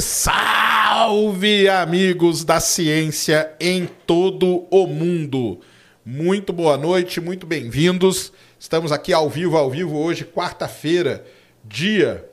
Salve, salve, amigos da ciência em todo o mundo. Muito boa noite, muito bem-vindos. Estamos aqui ao vivo, ao vivo hoje, quarta-feira, dia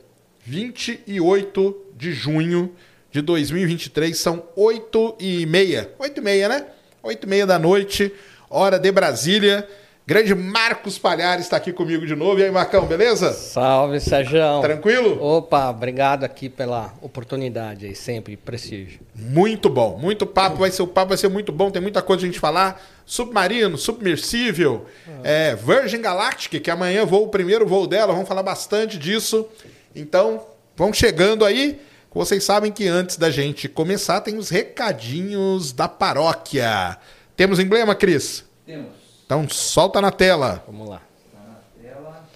28 de junho de 2023. São 8 e meia. 8 e meia, né? 8 e meia da noite, hora de Brasília. Grande Marcos Palhares está aqui comigo de novo. E aí, Marcão, beleza? Salve, Sérgio. Tranquilo? Opa, obrigado aqui pela oportunidade aí, sempre, prestígio. Muito bom, muito papo, vai ser, o papo vai ser muito bom, tem muita coisa a gente falar. Submarino, submersível, é, Virgin Galactic, que amanhã voa o primeiro voo dela, vamos falar bastante disso. Então, vão chegando aí. Vocês sabem que antes da gente começar, tem os recadinhos da paróquia. Temos emblema, Cris? Temos. Então solta na tela. Vamos lá. Na tela.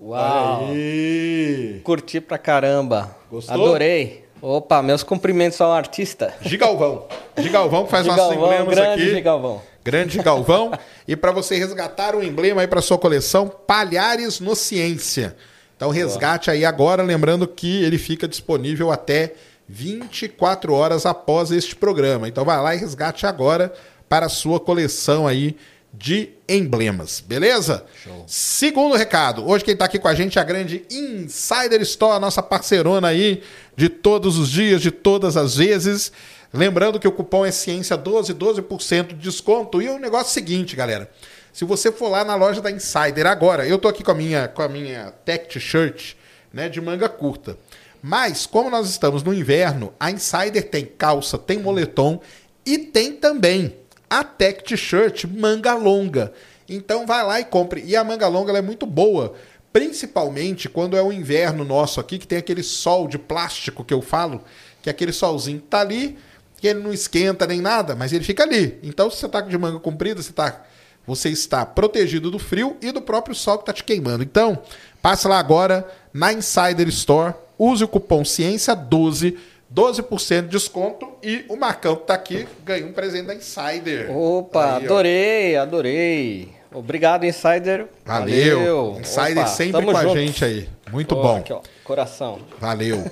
Uau! Aí. Curti pra caramba. Gostou? Adorei. Opa, meus cumprimentos ao artista. Gigalvão. Gigalvão que faz nossos Gigalvão, emblemas grande aqui. Gigalvão. Grande Galvão. e para você resgatar um emblema aí para sua coleção, Palhares no Ciência. Então resgate aí agora, lembrando que ele fica disponível até 24 horas após este programa. Então vai lá e resgate agora para a sua coleção aí de emblemas, beleza? Segundo recado, hoje quem está aqui com a gente é a grande Insider Store, nossa parceirona aí de todos os dias, de todas as vezes. Lembrando que o cupom é ciência 12, 12% de desconto. E o negócio é o seguinte, galera. Se você for lá na loja da Insider agora, eu tô aqui com a minha, com a minha tech t-shirt, né, de manga curta. Mas como nós estamos no inverno, a Insider tem calça, tem moletom e tem também a tech t-shirt manga longa. Então vai lá e compre. E a manga longa é muito boa, principalmente quando é o inverno nosso aqui, que tem aquele sol de plástico que eu falo, que é aquele solzinho que tá ali, que ele não esquenta nem nada, mas ele fica ali. Então se você tá de manga comprida, você tá você está protegido do frio e do próprio sol que está te queimando. Então, passe lá agora na Insider Store, use o cupom CIência12, 12% de desconto e o Marcão que está aqui ganha um presente da Insider. Opa, Aí, adorei, adorei. Obrigado, Insider. Valeu. Insider Opa, sempre com a gente aí. Muito Ó, bom. Aqui, ó, coração. Valeu.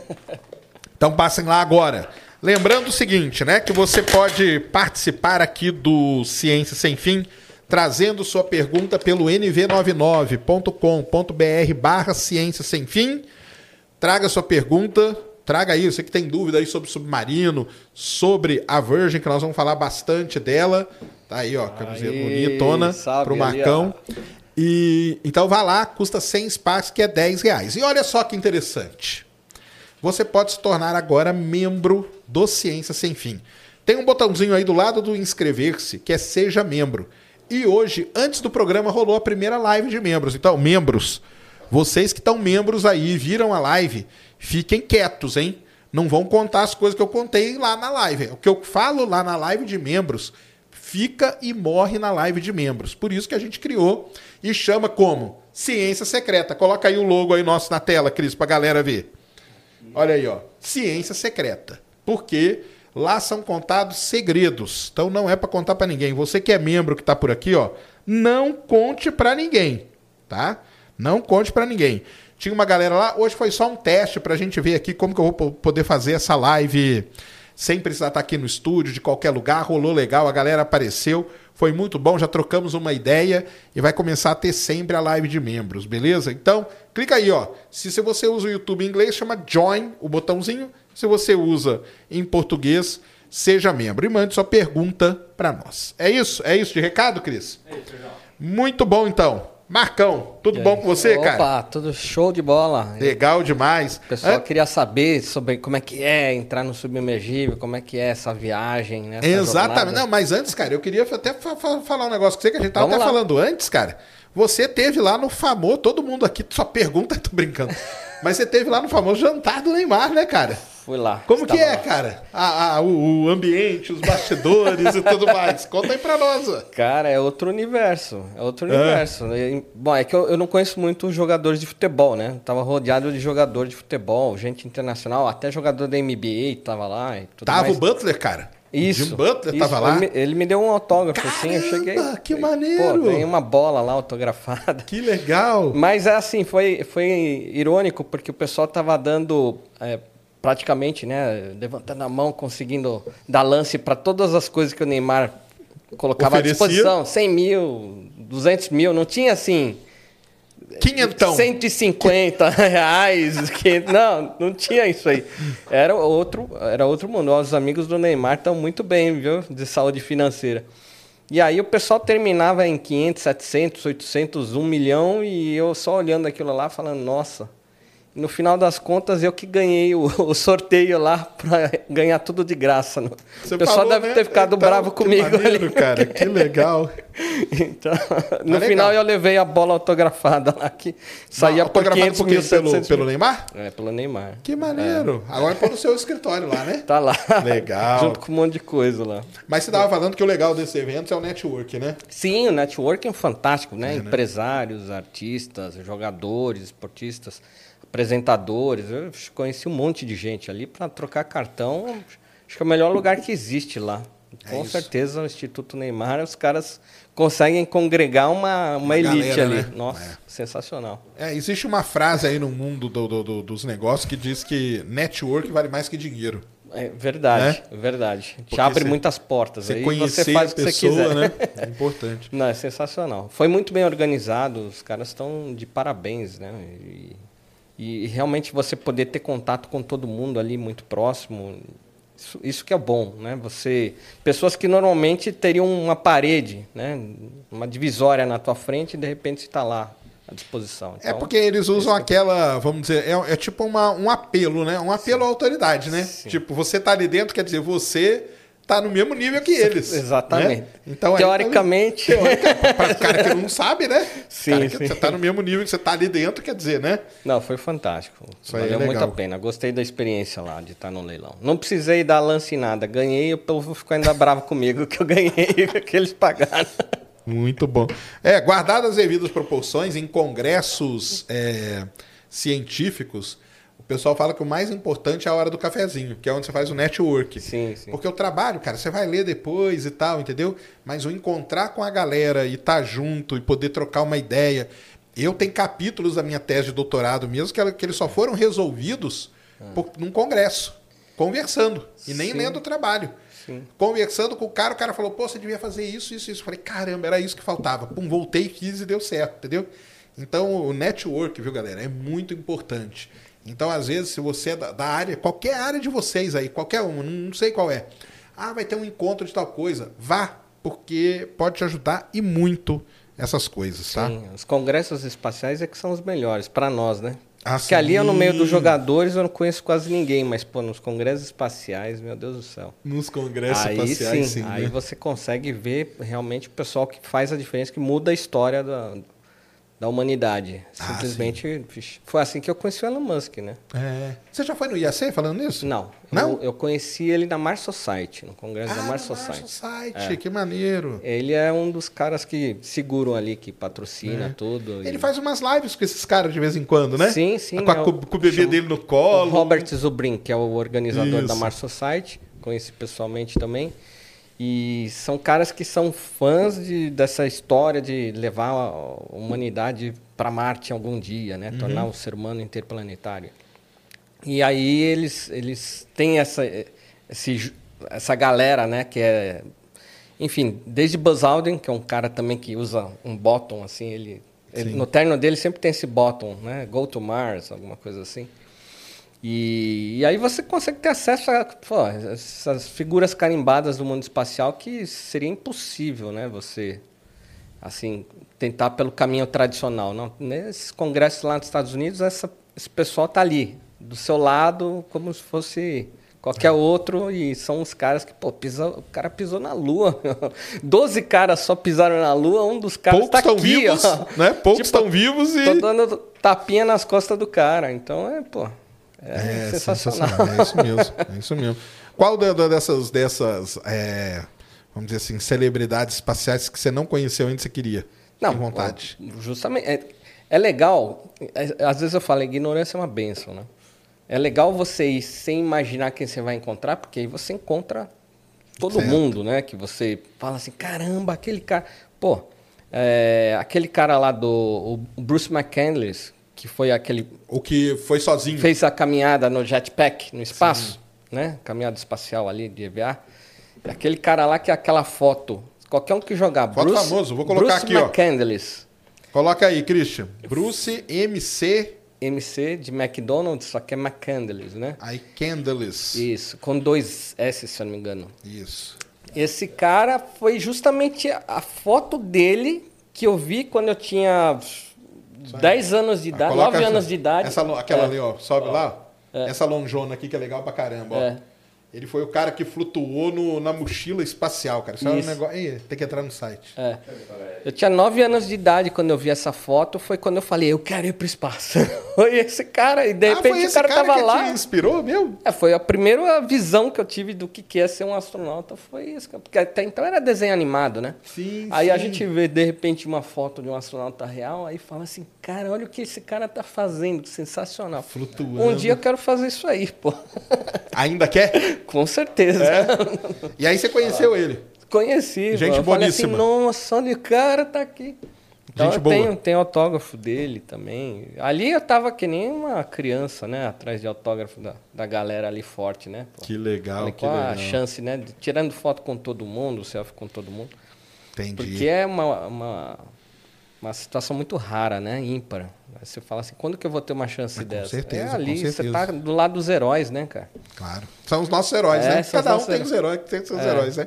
Então passem lá agora. Lembrando o seguinte, né? Que você pode participar aqui do Ciência Sem Fim, trazendo sua pergunta pelo nv99.com.br barra Ciência Sem Fim. Traga sua pergunta, traga aí, você que tem dúvida aí sobre submarino, sobre a Virgin, que nós vamos falar bastante dela. Tá aí, ó, camiseta Aí, bonitona pro ali, Marcão. E então vá lá, custa 100 Sparks, que é 10 reais. E olha só que interessante. Você pode se tornar agora membro do Ciência Sem Fim. Tem um botãozinho aí do lado do inscrever-se, que é Seja Membro. E hoje, antes do programa, rolou a primeira live de membros. Então, membros, vocês que estão membros aí, viram a live, fiquem quietos, hein? Não vão contar as coisas que eu contei lá na live. O que eu falo lá na live de membros fica e morre na live de membros. Por isso que a gente criou e chama como Ciência Secreta. Coloca aí o logo aí nosso na tela, Cris, pra galera ver. Olha aí, ó. Ciência secreta. Porque lá são contados segredos. Então não é para contar para ninguém. Você que é membro que tá por aqui, ó, não conte para ninguém, tá? Não conte para ninguém. Tinha uma galera lá, hoje foi só um teste pra gente ver aqui como que eu vou po- poder fazer essa live sem precisar estar aqui no estúdio, de qualquer lugar. Rolou legal, a galera apareceu. Foi muito bom, já trocamos uma ideia e vai começar a ter sempre a live de membros, beleza? Então, clica aí, ó. Se se você usa o YouTube em inglês, chama Join, o botãozinho. Se você usa em português, seja membro. E mande sua pergunta para nós. É isso? É isso de recado, Cris? É isso, Sérgio. Muito bom, então. Marcão, tudo bom com você, Opa, cara? tudo show de bola. Legal demais. O pessoal An- queria saber sobre como é que é entrar no submergível, como é que é essa viagem, né? essa Exatamente. jornada. Não, mas antes, cara, eu queria até fa- fa- falar um negócio com você que a gente tava Vamos até lá. falando antes, cara. Você teve lá no famoso, todo mundo aqui só pergunta, tô brincando. Mas você teve lá no famoso jantar do Neymar, né, cara? Fui lá. Como que é, lá. cara? A- a- o, o ambiente, os bastidores e tudo mais. Conta aí pra nós, ó. Cara, é outro universo. É outro É. universo. E, Bom, é que eu, eu não conheço muito jogadores de futebol, né? Tava rodeado de jogador de futebol, gente internacional, até jogador da NBA tava lá e tudo Tava mais. o Butler, cara. Isso. Jim Butler isso. tava lá. Ele me, ele me deu um autógrafo, assim, eu Caramba, cheguei. que Pô, maneiro! ganhei uma bola lá autografada. Que legal. Mas é assim, foi, foi irônico, porque o pessoal tava dando é, praticamente, né, levantando a mão, conseguindo dar lance para todas as coisas que o Neymar colocava Oferecia. à disposição. 100 mil, 200 mil, não tinha assim... Quinhentão. 150 reais. Que, não, não tinha isso aí. Era outro, era outro mundo. Os amigos do Neymar estão muito bem, viu? De saúde financeira. E aí o pessoal terminava em 500, 700, 800, 1 milhão e eu só olhando aquilo lá falando, nossa. No final das contas, eu que ganhei o, o sorteio lá para ganhar tudo de graça. né? Você o pessoal falou, deve né? ter ficado Então, bravo que comigo maneiro, ali. cara, que legal. Então, no legal. final eu levei a bola autografada lá que saía por Autografado 500 por mil? Pelo, 700 pelo. Neymar? É, pelo Neymar. Que maneiro. Agora põe no seu escritório lá, né? Tá lá. Legal. Junto com um monte de coisa lá. Mas você tava falando que o legal desse evento é o network, né? Sim, o networking é fantástico, né? É, né? Empresários, artistas, jogadores, esportistas, apresentadores. Eu conheci um monte de gente ali para trocar cartão. Acho que é o melhor lugar que existe lá. É Com isso. certeza, o Instituto Neymar, os caras conseguem congregar uma, uma, Uma elite galera, ali. né? Nossa, É. sensacional. É, existe uma frase aí no mundo do- do- do- dos negócios que diz que network vale mais que dinheiro. É verdade, é verdade. Te Porque abre você- muitas portas. Você aí você faz o que você pessoa, quiser. né? É importante. Não, é sensacional. Foi muito bem organizado, os caras estão de parabéns, né? E, e realmente você poder ter contato com todo mundo ali muito próximo, isso, isso que é bom, né? Você, pessoas que normalmente teriam uma parede, né? Uma divisória na tua frente e de repente está lá à disposição. É Então, porque eles usam aquela, vamos dizer, é, é tipo uma, um apelo, né? Um apelo à autoridade, né? Sim. Tipo, você tá ali dentro, quer dizer, você tá no mesmo nível que eles. Exatamente. né? Então, aí- Teoricamente. Teoricamente, para o cara que não sabe, né? Sim, cara que sim. Você tá no mesmo nível que você tá ali dentro, quer dizer, né? Não, foi fantástico. Isso aí é Valeu muito legal. a pena. Gostei da experiência lá de estar no leilão. Não precisei dar lance em nada. Ganhei, o povo ficou ainda bravo comigo que eu ganhei, que eles pagaram. Muito bom. É, guardadas as devidas proporções, em congressos é, científicos, pessoal fala que o mais importante é a hora do cafezinho, que é onde você faz o network. Sim, sim. Porque o trabalho, cara, você vai ler depois e tal, entendeu? Mas o encontrar com a galera e estar junto e poder trocar uma ideia. Eu tenho capítulos da minha tese de doutorado mesmo que, ela- que eles só foram resolvidos por, num congresso, conversando e nem Ah. Sim. lendo o trabalho. Sim. Conversando com o cara, o cara falou, pô, você devia fazer isso, isso, isso. Eu falei, caramba, era isso que faltava. Pum, voltei, fiz e deu certo, entendeu? Então, o network, viu, galera, é muito importante. Então, às vezes, se você é da, da área, qualquer área de vocês aí, qualquer uma, não, sei qual é. Ah, vai ter um encontro de tal coisa. Vá, porque pode te ajudar e muito essas coisas, tá? Sim, os congressos espaciais é que são os melhores para nós, né? Ah, Porque ali eu, no meio sim. dos jogadores eu não conheço quase ninguém, mas pô, nos congressos espaciais, meu Deus do céu. Nos congressos aí espaciais, sim, sim. aí né? você consegue ver realmente o pessoal que faz a diferença, que muda a história da, da humanidade. Ah, Simplesmente, vixe, foi assim que eu conheci o Elon Musk, né? É. Você já foi no IAC falando nisso? Não, Não? Eu, eu conheci ele na Mars Society, no congresso da Ah, Mars no Mars Society. Society, que maneiro. Ele é um dos caras que seguram ali, que patrocina tudo. e- É. Ele faz umas lives com esses caras de vez em quando, né? Sim, sim, Com, a- é o- com- com o bebê dele no O colo. Robert Zubrin, que é o organizador da Isso. Mars Society, conheci pessoalmente também. E são caras que são fãs de, dessa história de levar a humanidade para Marte algum dia, né? Tornar o ser humano interplanetário. E aí eles, eles têm essa, esse essa galera, né? Que é... Enfim, desde Buzz Aldrin, que é um cara também que usa um bottom, assim, ele... ele- no terno dele sempre tem esse bottom, né? Go to Mars, alguma coisa assim. E, e aí você consegue ter acesso a pô, essas figuras carimbadas do mundo espacial que seria impossível, né? Você, assim, tentar pelo caminho tradicional. Não, nesses congressos lá nos Estados Unidos, essa, esse pessoal tá ali, do seu lado, como se fosse qualquer outro, e são os caras que, pô, pisa, o cara pisou na Lua. Doze caras só pisaram na Lua, um dos caras Poucos tá estão aqui, vivos, ó. né? Poucos Tipo, estão vivos e... Tô dando tapinha nas costas do cara. Então é, pô. É, sensacional. É isso mesmo, é isso mesmo. Qual dessas, dessas é, vamos dizer assim, celebridades espaciais que você não conheceu ainda você queria? Não, Tem vontade. Justamente. É, é legal. é, às vezes eu falo, ignorância é uma benção, né? É legal você ir sem imaginar quem você vai encontrar, porque aí você encontra todo Certo. mundo, né? Que você fala assim, caramba, aquele cara. Pô, é, aquele cara lá do o Bruce McCandless, que foi aquele O que foi sozinho. fez a caminhada no jetpack, no espaço, né? Caminhada espacial ali de EVA. Aquele cara lá que é aquela foto, qualquer um que jogar Foto Bruce, famoso, vou colocar Bruce aqui, ó. McCandless, Coloca aí, Christian. Bruce MC MC de McDonald's, só que é McCandless, né? I Candles. Isso, com dois S, se eu não me engano. Isso. Esse cara foi justamente a foto dele que eu vi quando eu tinha 10 anos de idade, coloca 9 essa- anos de idade. Essa, aquela É. ali, ó. Sobe lá. ó. Essa lonjona aqui que é legal pra caramba, ó. É. Ele foi o cara que flutuou no- na mochila espacial, cara. Isso, é um Isso. negócio. Ih, tem que entrar no site. É. Eu tinha 9 anos de idade quando eu vi essa foto, foi quando eu falei, eu quero ir pro espaço. foi esse cara, e de ah, repente o cara, cara, tava que lá. te inspirou, meu? É, foi a primeira visão que eu tive do que que é ser um astronauta, foi isso. Porque até então era desenho animado, né? Sim, Aí a sim. gente vê, de repente, uma foto de um astronauta real, aí fala assim, cara, olha o que esse cara tá fazendo, sensacional. Flutuando. Um dia eu quero fazer isso aí, pô. Ainda quer? Com certeza. É? E aí você conheceu ele. Conheci, Gente falei assim, boníssima. nossa, olha o cara tá aqui. Então Gente eu boa. tenho, tenho autógrafo dele também. Ali eu tava que nem uma criança, né? Atrás de autógrafo da, da galera ali forte, né? pô. Que legal, Falei, que qual legal. a chance, né? de- tirando foto com todo mundo, selfie com todo mundo. Entendi. Porque é uma, uma, uma situação muito rara, né? Ímpar. Você fala assim, quando que eu vou ter uma chance Mas com dessa? certeza, é com ali, você certeza. tá do lado dos heróis, né, cara? Claro. São os nossos heróis, É, né? Cada um tem os heróis, tem seus É. heróis, né?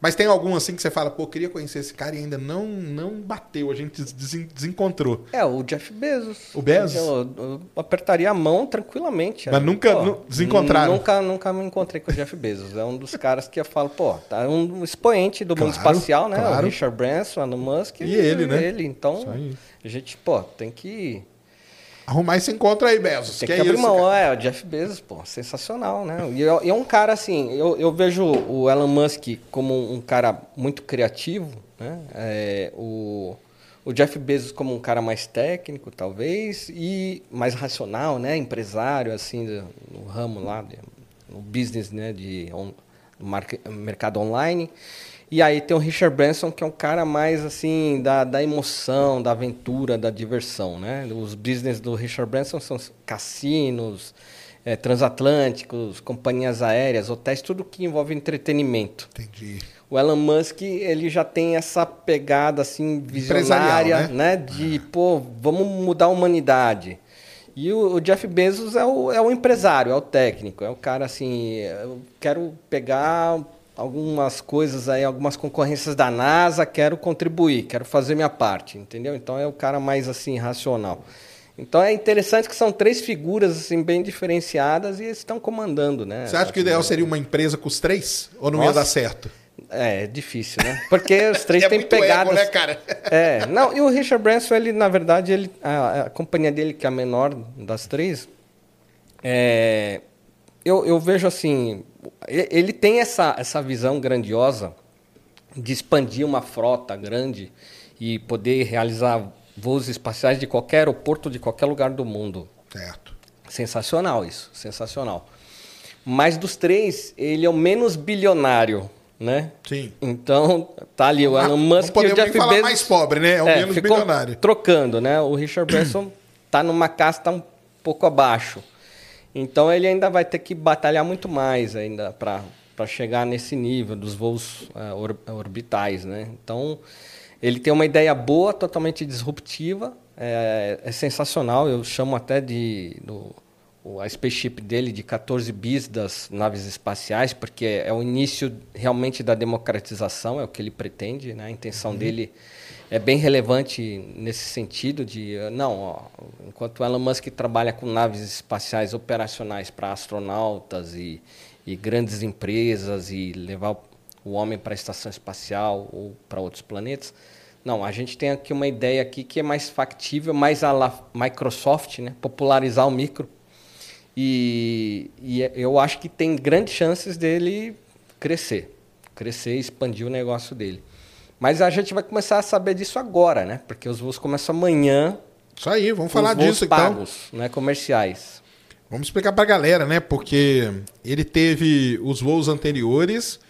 Mas tem algum assim que você fala, pô, queria conhecer esse cara e ainda não, não bateu, a gente des- desencontrou. É, o Jeff Bezos. O Bezos? Eu, eu apertaria a mão tranquilamente. Mas Aí, nunca- pô, desencontraram? Nunca, nunca me encontrei com o Jeff Bezos. É um dos caras que eu falo, pô, tá um expoente do mundo Claro, espacial, né? claro. O Richard Branson, Elon Musk. E ele, né? Ele, então, a gente, pô, tem que... Arrumar esse encontro aí, Bezos. Tem que que, é abrir isso, mão, cara? é, o Jeff Bezos, pô, sensacional, né? E é, é um cara assim, eu, eu vejo o Elon Musk como um cara muito criativo, né? É, o, o Jeff Bezos como um cara mais técnico, talvez, e mais racional, né? Empresário, assim, no ramo lá, no business, né? De on, mercado online. E aí tem o Richard Branson, que é um cara mais assim da, da emoção, da aventura, da diversão, né? Os business do Richard Branson são cassinos, eh, transatlânticos, companhias aéreas, hotéis, tudo que envolve entretenimento. Entendi. O Elon Musk, ele já tem essa pegada assim visionária, né? né? De, pô, vamos mudar a humanidade. E o, o Jeff Bezos é o, é o empresário, é o técnico, é o cara assim, eu quero pegar algumas coisas aí, algumas concorrências da NASA, quero contribuir, quero fazer minha parte, entendeu? Então é o cara mais assim racional. Então é interessante que são três figuras assim bem diferenciadas e eles estão comandando, né? Você acha que o ideal seria uma empresa com os três? Ou não ia Nossa. dar certo? É, é difícil, né? Porque os três é têm pegadas. ego, né, cara? É, não, e o Richard Branson, ele, na verdade, ele, a, a companhia dele, que é a menor das três, é, eu, eu vejo assim, ele tem essa, essa visão grandiosa de expandir uma frota grande e poder realizar voos espaciais de qualquer aeroporto de qualquer lugar do mundo. Certo. Sensacional isso, sensacional. Mas dos três, ele é o menos bilionário, né? Sim. Então, tá ali o Ah, Elon não Musk e o Jeff falar Bezos. mais pobre, né? É o menos ficou bilionário. Trocando, né? O Richard Branson tá numa casta um pouco abaixo. Então ele ainda vai ter que batalhar muito mais ainda para chegar nesse nível dos voos eh, or- orbitais, né? Então ele tem uma ideia boa, totalmente disruptiva, é, é sensacional. Eu chamo até de do, a spaceship dele de 14 bis das naves espaciais, porque é o início realmente da democratização, é o que ele pretende, né? A intenção dele é bem relevante nesse sentido de não, ó, enquanto Elon Musk trabalha com naves espaciais operacionais para astronautas e, e grandes empresas e levar o- o homem para a estação espacial ou para outros planetas, não, a gente tem aqui uma ideia aqui que é mais factível, mais a la Microsoft, né? popularizar o micro. E, e é- eu acho que tem grandes chances dele crescer, crescer e expandir o negócio dele. Mas a gente vai começar a saber disso agora, né? Porque os voos começam amanhã. Isso aí, vamos falar os voos disso então. pagos, né? Comerciais. Vamos explicar pra galera, né? Porque ele teve os voos anteriores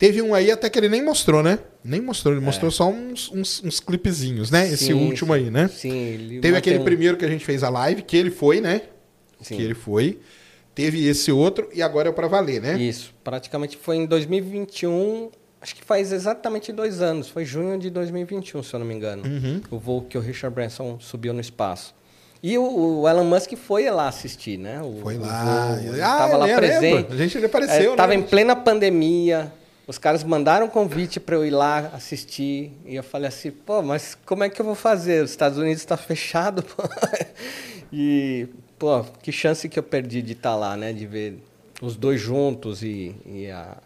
Teve um aí até que ele nem mostrou, né? Nem mostrou, ele mostrou só uns, uns, uns clipezinhos, né? Esse É. Sim, último sim. aí, né? Sim, ele Teve aquele um- primeiro que a gente fez a live, que ele foi, né? Sim. Que ele foi. Teve esse outro e agora é o pra valer, né? Isso, praticamente foi em 2021, acho que faz exatamente dois anos, foi junho de 2021, se eu não me engano, Uhum. o voo que o Richard Branson subiu no espaço. E o, o Elon Musk foi lá assistir, né? O, Foi o lá. ele Ah, tava lá eu presente. lembro. A gente ele apareceu, É, tava né? em plena pandemia. Os caras mandaram um convite para eu ir lá assistir. E eu falei assim, pô, mas como é que eu vou fazer? Os Estados Unidos está fechado. pô. e, pô, que chance que eu perdi de estar lá, né? De ver os dois juntos e, e, a-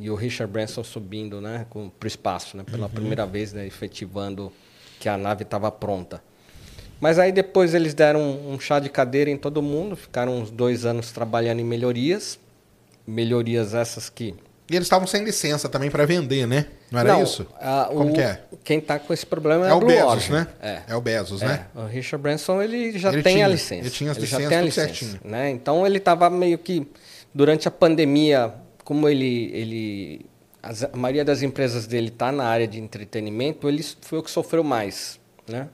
e o Richard Branson subindo, né? Com, pro espaço, né? Pela primeira vez, né? Efetivando que a nave estava pronta. Mas aí depois eles deram um, um chá de cadeira em todo mundo, ficaram uns dois anos trabalhando em melhorias. Melhorias essas que. E eles estavam sem licença também pra vender, né? Não era isso? ah, Como o- que é? Quem está com esse problema é, É a o Blue Bezos, né? É. É o Bezos, né? É, o Richard Branson ele já Ele tem tinha, a licença. ele tinha as já licenças, tem a licença, certinho. né? Então ele estava meio que durante a pandemia, como ele ele as- a maioria das empresas dele está na área de entretenimento, ele foi o que sofreu mais, né?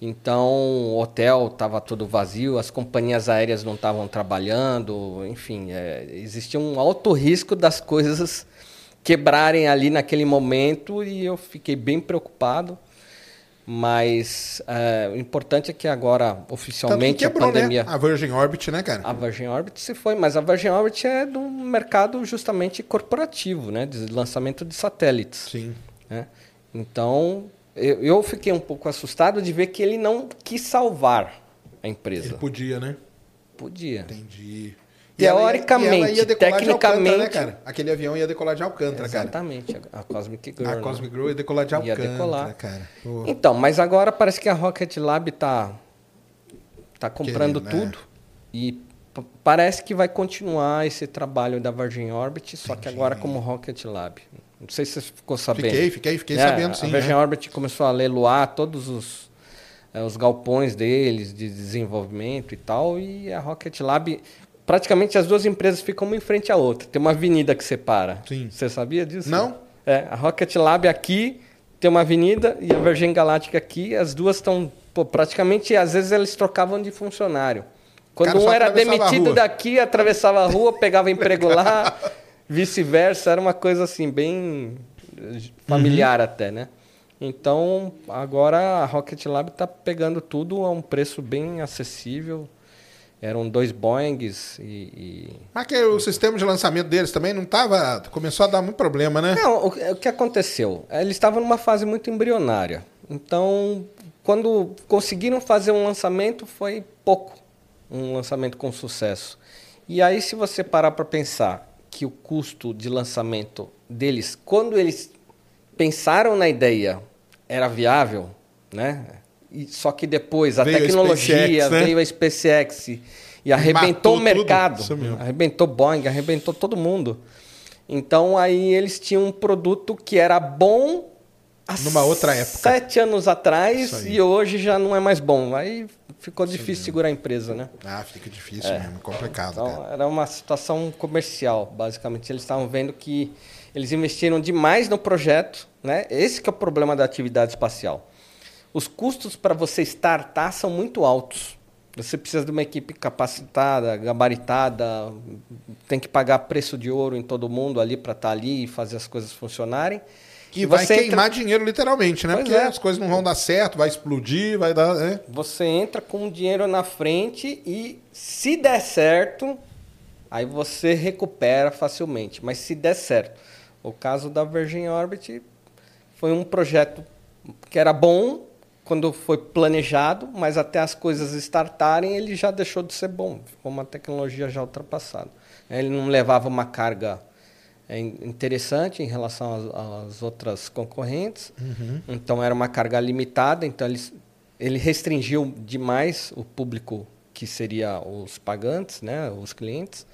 Então o hotel estava todo vazio, as companhias aéreas não estavam trabalhando, enfim, é, existia um alto risco das coisas quebrarem ali naquele momento e eu fiquei bem preocupado. Mas é, o importante é que agora, Tanto que oficialmente, quebrou, a pandemia. né? A Virgin Orbit, né, cara? A Virgin Orbit se foi, mas a Virgin Orbit é do mercado justamente corporativo, né? De lançamento de satélites. Sim. né? Então, eu, eu fiquei um pouco assustado de ver que ele não quis salvar a empresa. Ele podia, né? Podia. Entendi. Teoricamente, e ela ia de Alcântara, né, tecnicamente- cara? Aquele avião ia decolar de Alcântara, cara. Exatamente, a Cosmic Girl. A né? Cosmic Girl ia decolar de Ia Alcântara, decolar. cara. Pô. Então, mas agora parece que a Rocket Lab tá, tá comprando Querendo, né? tudo. E p- parece que vai continuar esse trabalho da Virgin Orbit, só que agora como Rocket Lab. Não sei se você ficou sabendo. Fiquei, fiquei, fiquei É, sabendo sim. A Virgin né? Orbit começou a leiloar todos os, eh, os galpões deles de desenvolvimento e tal, e a Rocket Lab, praticamente as duas empresas ficam uma em frente à outra. Tem uma avenida que separa. Sim. Você sabia disso? Não. É, a Rocket Lab aqui tem uma avenida e a Virgin Galactic aqui, as duas estão praticamente, às vezes eles trocavam de funcionário. Quando cara um era demitido daqui, atravessava a rua, pegava emprego lá, vice-versa, era uma coisa assim bem familiar Uhum. até, né? Então, agora a Rocket Lab está pegando tudo a um preço bem acessível. Eram dois Boeings e- e Mas que o sistema de lançamento deles também não tava. Começou a dar muito problema, né? Não, o, o que aconteceu? Eles estavam numa fase muito embrionária. Então, quando conseguiram fazer um lançamento, foi pouco um lançamento com sucesso. E aí, se você parar para pensar que o custo de lançamento deles, quando eles pensaram na ideia, era viável, né? E, só que depois a Veio a tecnologia SpaceX, né? veio a SpaceX e arrebentou Matou o mercado. Isso mesmo. Arrebentou Boeing, arrebentou todo mundo. Então aí eles tinham um produto que era bom há Numa outra época. sete anos Isso atrás e hoje já não é mais bom. Aí ficou difícil segurar a empresa, né? Ah, fica difícil mesmo, complicado, Então cara. era uma situação comercial, basicamente. Eles estavam vendo que eles investiram demais no projeto, né? Esse que é o problema da atividade espacial. Os custos para você startar são muito altos. Você precisa de uma equipe capacitada, gabaritada, tem que pagar preço de ouro em todo mundo ali para estar ali e fazer as coisas funcionarem. E vai queimar entra- dinheiro literalmente, né? Pois Porque é. as coisas não vão dar certo, vai explodir, vai dar. né? Você entra com o dinheiro na frente e se der certo, aí você recupera facilmente. Mas se der certo, o caso da Virgin Orbit foi um projeto que era bom quando foi planejado, mas até as coisas startarem ele já deixou de ser bom. Ficou uma tecnologia já ultrapassada. Ele não levava uma carga é, in- interessante em relação às, às outras concorrentes. Então era uma carga limitada, então ele, ele restringiu demais o público que seria os pagantes, né, os clientes.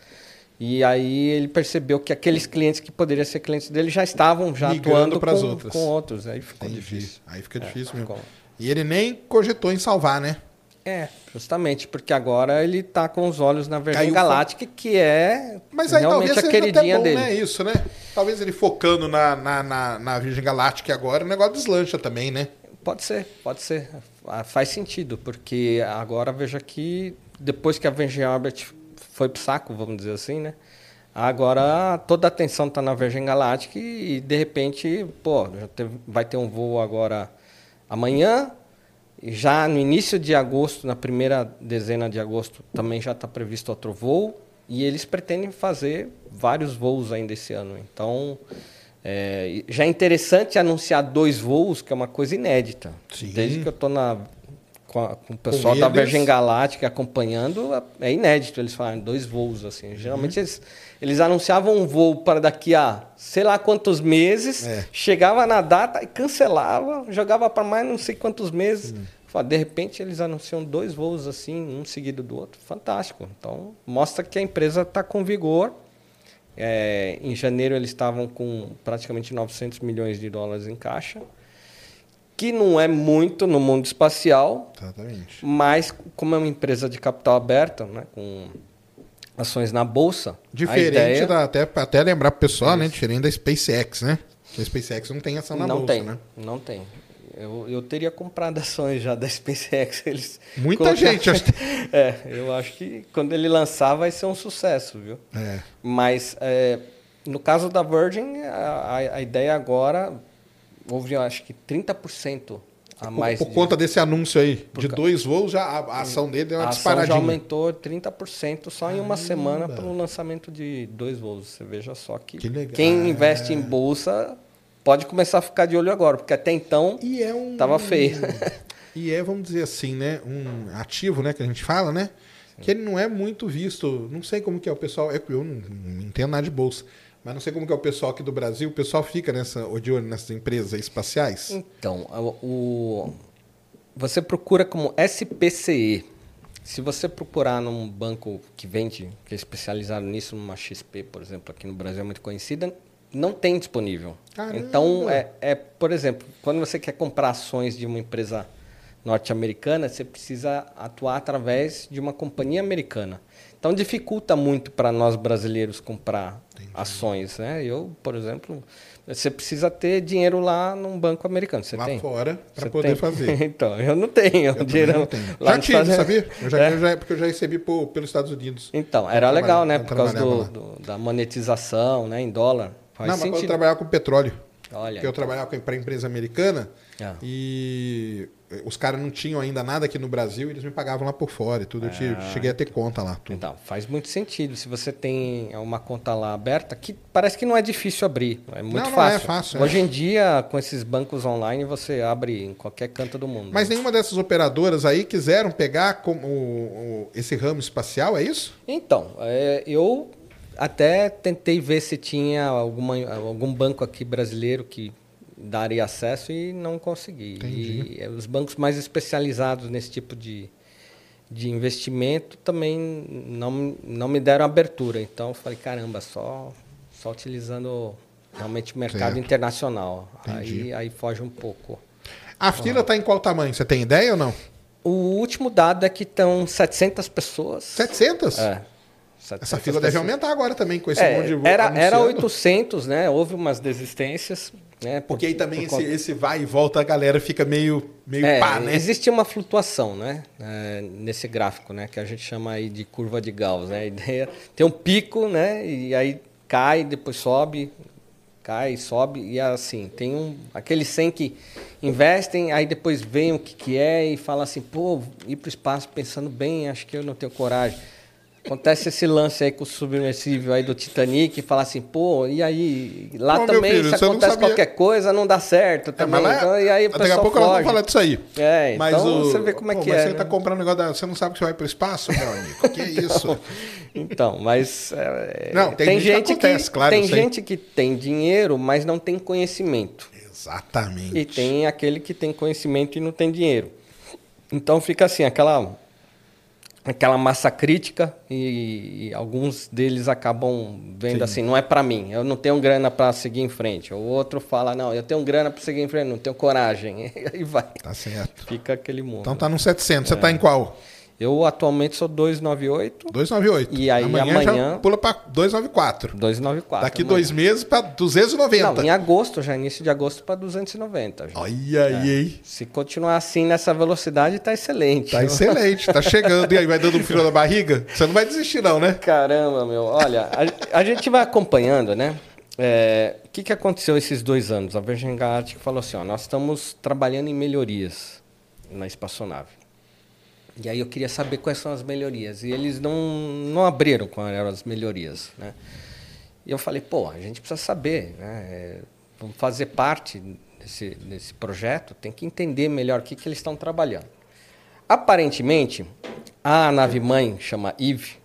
E aí ele percebeu que aqueles clientes que poderiam ser clientes dele já estavam já Migrando atuando com, com outros. Aí ficou Entendi. difícil. Aí fica difícil É, mesmo. ficou. E ele nem cogitou em salvar, né? É, justamente, porque agora ele tá com os olhos na Virgin Caiu Galactic, que é Mas aí realmente talvez a queridinha bom, dele. né? Isso, né? Talvez ele focando na, na, na, na Virgem Galáctica agora, o negócio deslancha também, né? Pode ser, pode ser. Ah, Faz sentido, porque agora veja que depois que a Virgin Orbit foi pro saco, vamos dizer assim, né? Agora toda a atenção está na Virgin Galactic e de repente, pô, vai ter um voo agora amanhã. Já no início de agosto, na primeira dezena de agosto, também já está previsto outro voo. E eles pretendem fazer vários voos ainda esse ano. Então, é, já é interessante anunciar dois voos, que é uma coisa inédita. Sim. Desde que eu estou com, a- com o pessoal da eles. Virgin Galáctica acompanhando, é inédito eles falarem dois voos. assim. Geralmente Uhum. eles, eles anunciavam um voo para daqui a sei lá quantos meses, É. chegava na data e cancelava, jogava para mais não sei quantos meses. Uhum. De repente eles anunciam dois voos assim, um seguido do outro. Fantástico. Então mostra que a empresa está com vigor. É, em janeiro eles estavam com praticamente 900 milhões de dólares em caixa, que não é muito no mundo espacial, Exatamente. mas como é uma empresa de capital aberta, né, com ações na bolsa, Diferente ideia da. Até, até lembrar pro pessoal, né? Diferente da SpaceX, né? A SpaceX não tem ação na não bolsa, tem, né? não tem. Eu, eu teria comprado ações já da SpaceX. Eles Muita colocaram- gente, acho É, eu acho que quando ele lançar vai ser um sucesso, viu? É. Mas é, no caso da Virgin, a, a- a ideia agora houve, acho que 30% a Por, mais. por de- conta desse anúncio aí, de ca- dois voos, já a, a ação dele deu uma a ação já disparadinha. aumentou 30% só em uma semana pelo lançamento de dois voos. Você veja só que, Que quem investe em bolsa pode começar a ficar de olho agora, porque até então E é um. Feio. E é, vamos dizer assim, né? Um ativo, né? Que a gente fala, né? Que ele não é muito visto. Não sei como que é o pessoal. É que eu não, não entendo nada de bolsa. Mas não sei como que é o pessoal aqui do Brasil. O pessoal fica nessa, de olho nessas empresas espaciais. Então, o, o- você procura como SPCE. Se você procurar num banco que vende, que é especializado nisso, numa XP, por exemplo, aqui no Brasil é muito conhecida, não tem disponível. Caramba! Então, é, é, por exemplo, quando você quer comprar ações de uma empresa norte-americana, você precisa atuar através de uma companhia americana. Então, dificulta muito para nós brasileiros comprar ações. Né? Eu, por exemplo, você precisa ter dinheiro lá num banco americano. Você lá tem? fora para poder tem? fazer. então, eu não tenho Eu dinheiro. não tenho. lá Já tive, Estados- sabia? Eu já, É. eu já- porque eu já recebi por, pelos Estados Unidos. Então, era legal, né? Por causa do, do- da monetização, né? Em dólar. Faz não, mas quando eu sentido. trabalhava com petróleo. Olha. Porque eu trabalhava para empresa americana Ah. e os caras não tinham ainda nada aqui no Brasil e eles me pagavam lá por fora e tudo. Eu tive- Ah. cheguei a ter conta lá. Tudo. Então, faz muito sentido. Se você tem uma conta lá aberta, que parece que não é difícil abrir. É muito Não, não fácil. é fácil, é. Hoje em dia, com esses bancos online, você abre em qualquer canto do mundo. Mas nenhuma dessas operadoras aí quiseram pegar como o- o- esse ramo espacial, é isso? Então, é, eu até tentei ver se tinha alguma, algum banco aqui brasileiro que daria acesso e não consegui. Entendi. E é, os bancos mais especializados nesse tipo de, de investimento também não, não me deram abertura. Então, falei, caramba, só, só utilizando realmente o mercado Certo. internacional. Entendi. Aí, aí foge um pouco. A fila está em qual tamanho? Você tem ideia ou não? O último dado é que estão 700 pessoas. 700? É. Essa 700 fila deve aumentar agora também com esse É, monte de era, era anunciando. 800, né? Houve umas desistências. Né? Por- Porque aí também esse, esse vai e volta, a galera fica meio, meio É, pá, né? Existe uma flutuação, né? É, nesse gráfico, né? Que a gente chama aí de curva de Gauss, né? A ideia tem um pico, né? E aí cai, depois sobe, cai, sobe e assim tem um aqueles 100 que investem, aí depois vem o que que é e fala assim, pô, ir para o espaço pensando bem, acho que eu não tenho coragem. Acontece esse lance aí com o submersível aí do Titanic e fala assim, pô, e aí? Lá Pô, também, filho, se acontece qualquer coisa, não dá certo É, também. mas lá- Então, e aí o daqui a pouco nós foge. vamos falar disso aí. É, Mas então o- você vê como é Pô, que mas é. Você né? tá comprando um negócio da... Você não sabe que você vai pro espaço, meu amigo? Que isso? Então, mas é, Não, tem gente que acontece, claro, tem gente que tem dinheiro, mas não tem conhecimento. Exatamente. E tem aquele que tem conhecimento e não tem dinheiro. Então fica assim, aquela aquela massa crítica e, e alguns deles acabam vendo Sim. assim, não é para mim, eu não tenho grana para seguir em frente. O outro fala, não, eu tenho grana para seguir em frente, não tenho coragem. E aí vai. Tá certo. Fica aquele mundo. Então tá no 700. Você tá em qual? Eu atualmente sou 298, 298. E aí, amanhã, amanhã- pula para 294. 294. Daqui amanhã. dois meses para 290. Não, em agosto, já início de agosto para 290. já. Olha aí, hein? Se continuar assim nessa velocidade, tá excelente. Tá excelente, tá chegando. E aí, vai dando um frio na barriga? Você não vai desistir, não, né? Caramba, meu. Olha, a, a gente vai acompanhando, né? É, O que, que aconteceu esses dois anos? A Virgin Galactic falou assim, ó, nós estamos trabalhando em melhorias na espaçonave. E aí eu queria saber quais são as melhorias. E eles não, não abriram quais eram as melhorias, né? E eu falei, pô, a gente precisa saber, né? É, Vamos fazer parte desse, desse projeto, tem que entender melhor o que, que eles estão trabalhando. Aparentemente, a nave-mãe chama Eve,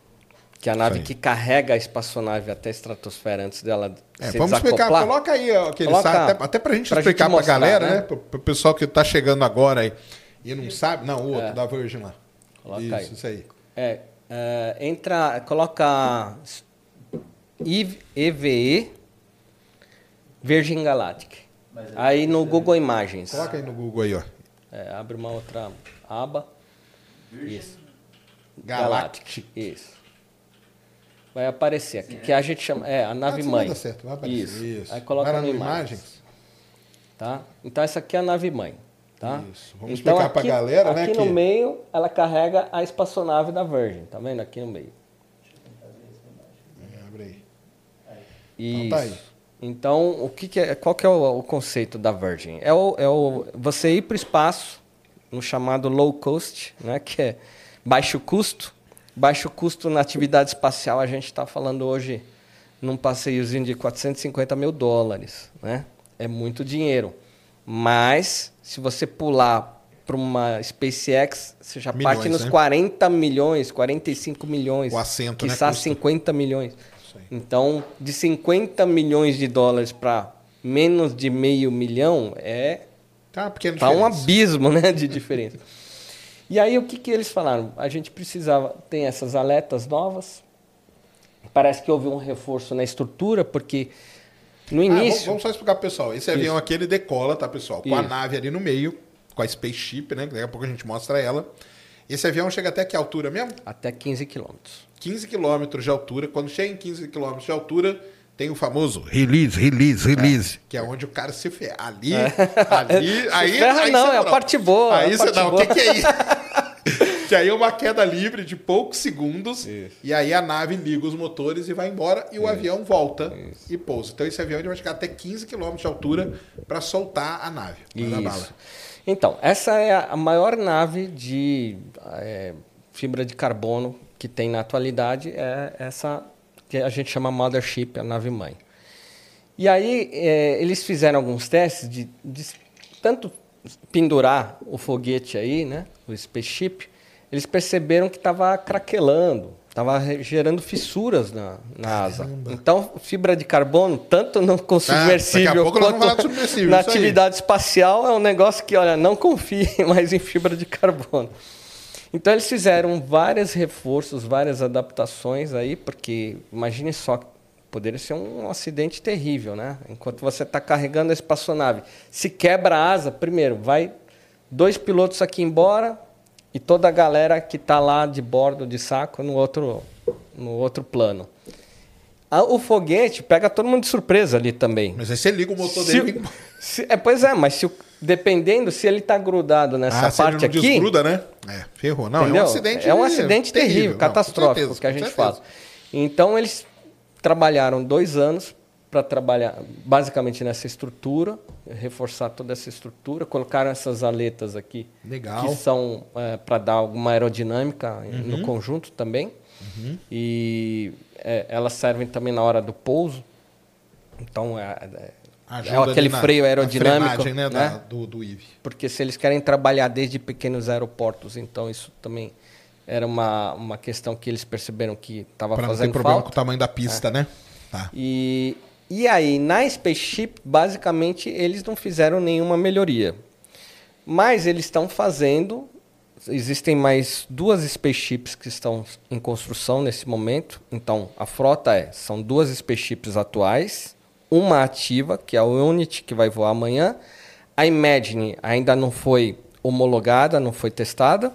que é a nave Sim. que carrega a espaçonave até a estratosfera antes dela É, se vamos explicar. Coloca aí aquele Coloca site, até, até pra gente pra explicar gente pra mostrar, galera, né? né? Pro, pro pessoal que tá chegando agora aí e não sabe. Não, o outro, da Virgin lá. Coloca isso, aí. isso aí. É, é, entra, coloca EVE, Virgin Galactic. Aí no Google Imagens. Coloca aí no Google aí, ó. É, abre uma outra aba. Isso. Galactic. Isso. Vai aparecer aqui, que a gente chama. É, a nave Ah, isso mãe. certo, vai aparecer. Isso. Isso. Aí coloca Vai no imagens. imagens. Tá? Então essa aqui é a nave mãe. Tá? Isso. Vamos então, explicar pra aqui, galera, né, Aqui no que- meio, ela carrega a espaçonave da Virgin. Tá vendo? Aqui no meio. É, Abre aí. Isso. Então tá aí. Então, o que, que é, qual que é o, o conceito da Virgin? É, o, é o, você ir para o espaço, no chamado low cost, né, que é baixo custo. Baixo custo na atividade espacial, a gente está falando hoje num passeiozinho de 450 mil dólares. Né? É muito dinheiro. Mas, se você pular para uma SpaceX, você já Milhões, parte nos né? 40 milhões, 45 milhões. O assento, né, quiçá custa. 50 milhões. Então, de 50 milhões de dólares para menos de meio milhão é Tá, tá um abismo, né, de diferença. E aí o que que eles falaram? A gente precisava tem essas aletas novas. Parece que houve um reforço na estrutura porque no Ah, vamos, início vamos só explicar pro pessoal. Esse avião Isso. aqui, ele decola, tá, pessoal? Com a Isso. nave ali no meio, com a spaceship, né? Daqui a pouco a gente mostra ela. Esse avião chega até que altura mesmo? até 15 quilômetros. 15 quilômetros de altura. Quando chega em 15 quilômetros de altura, tem o famoso release, release, release. Que é onde o cara se ferra. Ali, ali, aí... ferra aí não, é a parte boa, é Aí a você não, o que, que é isso? que aí é uma queda livre de poucos segundos. Isso. E aí a nave liga os motores e vai embora. E o avião volta e pousa. Então esse avião vai chegar até 15 km de altura para soltar a nave. Bala. Isso. Então, essa é a maior nave de é, fibra de carbono que tem na atualidade, é essa que a gente chama Mothership, a nave mãe. E aí é, eles fizeram alguns testes de, de tanto pendurar o foguete aí, né, o spaceship, eles perceberam que estava craquelando, estava gerando fissuras na, na asa. Então, fibra de carbono, tanto no com daqui a submersível quanto submersível, na isso aí. atividade espacial, é um negócio que, olha, não confie mais em fibra de carbono. Então, eles fizeram vários reforços, várias adaptações aí, porque imagine só, poderia ser um acidente terrível, né? Enquanto você está carregando a espaçonave, se quebra a asa, primeiro, vai dois pilotos aqui embora e toda a galera que está lá de bordo de saco no outro, no outro plano. Ah, O foguete pega todo mundo de surpresa ali também. Mas aí você liga o motor Se dele. se- é, pois é, mas se dependendo se ele está grudado nessa ah, se ele parte não aqui, desgruda, né? É, ferrou. Não, é um Entendeu? acidente É um acidente terrível, com catastrófico certeza, que a gente fala. Então eles trabalharam dois anos para trabalhar basicamente nessa estrutura, reforçar toda essa estrutura, colocaram essas aletas aqui Legal. Uhum. que são para dar alguma aerodinâmica no conjunto também e é, elas servem também na hora do pouso. Então é, é- Ajuda é aquele na- freio aerodinâmico, frenagem, né, né? da- do, do IV. porque se eles querem trabalhar desde pequenos aeroportos, então isso também era uma, uma questão que eles perceberam que estava Para não ter fazendo problema com falta. o tamanho da pista, né? Tá. E, e aí, na Spaceship, basicamente, eles não fizeram nenhuma melhoria. Mas eles estão fazendo. Existem mais duas spaceships que estão em construção nesse momento. Então, a frota é: são duas spaceships atuais, uma ativa, que é a Unity, que vai voar amanhã. A Imagine ainda não foi homologada, não foi testada.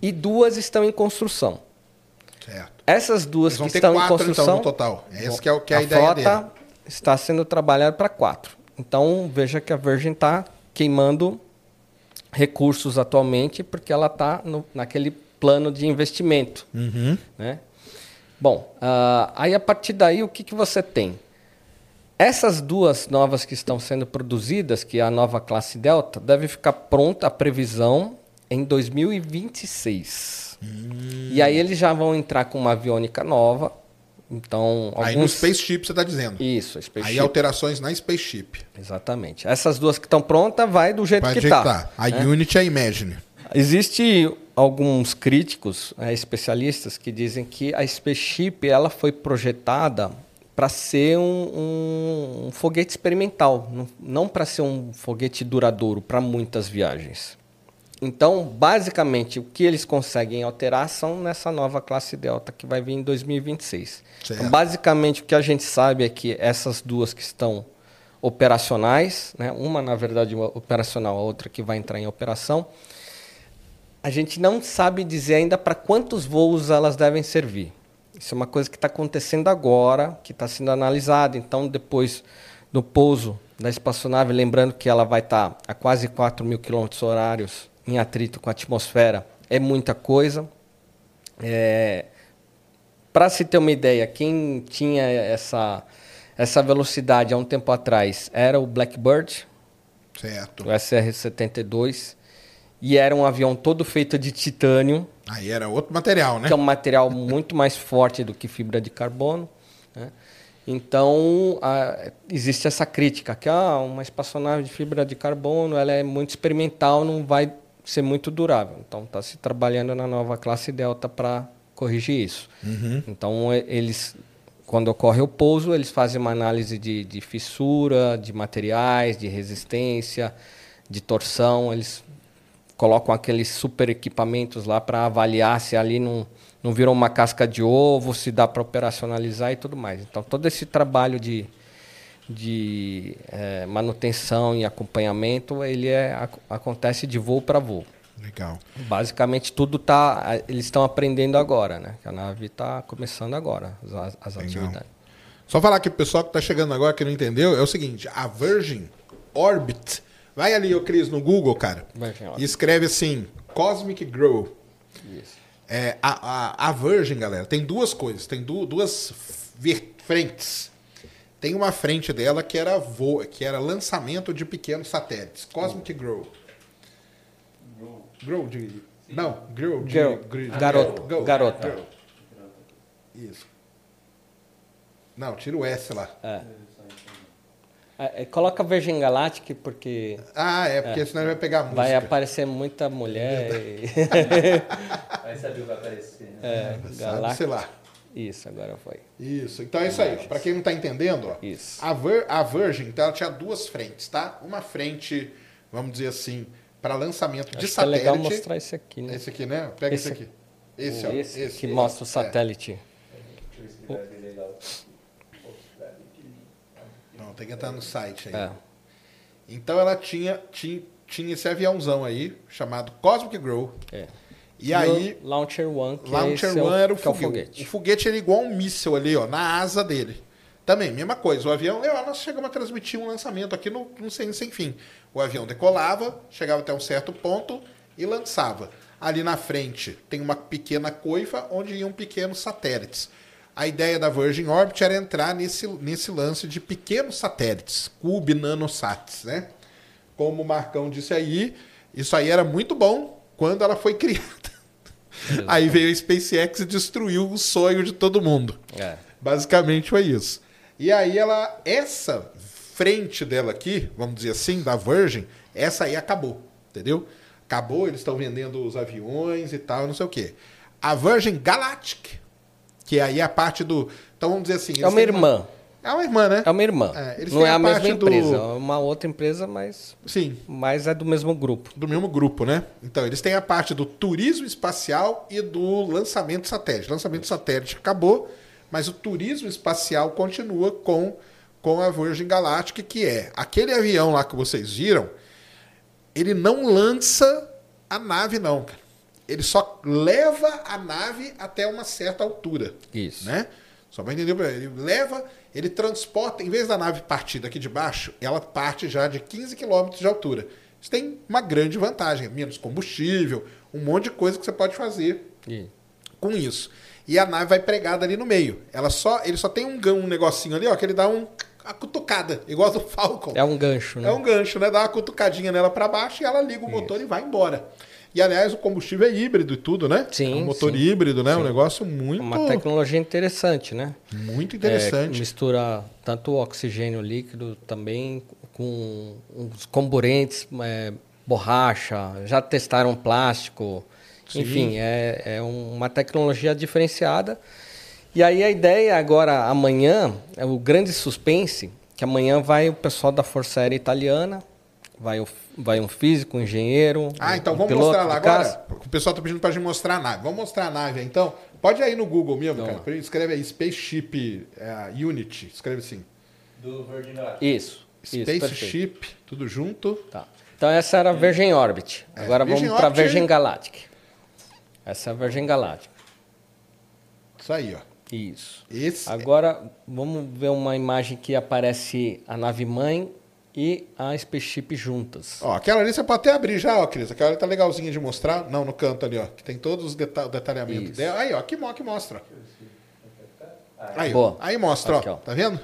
e duas estão em construção. Certo. Essas duas que estão em construção, então, no total. É esse que é, que é a, a ideia frota dele. Está sendo trabalhada para quatro. Então veja que a Virgin está queimando recursos atualmente porque ela está naquele plano de investimento. Uhum. né? Bom, ah, aí a partir daí o que, que você tem? Essas duas novas que estão sendo produzidas, que é a nova classe Delta, deve ficar pronta a previsão em 2026. Hum. E aí eles já vão entrar com uma aviônica nova. Então, Aí no alguns... Spaceship você está dizendo. Isso, Spaceship. Aí alterações na Spaceship. Exatamente. Essas duas que estão prontas, vai do jeito Vai que está. tá. A Unity é a Imagine. Existe alguns críticos, né, especialistas, que dizem que a Spaceship ela foi projetada para ser um, um- um foguete experimental, não, não para ser um foguete duradouro para muitas viagens. Então, basicamente, o que eles conseguem alterar são nessa nova classe Delta que vai vir em 2026. Certo. Então, basicamente, o que a gente sabe é que essas duas que estão operacionais, né, uma na verdade operacional, a outra que vai entrar em operação, a gente não sabe dizer ainda para quantos voos elas devem servir. Isso é uma coisa que está acontecendo agora, que está sendo analisada. Então, depois do pouso da espaçonave, lembrando que ela vai estar a quase 4 mil quilômetros horários em atrito com a atmosfera, é muita coisa. Para se ter uma ideia, quem tinha essa, essa velocidade há um tempo atrás era o Blackbird, Certo. o SR-72, e era um avião todo feito de titânio, Aí era outro material, né? que é um material muito mais forte do que fibra de carbono. né? Então, a- existe essa crítica, que ah, uma espaçonave de fibra de carbono ela é muito experimental, não vai ser muito durável. Então, está se trabalhando na nova classe Delta para corrigir isso. Então, e- eles, quando ocorre o pouso, eles fazem uma análise de, de fissura, de materiais, de resistência, de torção. Eles colocam aqueles super equipamentos lá para avaliar se ali não, não virou uma casca de ovo, se dá para operacionalizar e tudo mais. Então, todo esse trabalho de, de eh, manutenção e acompanhamento, ele é, ac- acontece de voo para voo. Legal. Basicamente, tudo tá. Eles estão aprendendo agora, né? Que a nave está começando agora, as, as atividades. Só falar que o pessoal que está chegando agora que não entendeu, é o seguinte, a Virgin Orbit, vai ali, ô Cris, no Google, cara, e escreve assim, Cosmic Grow. Isso. É, a, a, a Virgin, galera, tem duas coisas, tem du- duas frentes. Tem uma frente dela que era vo que era lançamento de pequenos satélites, Cosmic Grow. Grow de não, Grow de Girl. gri- Garota. Grow. Garota. Grow. Isso. Não, tira o S lá. É. É, é, coloca Virgin Galactic, porque Ah, é, porque senão ele vai pegar a música. vai aparecer muita mulher. e- Aí sabia o que vai aparecer. Né? é, sei lá. Isso, agora foi. Isso. Então é isso aí. Para quem não tá entendendo, ó, Isso. a, Vir- a Virgin então, ela tinha duas frentes, tá? Uma frente, vamos dizer assim, para lançamento de Acho que é satélite. legal mostrar esse aqui, né? Esse aqui, né? Pega esse, Esse aqui. Esse, ó. Esse esse, que esse. mostra o É. satélite. Deixa eu ver se ele vai ver legal. Não, tem que entrar no site aí. É. Então ela tinha, tinha, tinha esse aviãozão aí, chamado Cosmic Grow. É. E aí, o Launcher One, que Launcher é One era o que é foguete. O foguete era igual um míssil ali, ó, na asa dele. Também, mesma coisa. O avião, eu, nós chegamos a transmitir um lançamento aqui no, no sem, sem fim. O avião decolava, chegava até um certo ponto e lançava. Ali na frente tem uma pequena coifa onde iam pequenos satélites. A ideia da Virgin Orbit era entrar nesse, nesse lance de pequenos satélites, cube nanosats, né? Como o Marcão disse aí, isso aí era muito bom quando ela foi criada. Aí veio a SpaceX e destruiu o sonho de todo mundo. É. Basicamente foi isso. E aí ela, essa frente dela aqui, vamos dizer assim, da Virgin, essa aí acabou, entendeu? Acabou, eles estão vendendo os aviões e tal, não sei o quê. A Virgin Galactic, que aí é a parte do, então vamos dizer assim, É uma irmã. É uma irmã, né? É uma irmã. É, Não é a mesma parte do- empresa, é uma outra empresa, mas, Sim, mas é do mesmo grupo. do mesmo grupo, né? Então, eles têm a parte do turismo espacial e do lançamento satélite. Lançamento satélite acabou, mas o turismo espacial continua com, com a Virgin Galactic, que é aquele avião lá que vocês viram, ele não lança a nave, não, cara. ele só leva a nave até uma certa altura. Isso. Né? Só para entender, ele leva, ele transporta, em vez da nave partir daqui de baixo, ela parte já de 15 km de altura. Isso tem uma grande vantagem, menos combustível, um monte de coisa que você pode fazer E- com isso. E a nave vai pregada ali no meio. Ela só, ele só tem um, um negocinho ali, ó, que ele dá um, uma cutucada, igual do Falcon. É um gancho, né? É um gancho, né? Dá uma cutucadinha nela para baixo e ela liga o motor e vai embora. E aliás, o combustível é híbrido e tudo, né? Sim, É um motor sim. híbrido, né? Um Sim. negócio muito, Uma tecnologia interessante, né? muito É, interessante. mistura tanto o oxigênio líquido também com uns comburentes, é, borracha, já testaram plástico. Sim. Enfim, é, é uma tecnologia diferenciada. E aí a ideia agora, amanhã, é o grande suspense, que amanhã vai o pessoal da Força Aérea Italiana, vai, o, vai um físico, um engenheiro, Ah, um- então um vamos piloto mostrar lá agora. O pessoal tá pedindo pra gente mostrar a nave. Vamos mostrar a nave aí, então. Pode ir aí no Google mesmo, Vamos cara. Escreve aí Spaceship é, Unity. Escreve assim. Do Virgin Galactic. Isso, isso. Spaceship, tudo junto. Tá. Então essa era a Virgin Orbit. É, Agora Virgin vamos para a Virgin Galactic. Essa é a Virgin Galactic. Isso aí, ó. Isso. Esse Agora vamos ver uma imagem que aparece a nave mãe e a Spaceship juntas. Ó, aquela ali você pode até abrir já, ó, Cris. Aquela ali tá legalzinha de mostrar. Não, no canto ali, ó. Que tem todos os deta- detalhamentos Isso. dela. Aí, ó, mo- aqui mostra. Aí. Boa. aí mostra, Aqui, ó. ó. Tá vendo?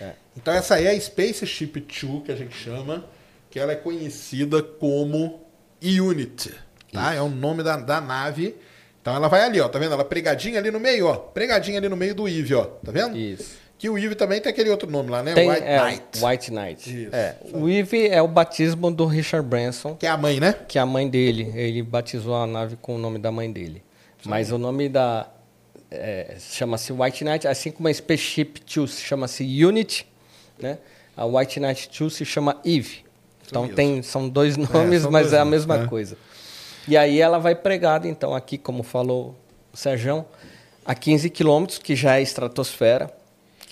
É. Então essa aí é a Spaceship 2, que a gente chama, que ela é conhecida como Unity. Tá? É o nome da, da nave. Então ela vai ali, ó. Tá vendo? Ela pregadinha ali no meio, ó. Pregadinha ali no meio do Eve, ó. Tá vendo? Isso. Que o Eve também tem aquele outro nome lá, né? Tem, White é, Knight. White Knight. Isso. É, o Eve é o batismo do Richard Branson, Que é a mãe, né? que é a mãe dele. Ele batizou a nave com o nome da mãe dele. Mas o nome da é, chama-se White Knight, assim como a Spaceship Two se chama-se Unity, né? A White Knight 2 se chama Eve. Então tem, são dois nomes, são mas dois é a nomes, mesma né? coisa. E aí ela vai pregada, então, aqui, como falou o Sérgio, a 15 quilômetros, que já é estratosfera.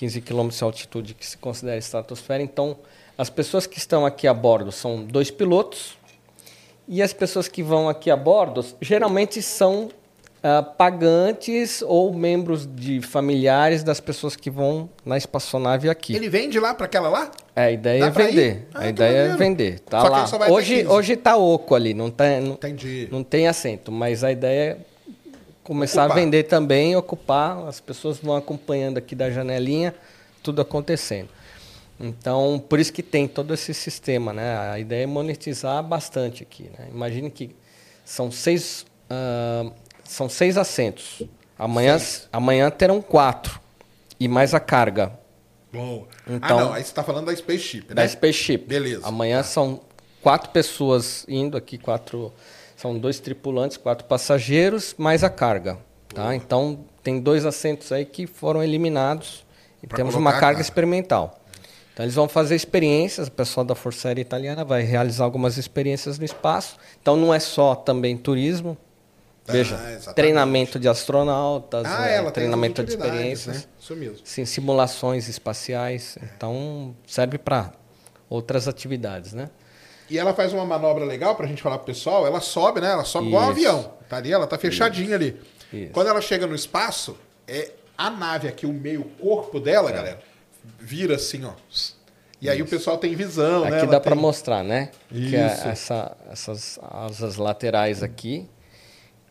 15 quilômetros de altitude que se considera estratosfera. Então, as pessoas que estão aqui a bordo são dois pilotos. E as pessoas que vão aqui a bordo geralmente são ah, pagantes ou membros de familiares das pessoas que vão na espaçonave aqui. Ele vende lá pra aquela lá? É, a ideia Dá é vender. Ah, a ideia é maneiro. vender. Tá Só que lá. ele só vai até Hoje, 15. hoje tá oco ali, não, tá, não, Entendi. não tem assento, mas a ideia é começar Ocupar. a vender também, ocupar. As pessoas vão acompanhando aqui da janelinha, tudo acontecendo. Então, por isso que tem todo esse sistema, né? A ideia é monetizar bastante aqui. Né? Imagine que são seis, ah, são seis assentos. Amanhã, amanhã terão quatro. E mais a carga. Bom. Então- ah, não. Aí você tá falando da Spaceship, né? Da Spaceship. Beleza. Amanhã são quatro pessoas indo aqui, quatro. São dois tripulantes, quatro passageiros, mais a carga. Tá? Então tem dois assentos aí que foram eliminados e Pra temos uma carga carga. experimental. Então eles vão fazer experiências, o pessoal da Força Aérea Italiana vai realizar algumas experiências no espaço. Então não é só também turismo. Veja, Ah, treinamento de astronautas, Ah, é, treinamento de experiências. Né? Sim, simulações espaciais. Então, serve para outras atividades, né? E ela faz uma manobra legal pra gente falar pro pessoal. Ela sobe, né? Ela sobe igual um Isso. avião. Tá ali, ela tá fechadinha ali. Isso. Quando ela chega no espaço, é a nave aqui, o meio corpo dela, É. galera, vira assim, ó. E aí o pessoal tem visão, né? Aqui dá para tem- mostrar, né? Que é Isso. essa, essas asas laterais aqui,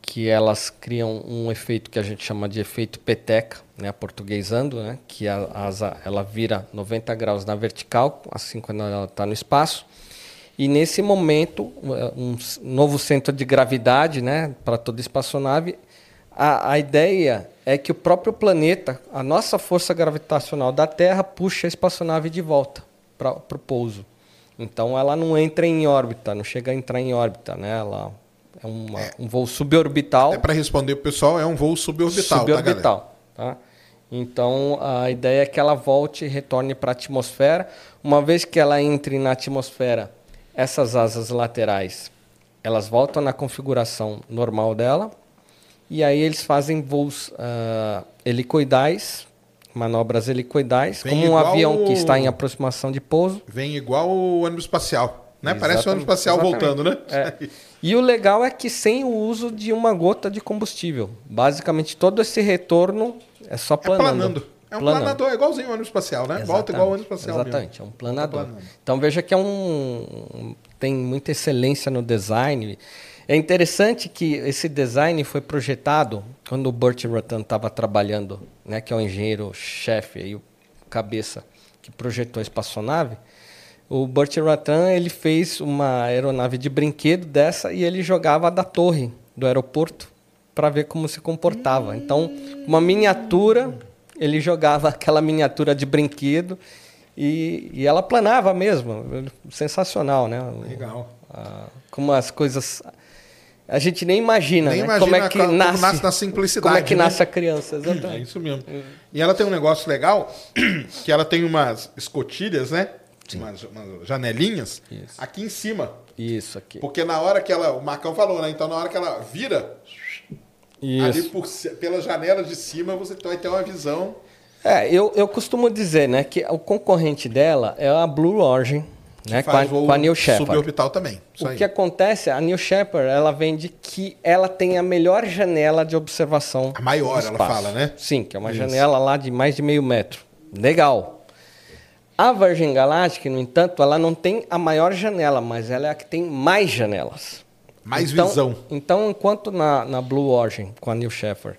que elas criam um efeito que a gente chama de efeito peteca, né? Portuguesando, né? Que a asa ela vira 90 graus na vertical, assim quando ela está no espaço. E nesse momento, um novo centro de gravidade, né? Para toda espaçonave. A, a ideia é que o próprio planeta, a nossa força gravitacional da Terra, puxa a espaçonave de volta para o pouso. Então ela não entra em órbita, não chega a entrar em órbita, né? Ela é uma- um voo suborbital. É pra responder pro pessoal, é um voo suborbital, tá, suborbital, tá? Então a ideia é que ela volte e retorne para a atmosfera. Uma vez que ela entre na atmosfera, essas asas laterais, elas voltam na configuração normal dela. E aí eles fazem voos ah, helicoidais, manobras helicoidais, Vem como um avião o- que está em aproximação de pouso. Vem igual o ônibus espacial. Né? Parece um ônibus espacial exatamente. voltando, né? É. E o legal é que sem o uso de uma gota de combustível. Basicamente, todo esse retorno é só É planando. É um Planando. planador, é igualzinho o ônibus espacial, né? Volta igual o ônibus espacial Exatamente, é um planador. Então veja que é um tem muita excelência no design. É interessante que esse design foi projetado quando o Burt Rutan estava trabalhando, né, que é o engenheiro-chefe aí, o cabeça que projetou a espaçonave. O Burt Rutan ele fez uma aeronave de brinquedo dessa e ele jogava da torre do aeroporto para ver como se comportava. Então, uma miniatura, ele jogava aquela miniatura de brinquedo e, e ela planava mesmo. Sensacional, né? Legal. Ah, como as coisas a gente nem imagina, Nem né? imagina como é que como nasce, nasce na simplicidade, Como é que né? nasce a criança, É exatamente. isso mesmo. E ela tem um negócio legal, que ela tem umas escotilhas, né? Umas, umas janelinhas Isso. aqui em cima. Isso aqui. Porque na hora que ela. O Marcão falou, né? Então na hora que ela vira, ali Isso. por, ci- pelas janelas de cima, você vai ter uma visão. É, eu, eu costumo dizer, né, que o concorrente dela é a Blue Origin, né, com a, com a New Shepard. suborbital também. O aí. que acontece, a New Shepard, ela vende que ela tem a melhor janela de observação. A maior, ela fala, né? Sim, que é uma Isso. janela lá de mais de meio metro. Legal. A Virgin Galactic, no entanto, ela não tem a maior janela, mas ela é a que tem mais janelas. Mais então, visão. Então, enquanto na, na Blue Origin, com a New Shepard,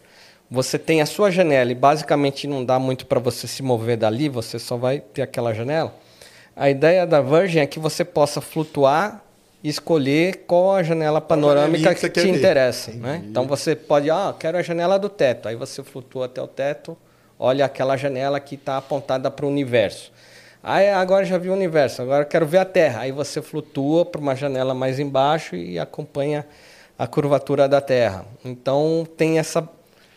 você tem a sua janela e basicamente não dá muito para você se mover dali, você só vai ter aquela janela. A ideia da Virgin é que você possa flutuar e escolher qual a janela panorâmica que que, quer te interessa. Né? Então você pode, ah, quero a janela do teto. Aí você flutua até o teto, olha aquela janela que está apontada para o universo. Aí agora já vi o universo, agora quero ver a Terra. Aí você flutua para uma janela mais embaixo e acompanha a curvatura da Terra. Então tem essa.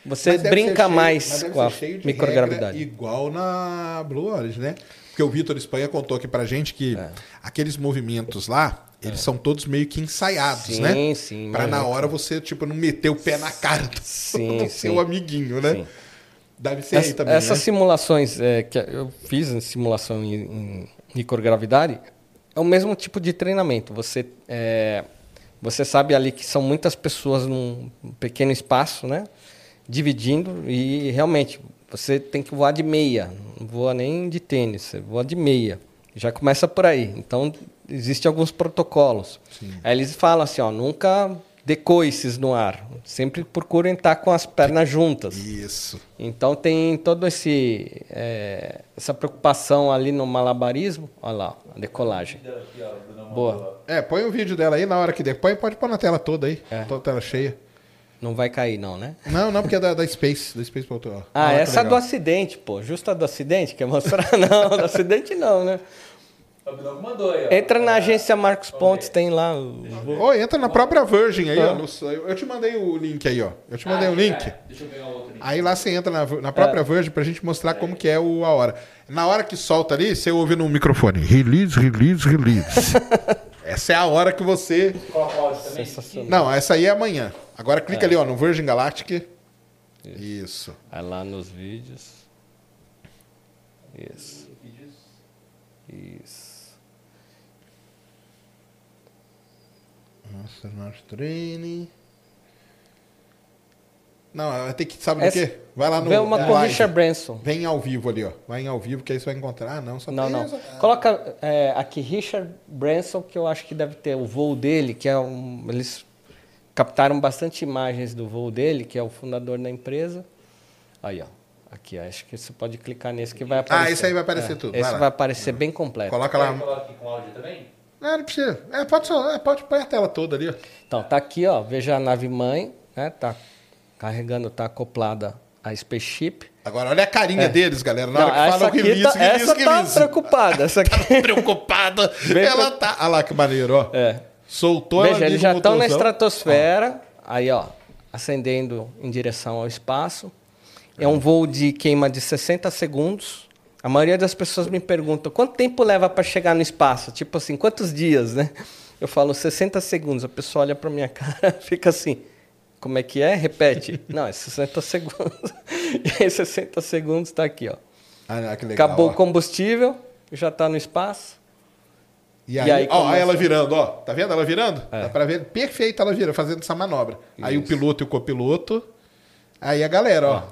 Você brinca mais com a microgravidade. Igual na Blue Origin, né? Porque o Vitor Espanha contou aqui pra gente que É. aqueles movimentos lá, eles são todos meio que ensaiados, Sim, né? sim, Pra na hora você, tipo, não meter o pé na cara do, Sim, do sim. seu amiguinho, né? Sim. Deve ser aí Essa- também, essas né? simulações é, que eu fiz em simulação em, em microgravidade é o mesmo tipo de treinamento. Você é, você sabe ali que são muitas pessoas num pequeno espaço, né? Dividindo e realmente você tem que voar de meia, não voa nem de tênis, você voa de meia. Já começa por aí. Então existem alguns protocolos. Aí eles falam assim, ó, nunca dê coices no ar. Sempre procurem estar com as pernas juntas. Isso. Então tem todo esse é, essa preocupação ali no malabarismo. Olha lá, a decolagem. Boa. É, põe o vídeo dela aí na hora que depois pode pôr na tela toda aí. É. Toda a tela cheia. Não vai cair não, né? Não, não, porque é da, da Space. Da Space ó. Ah, que essa é do acidente, pô. Justa do acidente, quer mostrar? Não, do acidente não, né? O mandou aí, ó. Entra na É, agência Marcos Pontes, tem lá. o- Ô, entra na própria Virgin aí, Ah. ó. no- eu te mandei o link aí, ó. Eu te mandei o link. é, Deixa eu pegar o outro link. Aí lá você entra na, na própria É. Virgin pra gente mostrar como que é o, a hora. Na hora que solta ali, você ouve no microfone. Release, release, release. essa é a hora que você. O. Não, essa aí é amanhã. Agora clica ali, ó, no Virgin Galactic. Isso. Aí lá nos vídeos. Isso. Isso. Nossa, nosso training. Não, vai ter que. Sabe Essa- do quê? Vai lá no. Vê uma com. Richard Branson. Vem ao vivo ali, ó. Vai em ao vivo, que aí você vai encontrar. Ah, não, só Não, tem não. essa- Coloca é, aqui Richard Branson, que eu acho que deve ter o voo dele, que é um. Eles captaram bastante imagens do voo dele, que é o fundador da empresa. Aí, ó. Aqui, ó, acho que você pode clicar nesse que vai aparecer. Ah, esse aí vai aparecer É, tudo, vai Esse lá. vai aparecer bem completo. Coloca lá. eu coloque com áudio também? Não, não precisa. É, pode só. É, pode pôr a tela toda ali, ó. Então, tá aqui, ó. Veja a nave mãe, né? Tá carregando, tá acoplada a spaceship. Agora, olha a carinha deles, galera. Na hora que essa fala o aqui release, tá, essa tá release. preocupada. Essa aqui. Preocupada. Bem ela tá. Olha lá que maneiro, ó. É. Soltou ela Veja, ali eles já estão na estratosfera, aí ó, ascendendo em direção ao espaço. É um voo de queima de 60 segundos. A maioria das pessoas me perguntam quanto tempo leva para chegar no espaço? Tipo assim, quantos dias, né? Eu falo 60 segundos. A pessoa olha para minha cara, fica assim. Como é que é? Repete. Não, é 60 segundos. E aí 60 segundos está aqui, ó. Ah, que legal. Acabou ó. o combustível, já está no espaço. E aí, E aí ó, começa- ela virando, ó. Tá vendo ela virando? Dá pra ver perfeita ela vira, fazendo essa manobra. Aí o Isso. piloto e o copiloto. Aí a galera, ó.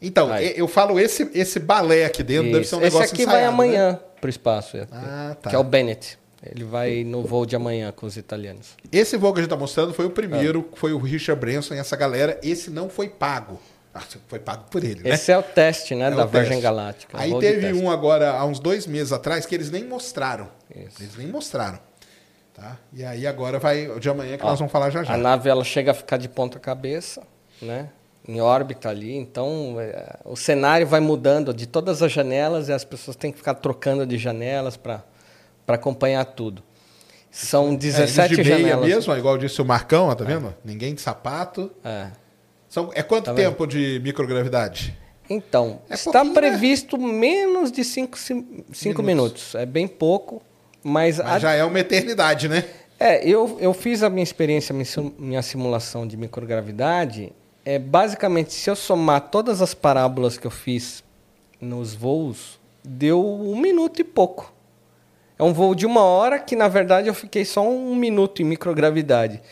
Então, Aí. eu falo esse, esse balé aqui dentro deve Isso. ser um Esse negócio aqui vai ensaiado, né? amanhã pro espaço. é. Ah, tá. Que é o Bennett. Ele vai no voo de amanhã com os italianos. Esse voo que a gente tá mostrando foi o primeiro, foi o Richard Branson e essa galera. Esse não foi pago. Ah, foi pago por ele, né? Esse é o teste, né, É da o teste. Virgin Galáctica. Aí teve um agora, há uns dois meses atrás, que eles nem mostraram. Isso. Eles nem mostraram. Tá? E aí agora vai, o de amanhã que Ó, nós vamos falar já já. A nave ela chega a ficar de ponta cabeça, né? Em órbita ali, então é, o cenário vai mudando de todas as janelas e as pessoas têm que ficar trocando de janelas para acompanhar tudo. São É, 17 eles de meia janelas. mesmo, igual disse o Marcão, tá vendo? Ninguém de sapato. É. São, é quanto Tá vendo? tempo de microgravidade? Então, É está né? previsto menos de 5 minutos. minutos. É bem pouco, mas, Mas a- já é uma eternidade, né? É, eu, eu fiz a minha experiência, minha simulação de microgravidade. É, basicamente, se eu somar todas as parábolas que eu fiz nos voos, deu um minuto e pouco. É um voo de uma hora que, na verdade, eu fiquei só um minuto em microgravidade.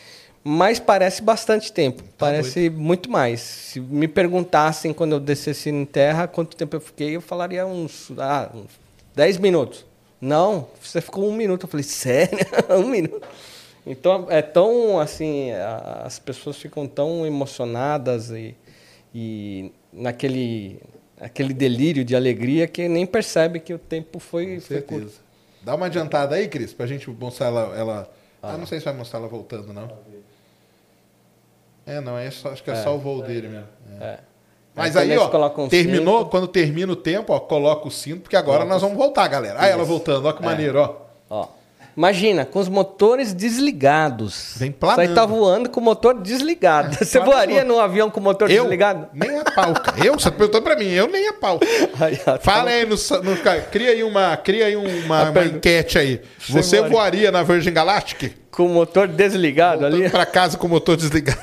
Mas parece bastante tempo. parece muito mais. Se me perguntassem quando eu descesse em terra quanto tempo eu fiquei, eu falaria uns, ah, uns 10 minutos. Não, você ficou um minuto. Eu falei, sério? um minuto? Então, é tão assim, as pessoas ficam tão emocionadas e, e naquele aquele delírio de alegria que nem percebe que o tempo foi, foi curto. Certeza. Dá uma adiantada aí, Cris, pra gente mostrar ela. ela... Ah, não sei se vai mostrar ela voltando, não. É, não, é só, acho que é, só o voo dele mesmo. É. É. Mas Aí aí, ó, um terminou, cinto. quando termina o tempo, ó, coloca o cinto, porque agora nós vamos voltar, galera. Ah, ela voltando, ó que maneiro, ó. Imagina, com os motores desligados. Vem Isso aí planando. tá voando com o motor desligado. Você Planou. voaria num avião com o motor Eu? desligado? Nem a pau. Eu, você tá perguntando pra mim, eu nem a pau. Aí, ó, tá- Fala aí, no, no- cria aí uma, cria aí uma, uma enquete aí. Você Você voaria? voaria na Virgin Galactic? Com o motor desligado Voltando ali? pra casa com o motor desligado.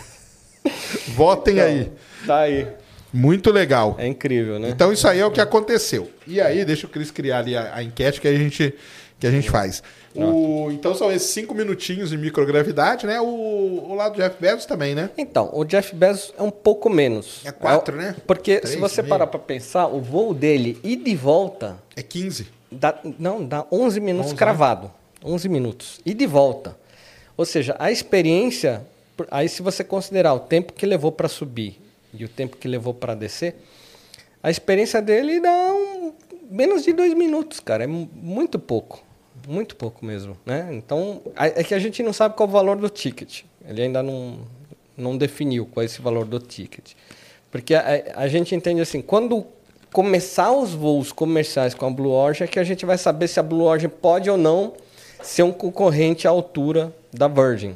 Votem aí. Tá aí. Muito legal. É incrível, né? Então isso aí é o que aconteceu. E aí, deixa o Cris criar ali a, a enquete que a gente, que a gente faz. O- então são esses cinco minutinhos de microgravidade, né? O, o lado do Jeff Bezos também, né? Então, o Jeff Bezos é um pouco menos. É quatro, o- né? Porque Três se você meio. parar para pensar, o voo dele e de volta É 15. dá, não, dá 11 minutos 11, né? cravado. 11 minutos. E de volta. Ou seja, a experiência, aí se você considerar o tempo que levou para subir e o tempo que levou para descer, a experiência dele dá um- menos de dois minutos, cara. É mu- muito pouco. Muito pouco mesmo, né? Então, é que a gente não sabe qual o valor do ticket. Ele ainda não, não definiu qual é esse valor do ticket. Porque a, a gente entende assim, quando começar os voos comerciais com a Blue Origin, é que a gente vai saber se a Blue Origin pode ou não ser um concorrente à altura da Virgin.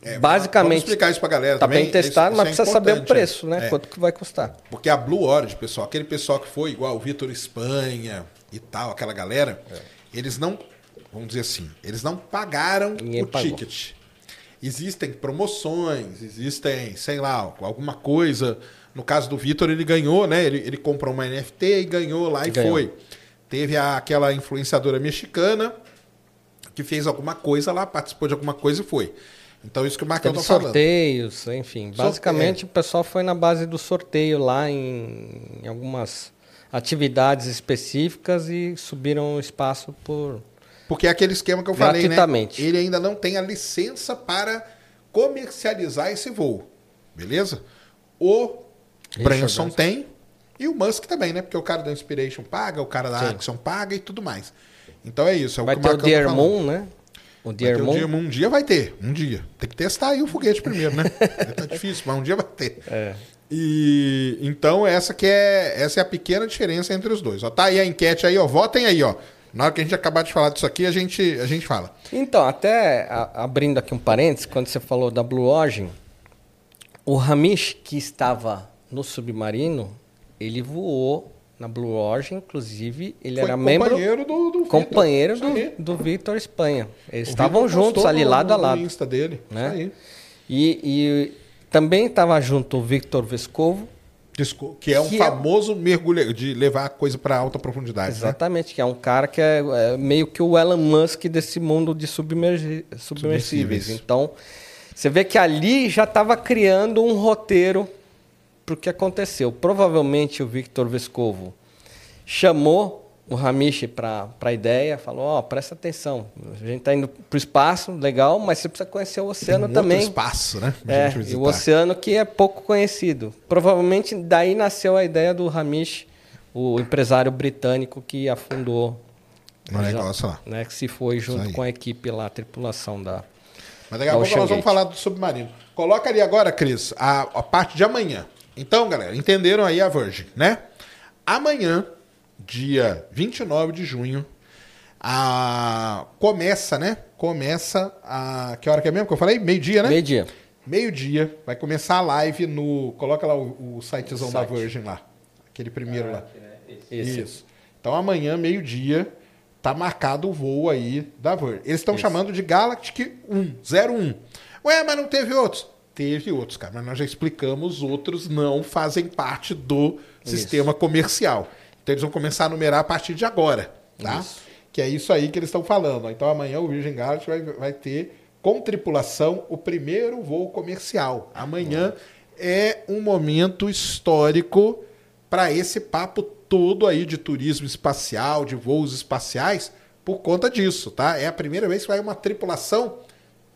É, Vamos basicamente, explicar isso pra galera Tá também. bem testado, Isso- mas isso é precisa saber o importante, preço, né? É. Quanto que vai custar. Porque a Blue Origin, pessoal, aquele pessoal que foi igual o Vitor Espanha e tal, aquela galera, eles não, vamos dizer assim, eles não pagaram Ninguém o pagou. ticket. Existem promoções, existem, sei lá, alguma coisa. No caso do Vitor, ele ganhou, né? Ele, ele comprou uma NFT e ganhou lá e Ganhou. foi. Teve a- aquela influenciadora mexicana que fez alguma coisa lá, participou de alguma coisa e foi. Então, isso que o Marcão Teve tá falando. sorteios, enfim. Basicamente, o pessoal foi na base do sorteio lá em, em algumas atividades específicas e subiram o espaço por... Porque é aquele esquema que eu falei, né? Ele ainda não tem a licença para comercializar esse voo. Beleza? O Branson Branson. tem e o Musk também, né? Porque o cara da Inspiration paga, o cara da Sim. Action paga e tudo mais. Então é isso. É vai o que ter o tá Dear. Moon, né? O Moon. Dear Moon. Um dia vai ter. Um dia. Tem que testar aí o foguete primeiro, né? tá difícil, mas um dia vai ter. É. E então essa que é essa é a pequena diferença entre os dois. Ó, tá aí a enquete aí, ó. Votem aí, ó. Na hora que a gente acabar de falar disso aqui, a gente, a gente fala. Então, até a- abrindo aqui um parênteses, quando você falou da Blue Origin, o Hamish, que estava no submarino, ele voou na Blue Origin, inclusive ele Foi era membro, companheiro do, do Vitor. companheiro aí. do, do Victor Espanha. Eles O estavam Vitor juntos ali no- lado a no lado. Insta dele. né? E, e também estava junto o Victor Vescovo Desco- Que é um Que é- famoso mergulho de levar a coisa para alta profundidade. né? Exatamente, que é um cara que é, é meio que o Elon Musk desse mundo de submergi- submersíveis. Submersíveis. Então, você vê que ali já estava criando um roteiro para o que aconteceu. Provavelmente o Victor Vescovo chamou o Hamish para a ideia, falou, ó, presta atenção, a gente está indo para o espaço, legal, mas você precisa conhecer o Tem oceano um também. outro espaço, né? É, e o oceano que é pouco conhecido. Provavelmente daí nasceu a ideia do Hamish, o empresário britânico que afundou. Já- negócio lá. Né, que se foi junto com a equipe lá, a tripulação da. Mas daqui a pouco nós vamos falar do submarino. Coloca ali agora, Cris, a, a parte de amanhã. Então, galera, entenderam aí a Virgin, né? Amanhã, dia 29 de junho, a... começa, né? Começa a. Que hora que é mesmo que eu falei? Meio-dia, né? Meio-dia. Meio-dia, vai começar a live no. Coloca lá o, o sitezão da Site. Virgin lá. Aquele primeiro lá. Esse. Isso. Então amanhã, meio-dia, tá marcado o voo aí da Virgin. Eles estão chamando de Galactic 1, 01. Ué, mas não teve outros? Teve outros, cara, mas nós já explicamos, outros não fazem parte do sistema comercial. Então eles vão começar a numerar a partir de agora, tá? Isso. Que é isso aí que eles estão falando. Então amanhã o Virgin Galactic vai, vai ter com tripulação o primeiro voo comercial. Amanhã é um momento histórico para esse papo todo aí de turismo espacial, de voos espaciais, por conta disso, tá? É a primeira vez que vai uma tripulação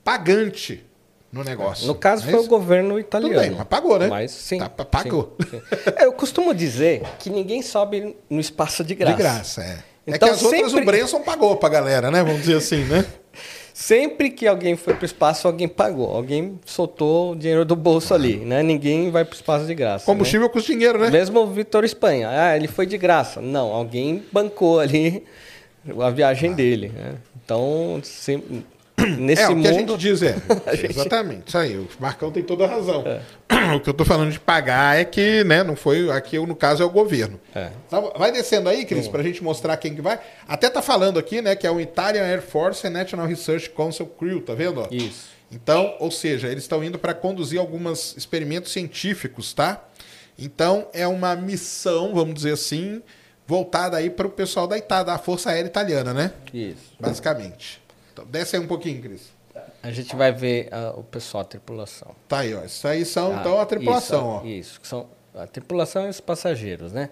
pagante no negócio. No caso, Não é foi o governo italiano. Tudo bem, mas pagou, né? Mas sim. Tá, pagou. sim, sim. É, Eu costumo dizer que ninguém sobe no espaço de graça. De graça, é. é Então, que as outras sempre- o Brenson pagou pra galera, né? Vamos dizer assim, né? Sempre que alguém foi para o espaço, alguém pagou. Alguém soltou o dinheiro do bolso ali, né? Ninguém vai para o espaço de graça. Combustível custa dinheiro, né? né? Mesmo o Vitor Espanha. Ah, ele foi de graça. Não, alguém bancou ali a viagem dele. né? Então, sem- nesse é, o que mundo... a gente diz é. gente- Exatamente, isso aí. O Marcão tem toda a razão. É. O que eu tô falando de pagar é que, né, não foi. Aqui, no caso, é o governo. É. Tá, Vai descendo aí, Cris, pra gente mostrar quem que vai. Até tá falando aqui, né, que é o Italian Air Force and National Research Council Crew, tá vendo? Isso. Então, ou seja, eles estão indo para conduzir alguns experimentos científicos, tá? Então, é uma missão, vamos dizer assim, voltada aí para o pessoal da Itália, da Força Aérea Italiana, né? Isso. Basicamente. Então, desce aí um pouquinho, Cris. A gente vai ver ah, o pessoal, a tripulação. Tá aí, ó. Isso aí são, Ah, então, a tripulação, isso, ó. Isso, que são a tripulação e os passageiros, né?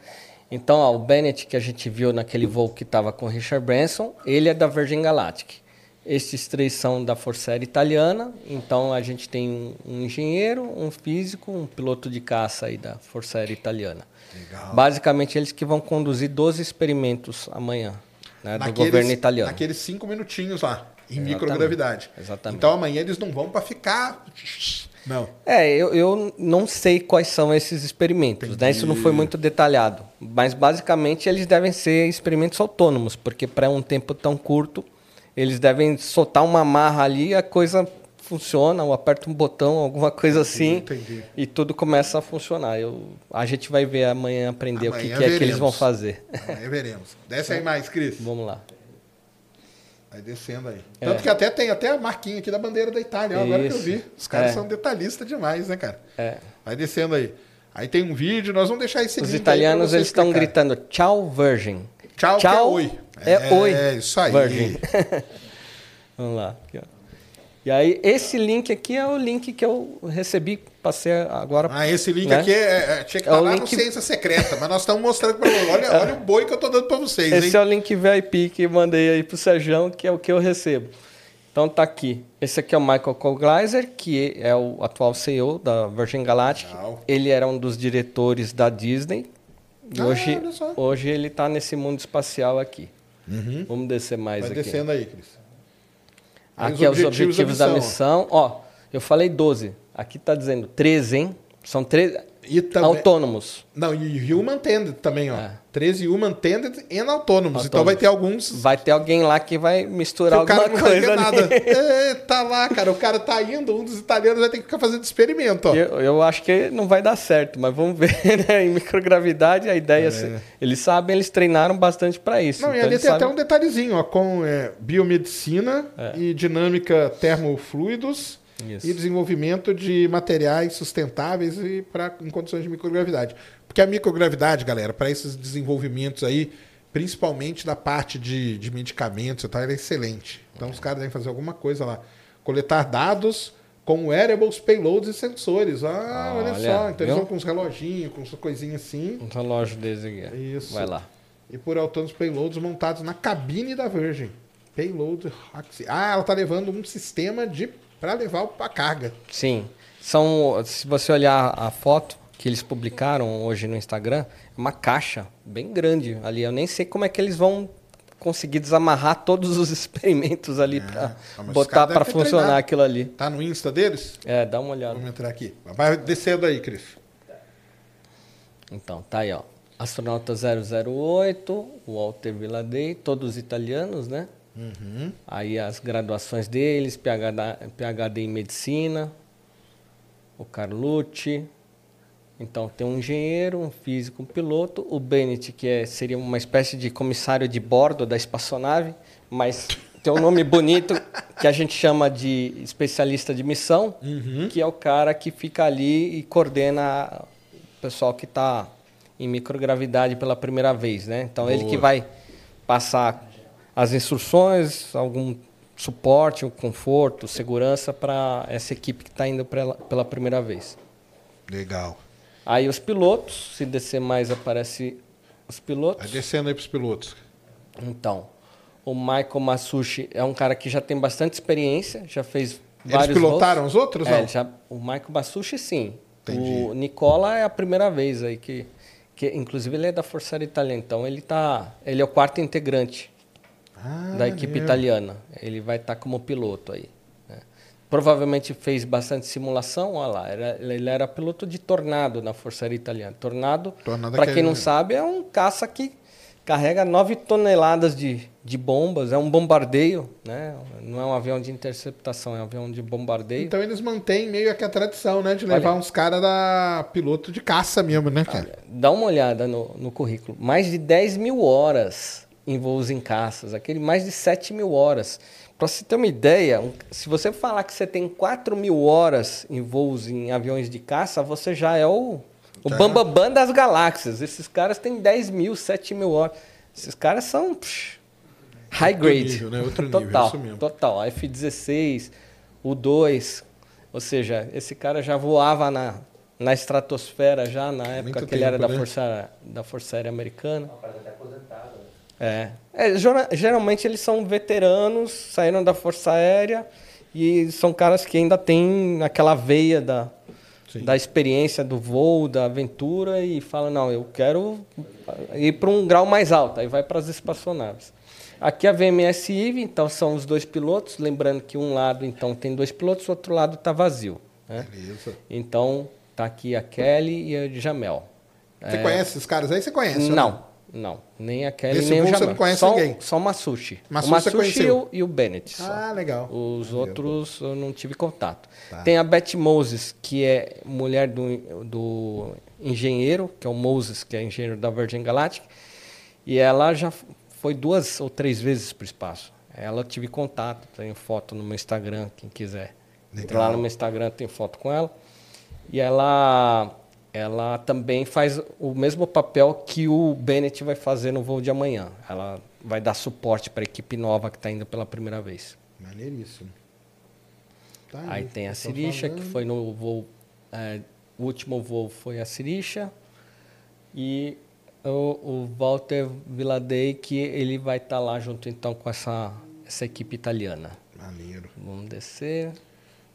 Então, ó, o Bennett que a gente viu naquele voo que estava com o Richard Branson, ele é da Virgin Galactic. Esses três são da Força Aérea Italiana, então a gente tem um, um engenheiro, um físico, um piloto de caça aí da Força Aérea Italiana. Legal. Basicamente, eles que vão conduzir 12 experimentos amanhã, né, do governo italiano. Naqueles cinco minutinhos lá, em Exatamente. microgravidade. Exatamente. Então, amanhã eles não vão para ficar... Não. É, eu, eu não sei quais são esses experimentos, né? Isso não foi muito detalhado. Mas basicamente eles devem ser experimentos autônomos, porque para um tempo tão curto, eles devem soltar uma marra ali, a coisa funciona, ou aperta um botão, alguma coisa assim, entendi. e tudo começa a funcionar. Eu, a gente vai ver amanhã aprender o que, Amanhã que é que eles vão fazer. Amanhã veremos. Desce aí mais, Cris. Vamos lá. Vai descendo aí. É. Tanto que até tem até a marquinha aqui da bandeira da Itália, agora que eu vi. Os caras É. são detalhistas demais, né, cara? É. Vai descendo aí. Aí tem um vídeo, nós vamos deixar esse Os italianos eles estão gritando tchau Virgin. Tchau, que é oi. É, É, oi. isso aí. Virgin. Vamos lá. Aqui, ó. E aí, esse link aqui é o link que eu recebi, passei agora. Ah, esse link né? aqui é, é- tinha que É estar o lá link- no Ciência Secreta, mas nós estamos mostrando pra vocês. Olha, olha o boi que eu tô dando pra vocês, Esse hein? é o link VIP que mandei aí pro Serjão, que é o que eu recebo. Então tá aqui. Esse aqui é o Michael Colgleiser, que é o atual CEO da Virgin Galactic. Legal. Ele era um dos diretores da Disney. E Ah, hoje, hoje ele está nesse mundo espacial aqui. Uhum. Vamos descer mais Vai aqui. descendo aí, Cris. Aí Aqui é os objetivos da missão. Ó, eu falei 12. Aqui tá dizendo 13, hein? São 13 E também... autônomos. Não, e Human Tended também, ó. É. 13 Human Tended e autônomos. Então vai ter alguns Vai ter alguém lá que vai que misturar o cara alguma não vai coisa ali. nada. É, tá lá, cara. O cara tá indo, um dos italianos vai ter que ficar fazendo experimento, ó. Eu, eu acho que não vai dar certo, mas vamos ver, né? Em microgravidade, a ideia... é. Eles sabem, eles treinaram bastante para isso. Não, e então ali eles tem até sabem- um detalhezinho, ó, com é, biomedicina É. e dinâmica termofluidos Isso. e desenvolvimento de materiais sustentáveis e pra, em condições de microgravidade. Porque a microgravidade, galera, para esses desenvolvimentos aí, principalmente da parte de, de medicamentos e tal, ela é excelente. Então os caras devem fazer alguma coisa lá. Coletar dados com wearables, payloads e sensores. Ah, olha, Olha, só. Então eles viu? vão com uns reloginhos, com suas coisinhas assim. Um relógio desse aqui. Isso. Vai lá. E por autônomos payloads montados na cabine da Virgin. Payload Roxy. Ah, ela tá levando um sistema de para levar a carga. Sim. São, se você olhar a foto que eles publicaram hoje no Instagram, é uma caixa bem grande ali. Eu nem sei como é que eles vão conseguir desamarrar todos os experimentos ali para mas os botar para funcionar aquilo ali. Tá no Insta deles? É, dá uma olhada. Vamos entrar aqui. Vai descendo aí, Cris. Então, tá aí, ó. Astronauta 008, Walter Villadei, todos italianos, né? Uhum. Aí as graduações deles, PhD, PhD em medicina, o Carlucci. Então tem um engenheiro, um físico, um piloto, o Bennett, que é, seria uma espécie de comissário de bordo da espaçonave, mas tem um nome bonito que a gente chama de especialista de missão, que é o cara que fica ali e coordena o pessoal que está em microgravidade pela primeira vez, né? Então ele que Boa. vai passar as instruções, algum suporte, o conforto, segurança para essa equipe que está indo pela, pela primeira vez. Legal. Aí os pilotos, se descer mais aparece os pilotos. Vai descendo aí pros pilotos. Então, o Michael Masucci é um cara que já tem bastante experiência, já fez Eles vários pilotaram voos. os outros, É, já, o Michael Masucci sim. Entendi. O Nicola é a primeira vez aí que, que inclusive ele é da Força Aérea Italiana, então ele tá, ele é o quarto integrante Ah, da equipe maneiro. italiana. Ele vai estar como piloto aí. né? Provavelmente fez bastante simulação, olha lá, era- ele era piloto de Tornado na Força Aérea Italiana. Tornado, Tornado para que quem é- não sabe, é um caça que carrega 9 toneladas de, de bombas, é um bombardeio, né? não é um avião de interceptação, é um avião de bombardeio. Então eles mantêm meio que a tradição, né? De levar uns caras da piloto de caça mesmo, né, cara? Dá uma olhada no, no currículo. Mais de 10 mil horas em voos em caças. Aquele mais de 7 mil horas. Para você ter uma ideia, um- se você falar que você tem 4 mil horas em voos em aviões de caça, você já é o, o Já. bambambam das galáxias. Esses caras têm 10 mil, 7 mil horas. Esses caras são psh, high Outro grade. nível, né? Outro nível, total, isso mesmo. total. F-16, o 2. Ou seja, esse cara já voava na, na estratosfera já na época Muito que ele era tempo, da, né? força, da Força Aérea Americana. Até aposentado. Né? É. É, gera- geralmente eles são veteranos, saíram da Força Aérea e são caras que ainda têm aquela veia da, Sim. da experiência do voo, da aventura e falam, não, eu quero ir para um grau mais alto, aí vai para as espaçonaves. Aqui a VMS IVE, então são os dois pilotos, lembrando que um lado então tem dois pilotos, o outro lado está vazio. Né? Beleza. Então tá aqui a Kelly e a Jamel. Você conhece esses caras aí? Você conhece? ou É. Não. Nem a Kelly, Nesse nem o voo você não conhece só, ninguém? Só o Massushi. Massushi o você Massushi e o, e o Bennett. só. Ah, legal. Os Maneiro. outros eu não tive contato. Tá. Tem a Beth Moses, que é mulher do, do engenheiro, que é o Moses, que é engenheiro da Virgin Galactic. E ela já foi duas ou três vezes para o espaço. Ela tive contato, tenho foto no meu Instagram, quem quiser. Legal. lá no meu Instagram, tem foto com ela. E ela, ela também faz o mesmo papel que o Bennett vai fazer no voo de amanhã. Ela vai dar suporte para a equipe nova que está indo pela primeira vez. Maneiríssimo. Tá Aí tem a Sirisha, que foi no voo. é, o último voo foi a Sirisha. E o, o Walter Villadei, que ele vai estar lá junto então com essa, essa equipe italiana. Maneiro. Vamos descer.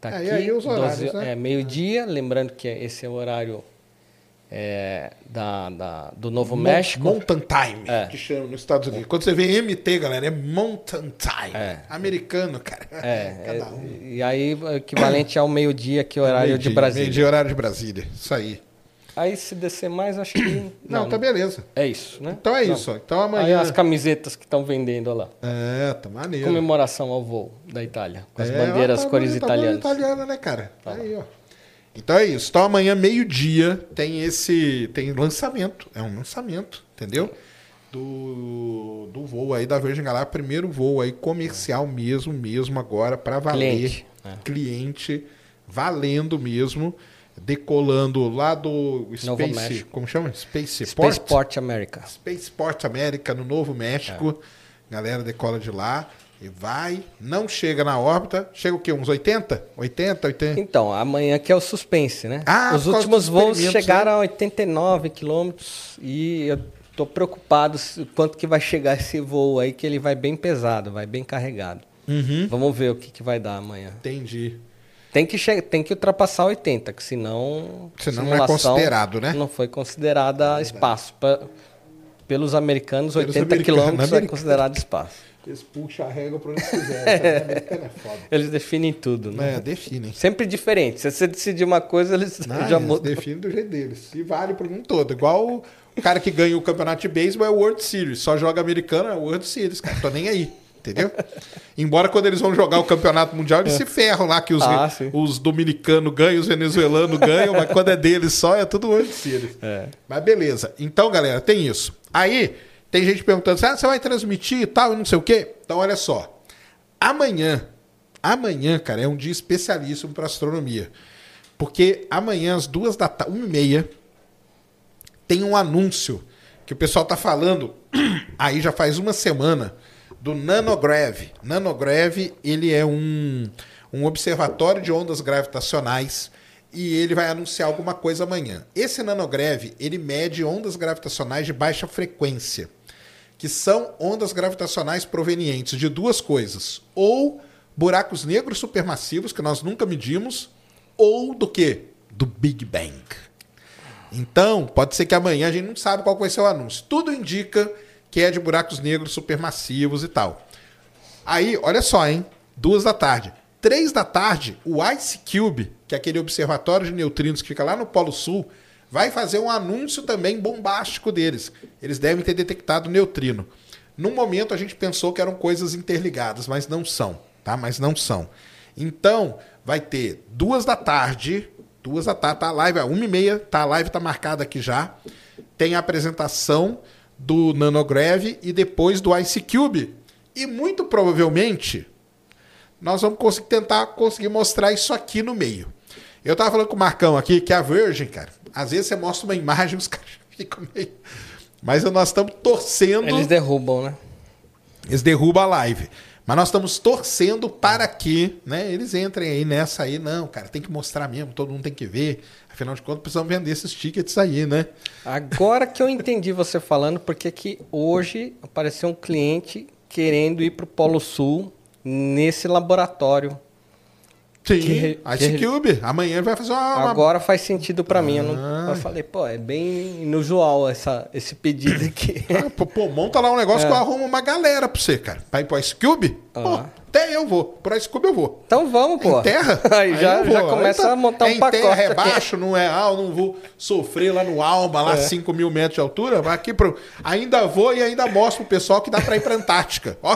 Tá É, aqui. e aí os horários, né? É meio-dia, lembrando que esse é o horário é, da, da- do Novo Mon- México. Mountain Time, É. que chama nos Estados Unidos. Quando você vê MT, galera, é Mountain Time. É. Americano, cara. É, Cada é, um. e aí equivalente ao meio-dia, que é o horário de Brasília. Meio-dia, horário de Brasília. Isso aí. Aí se descer mais, acho que. Não, tá beleza. É isso, né? Então é Não. isso. Então Aí amanhã. as camisetas que estão vendendo lá. É, tá maneiro. Comemoração ao voo da Itália. Com as É, bandeiras tá cores bonito, tá italianas. italiana, né, cara? aí, ó. Então é isso. Então amanhã, meio-dia, tem esse. Tem lançamento. É um lançamento, entendeu? Do, do voo aí da Virgin Galactic. Primeiro voo aí comercial mesmo, mesmo agora, pra valer. Cliente. Cliente valendo mesmo, decolando lá do Novo Space, México. como chama? Spaceport. Spaceport America. Spaceport América no Novo México. Galera decola de lá e vai, não chega na órbita, chega o quê? Uns 80? 80, 80? Então, amanhã que é o suspense, né? Ah, Os últimos voos chegaram a 89 quilômetros e eu tô preocupado quanto que vai chegar esse voo aí, que ele vai bem pesado, vai bem carregado. Uhum. Vamos ver o que, que vai dar amanhã. Entendi. Tem que, tem que ultrapassar 80, que senão... Senão não é considerado, né? Não foi considerada espaço. Pa- pelos americanos, Pelos 80 americanos, quilômetros é considerado espaço. Eles puxam a régua pra onde quiser. americano é foda. Eles definem tudo, né? É, definem. Sempre diferente. Se você decidir uma coisa, eles Não, já eles mudam. definem do jeito deles. E vale pro mundo todo. Igual o, o cara que ganha o campeonato de beisebol é o World Series. Só joga americano, é o World Series, cara. Tô nem aí. Entendeu? Embora quando eles vão jogar o campeonato mundial, eles se ferram lá, que os, Ah, os dominicanos ganham, os venezuelanos ganham, mas quando é deles só, é tudo World Series. É. Mas beleza. Então, galera, tem isso. Aí, tem gente perguntando ah, você vai transmitir e tal, e não sei o quê? Então, olha só. Amanhã, amanhã, cara, é um dia especialíssimo para astronomia. Porque amanhã, às duas da tarde, uma e meia, tem um anúncio que o pessoal tá falando aí já faz uma semana do Nanograv. Nanograv, ele é um, um observatório de ondas gravitacionais e ele vai anunciar alguma coisa amanhã. Esse Nanograv, ele mede ondas gravitacionais de baixa frequência, que são ondas gravitacionais provenientes de duas coisas: ou buracos negros supermassivos que nós nunca medimos, ou do que? Do Big Bang. Então, pode ser que amanhã a gente não sabe qual vai ser o anúncio. Tudo indica que é de buracos negros supermassivos e tal. Aí, olha só, hein? Duas da tarde. Três da tarde, o Ice Cube, que é aquele observatório de neutrinos que fica lá no Polo Sul, vai fazer um anúncio também bombástico deles. Eles devem ter detectado neutrino. No momento a gente pensou que eram coisas interligadas, mas não são, tá? Mas não são. Então, vai ter duas da tarde, duas da tarde, tá a live, a uma e meia, tá a live tá marcada aqui já. Tem a apresentação do Nanograv e depois do Ice Cube. E muito provavelmente nós vamos conseguir tentar conseguir mostrar isso aqui no meio. Eu tava falando com o Marcão aqui que a Virgin, cara, às vezes você mostra uma imagem os caras ficam meio. Mas nós estamos torcendo. Eles derrubam, né? Eles derrubam a live. Mas nós estamos torcendo para que né, eles entrem aí nessa aí. Não, cara, tem que mostrar mesmo, todo mundo tem que ver. Afinal de contas, precisamos vender esses tickets aí, né? Agora que eu entendi você falando, porque que hoje apareceu um cliente querendo ir para o Polo Sul nesse laboratório. Sim, Que- Ice que- Cube. Amanhã ele vai fazer uma. uma- Agora faz sentido para mim. Eu, não, Ah. eu falei, pô, é bem inusual essa, esse pedido aqui. Ah, pô, pô, monta lá um negócio É. que eu arrumo uma galera pra você, cara. Pra ir pro Ice Cube? Pô, Ah. até eu vou. Pro Ice Cube eu vou. Então vamos, pô. Em terra? Aí, já, eu já vou. começa Aí tá- a montar é um em pacote. terra, é baixo, não é ah, eu não vou sofrer lá no Alma, lá É. 5 mil metros de altura. Mas aqui pro... ainda vou e ainda mostro pro pessoal que dá pra ir pra Antártica. Ó,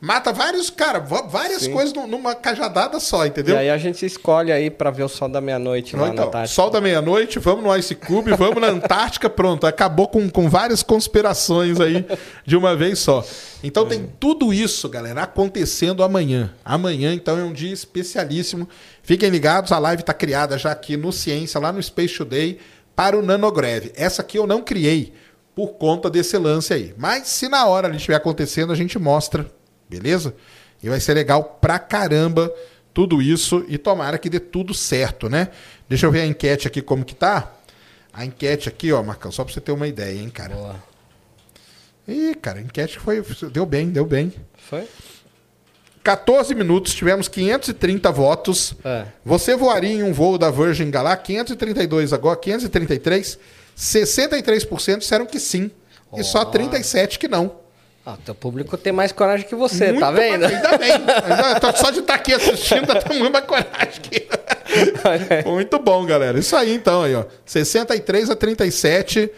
mata vários, cara, várias Sim. coisas num- numa cajadada só, E entendeu? aí a gente escolhe aí para ver o sol da meia-noite lá então, na tarde. sol da meia-noite, vamos no Ice Cube, vamos na Antártica, pronto. Acabou com, com várias conspirações aí de uma vez só. Então tem tudo isso, galera, acontecendo amanhã. Amanhã, então, é um dia especialíssimo. Fiquem ligados, a live está criada já aqui no Ciência, lá no Space Today, para o Nanograv. Essa aqui eu não criei por conta desse lance aí. Mas se na hora ali estiver acontecendo, a gente mostra, beleza? E vai ser legal pra caramba tudo isso e tomara que dê tudo certo, né? Deixa eu ver a enquete aqui como que tá. A enquete aqui, ó, Marcão, só pra você ter uma ideia, hein, cara. Boa. Ih, cara, a enquete foi. Deu bem, deu bem. Foi? 14 minutos, tivemos 530 votos. É. Você voaria em um voo da Virgin Galactic? 532 agora, 533. 63% disseram que sim. E só Ó. 37 que não. Ah, teu público tem mais coragem que você, tá Muito vendo? mais- Ainda bem. Ainda- Só de estar aqui assistindo, tá tomando uma coragem aqui. Muito bom, galera. Isso aí, então, aí, ó. 63 a 37,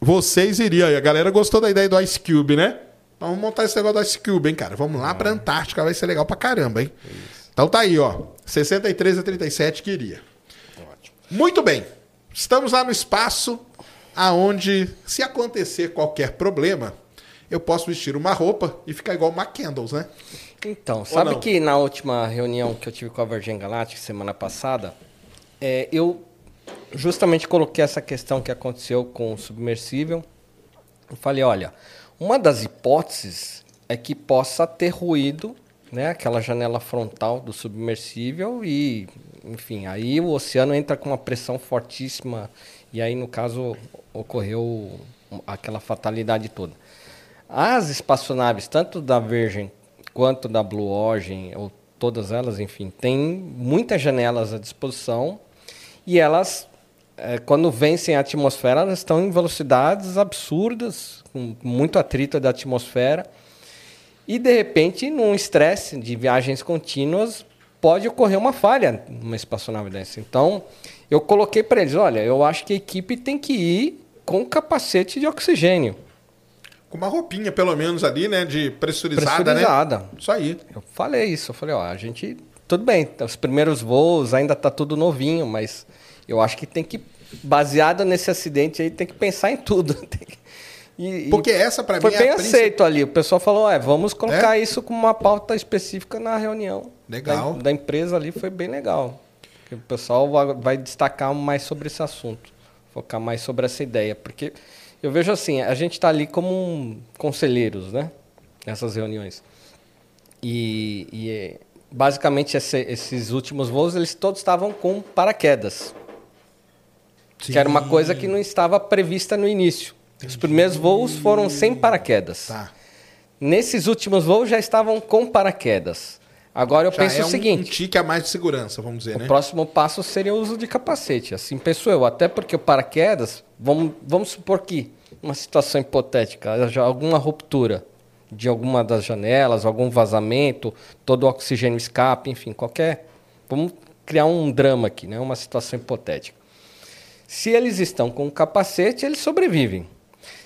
vocês iriam. aí. A galera gostou da ideia do Ice Cube, né? Então, Vamos montar esse negócio do Ice Cube, hein, cara? Vamos lá pra Antártica, vai ser legal pra caramba, hein? Então tá aí, ó. 63 a 37 que iria. Muito bem. Estamos lá no espaço aonde, se acontecer qualquer problema, eu posso vestir uma roupa e ficar igual o McCandles, né? Então, sabe que na última reunião que eu tive com a Virgin Galactic semana passada, é, eu justamente coloquei essa questão que aconteceu com o submersível. Eu falei, olha, uma das hipóteses é que possa ter ruído, né, aquela janela frontal do submersível e, enfim, aí o oceano entra com uma pressão fortíssima e aí no caso ocorreu aquela fatalidade toda. As espaçonaves, tanto da Virgin quanto da Blue Origin, ou todas elas, enfim, têm muitas janelas à disposição e elas, eh, quando vencem a atmosfera, elas estão em velocidades absurdas, com muito atrito da atmosfera. E, de repente, num estresse de viagens contínuas, pode ocorrer uma falha numa espaçonave dessa. Então, eu coloquei para eles, olha, eu acho que a equipe tem que ir com capacete de oxigênio. Com uma roupinha, pelo menos, ali, né? De pressurizada, Pressurizada. né? Isso aí. Eu falei isso, eu falei, ó, a gente. Tudo bem, os primeiros voos ainda tá tudo novinho, mas eu acho que tem que, baseado nesse acidente aí, tem que pensar em tudo. E- Porque essa, pra foi mim, bem é a princi- aceito ali. O pessoal falou, é, vamos colocar isso como uma pauta específica na reunião Legal. Da, da empresa ali, foi bem legal. Porque o pessoal vai, vai destacar mais sobre esse assunto, focar mais sobre essa ideia. Porque eu vejo assim, a gente está ali como um conselheiros, né? Nessas reuniões. E, e, é, basicamente esse- esses últimos voos, eles todos estavam com paraquedas. Que era uma coisa que não estava prevista no início. Os primeiros voos foram sem paraquedas. Tá. Nesses últimos voos já estavam com paraquedas. Agora eu Já penso é o seguinte: um tique a mais de segurança, vamos dizer, o né? próximo passo seria o uso de capacete. Assim penso eu. Até porque o paraquedas, vamos, vamos supor que, uma situação hipotética, alguma ruptura de alguma das janelas, algum vazamento, todo o oxigênio escape, enfim, qualquer. Vamos criar um drama aqui, né? uma situação hipotética. Se eles estão com o capacete, eles sobrevivem.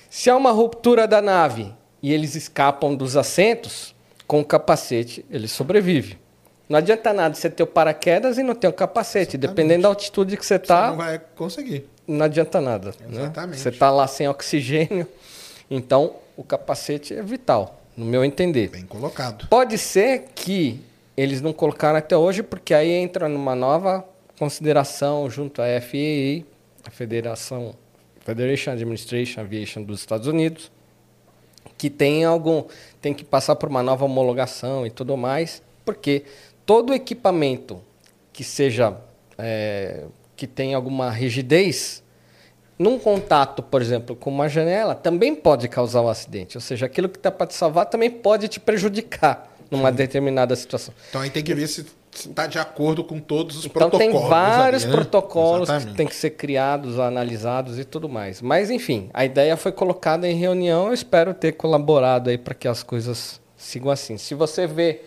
Se há uma ruptura da nave e eles escapam dos assentos, com o capacete, eles sobrevivem. Não adianta nada você ter o paraquedas e não ter o capacete. Dependendo da altitude que você Você está, não vai conseguir. não adianta nada. né? Exatamente. Você está lá sem oxigênio. Então, o capacete é vital, no meu entender. Bem colocado. Pode ser que eles não colocaram até hoje, porque aí entra numa nova consideração junto à FAA, a Federação Federation Administration Aviation dos Estados Unidos, que tem algum tem que passar por uma nova homologação e tudo mais, porque todo equipamento que seja é, que tenha alguma rigidez num contato, por exemplo, com uma janela, também pode causar um acidente. Ou seja, aquilo que está para te salvar também pode te prejudicar numa determinada situação. Então aí tem que ver se está de acordo com todos os Então protocolos. tem vários ali, né? protocolos que Exatamente. têm que ser criados, analisados e tudo mais. Mas enfim, a ideia foi colocada em reunião. Eu espero ter colaborado aí para que as coisas sigam assim. Se você vê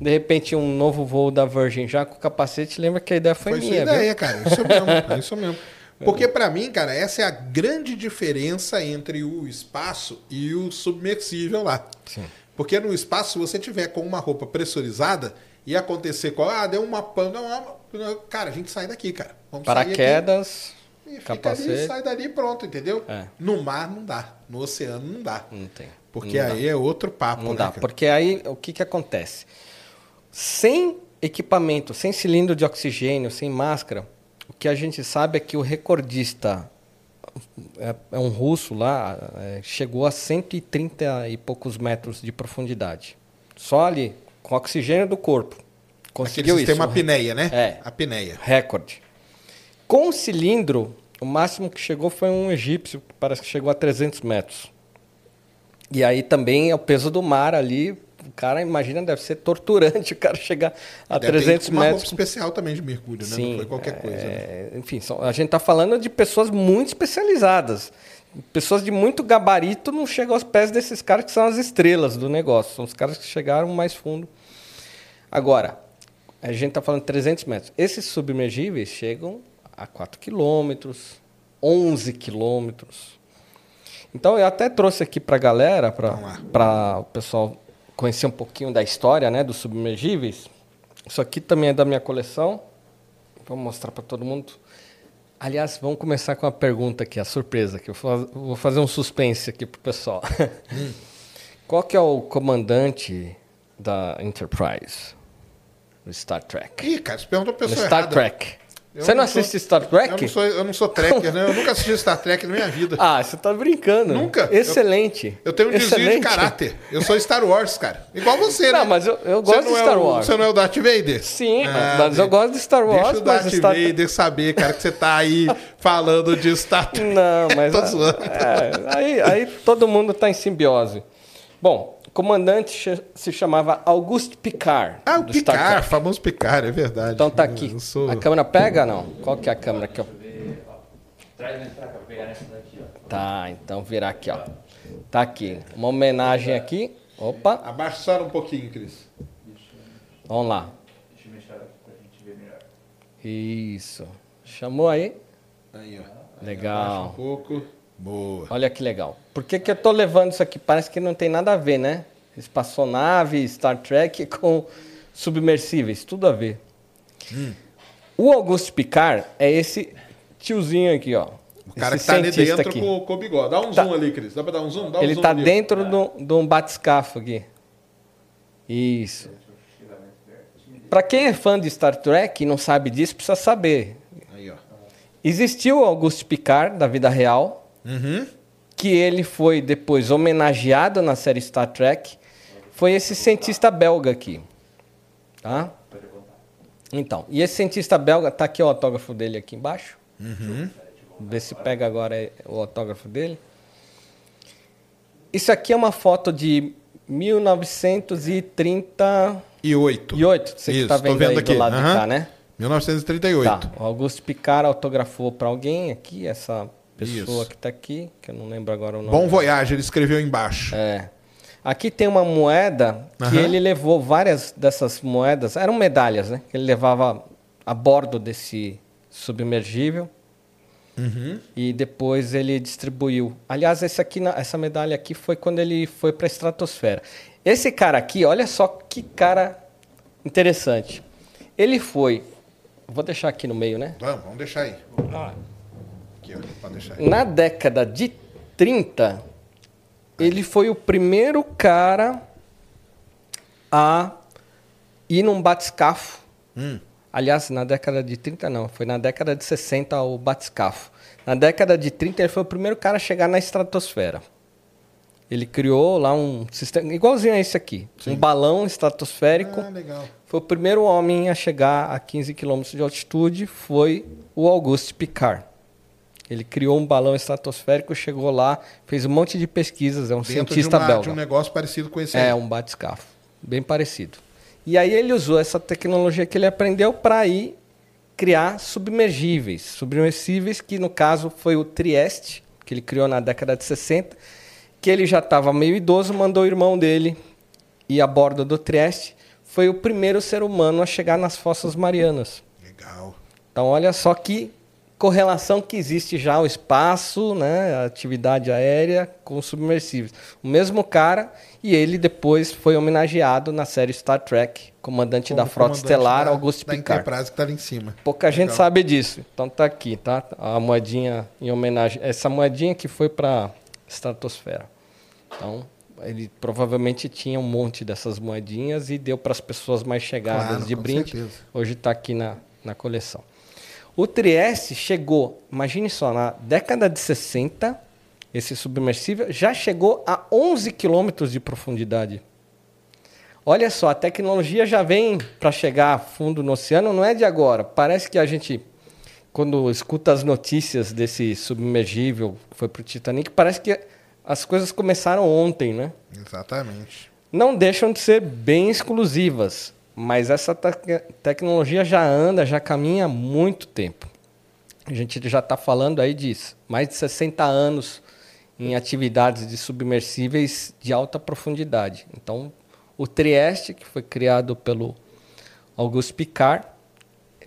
de repente um novo voo da Virgin já com capacete, lembra que a ideia foi, Foi minha, viu? ideia, cara. Isso mesmo. Isso mesmo. Porque pra mim, cara, essa é a grande diferença entre o espaço e o submersível lá. Sim. Porque no espaço, se você tiver com uma roupa pressurizada e acontecer com, ah, deu uma pan, não, não, cara, a gente sai daqui, cara. Vamos. Paraquedas, E fica capacete. ali, sai dali e pronto, entendeu? É. No mar não dá, no oceano não dá. não tem. Porque Não dá. aí é outro papo, Não né, dá, cara? porque aí o que, que acontece? Sem equipamento, sem cilindro de oxigênio, sem máscara, o que a gente sabe é que o recordista é, é um russo lá, é, chegou a 130 e poucos metros de profundidade. Só ali, com oxigênio do corpo. Aquele Conseguiu sistema isso. apneia, né? É. Apneia. Recorde. Com o cilindro, o máximo que chegou foi um egípcio, parece que chegou a 300 metros. E aí também é o peso do mar ali. O cara, imagina, deve ser torturante o cara chegar a Deve ter 300 uma roupa metros. especial também de mergulho, né? Sim, não foi qualquer coisa. né? é, Enfim, são- a gente está falando de pessoas muito especializadas. Pessoas de muito gabarito não chegam aos pés desses caras que são as estrelas do negócio. São os caras que chegaram mais fundo. Agora, a gente está falando de 300 metros. Esses submergíveis chegam a 4 quilômetros, 11 quilômetros. Então, eu até trouxe aqui para a galera, para o pessoal conhecer um pouquinho da história né, dos submergíveis. Isso aqui também é da minha coleção. Vou mostrar para todo mundo. Aliás, vamos começar com a pergunta aqui, a surpresa, que eu vou faz- vou fazer um suspense aqui pro pessoal. Qual que é o comandante da Enterprise. Do Star Trek. Ih, cara, você perguntou No pessoa Star errada. Trek. Eu Você não, não sou- assiste Star Eu Trek? não, sou, eu não sou tracker, né? Eu nunca assisti Star Trek na minha vida. Ah, você tá brincando. Nunca. Excelente. Eu tenho um desvio de caráter. Eu sou Star Wars, cara. Igual você, né? Não, mas eu, eu gosto não de é Star o- Wars. Você não é o Darth Vader? Sim, Ah, mas eu gosto de Star Wars, Deixa o Darth Star Vader saber, cara, que você tá aí falando de Star Trek. Não, mas. Tô zoando. é, aí, aí todo mundo está em simbiose. Bom, comandante ch- se chamava Auguste Picard. Ah, o Picard, famoso Picard, é verdade. Então tá aqui. Eu sou... A câmera pega não? Qual que é a câmera aqui, ó? Traz pra cá, vou pegar nessa daqui, ó. Tá, então virar aqui, ó. Tá aqui. Uma homenagem aqui. Opa, Abaixa só um pouquinho, Cris. vamos lá. Deixa eu mexer aqui pra gente ver melhor. Isso. Chamou aí? Aí, ó. Abaixa um Legal. pouco. Boa. Olha que legal. Por que, que eu tô levando isso aqui? Parece que não tem nada a ver, né? Espaçonave, Star Trek com submersíveis, tudo a ver. Hum. O Auguste Picard é esse tiozinho aqui, ó. O cara esse que tá ali dentro aqui. com, com o bigode. Dá um Tá. zoom ali, Cris. Dá pra dar um zoom? Dá um Ele zoom tá ali. dentro de um- de um batiscafo aqui. Isso. Pra quem é fã de Star Trek e não sabe disso, precisa saber. Aí, ó. Existiu o Auguste Picard da vida real, Uhum. que ele foi depois homenageado na série Star Trek, foi esse cientista belga aqui. Tá? Então, e esse cientista belga, tá aqui o autógrafo dele aqui embaixo. Vê se pega agora o autógrafo dele. Isso aqui é uma foto de 1938. E oito. Você que Isso, tá tô vendo, vendo aí aqui. do lado de Aham. cá, né? 1938. Tá, o Augusto Picard autografou para alguém aqui, essa pessoa Isso. que está aqui, que eu não lembro agora o nome. Bom Voyage, ele escreveu embaixo. É. Aqui tem uma moeda que Aham. ele levou várias dessas moedas, eram medalhas, né? Que ele levava a bordo desse submergível Uhum. e depois ele distribuiu. Aliás, esse aqui, essa medalha aqui foi quando ele foi para a estratosfera. Esse cara aqui, olha só que cara interessante. Ele foi, vou deixar aqui no meio, né? Vamos, vamos deixar aí. Aqui. Pode deixar aí. Na década de 30, ele foi o primeiro cara a ir num batiscafo. Hum. Aliás, na década de 30 não, foi na década de 60 o batiscafo. Na década de 30 ele foi o primeiro cara a chegar na estratosfera. Ele criou lá um sistema igualzinho a esse aqui, um balão estratosférico. Ah, legal. Foi o primeiro homem a chegar a 15 km de altitude, foi o Auguste Picard. Ele criou um balão estratosférico, chegou lá, fez um monte de pesquisas, é um Dentro cientista de, uma- belga. de um negócio parecido com esse É, aí. um batiscafo, bem parecido. E aí ele usou essa tecnologia que ele aprendeu para ir criar submergíveis, submersíveis que no caso foi o Trieste, que ele criou na década de 60, que ele já estava meio idoso, mandou o irmão dele ir a bordo do Trieste, foi o primeiro ser humano a chegar nas fossas marianas. Legal. Então, olha só que correlação que existe já o espaço, né, a atividade aérea com os submersíveis. O mesmo cara e ele depois foi homenageado na série Star Trek, comandante da Como frota comandante estelar da- Augusto Da Picard. Enterprise que tá ali em cima. Pouca gente Legal. sabe disso. Então tá aqui, tá? A moedinha em homenagem. Essa moedinha que foi para estratosfera. Então, ele provavelmente tinha um monte dessas moedinhas e deu para as pessoas mais chegadas Claro, de brinde. certeza. Hoje está aqui na, na coleção. O Trieste chegou, imagine só, na década de 60, esse submersível já chegou a 11 quilômetros de profundidade. Olha só, a tecnologia já vem para chegar a fundo no oceano, não é de agora. Parece que a gente, quando escuta as notícias desse submergível que foi para o Titanic, parece que as coisas começaram ontem, né? Exatamente. não deixam de ser bem exclusivas, mas essa tec- tecnologia já anda, já caminha há muito tempo. A gente já está falando aí de mais de 60 anos em atividades de submersíveis de alta profundidade. Então, o Trieste, que foi criado pelo Auguste Picard,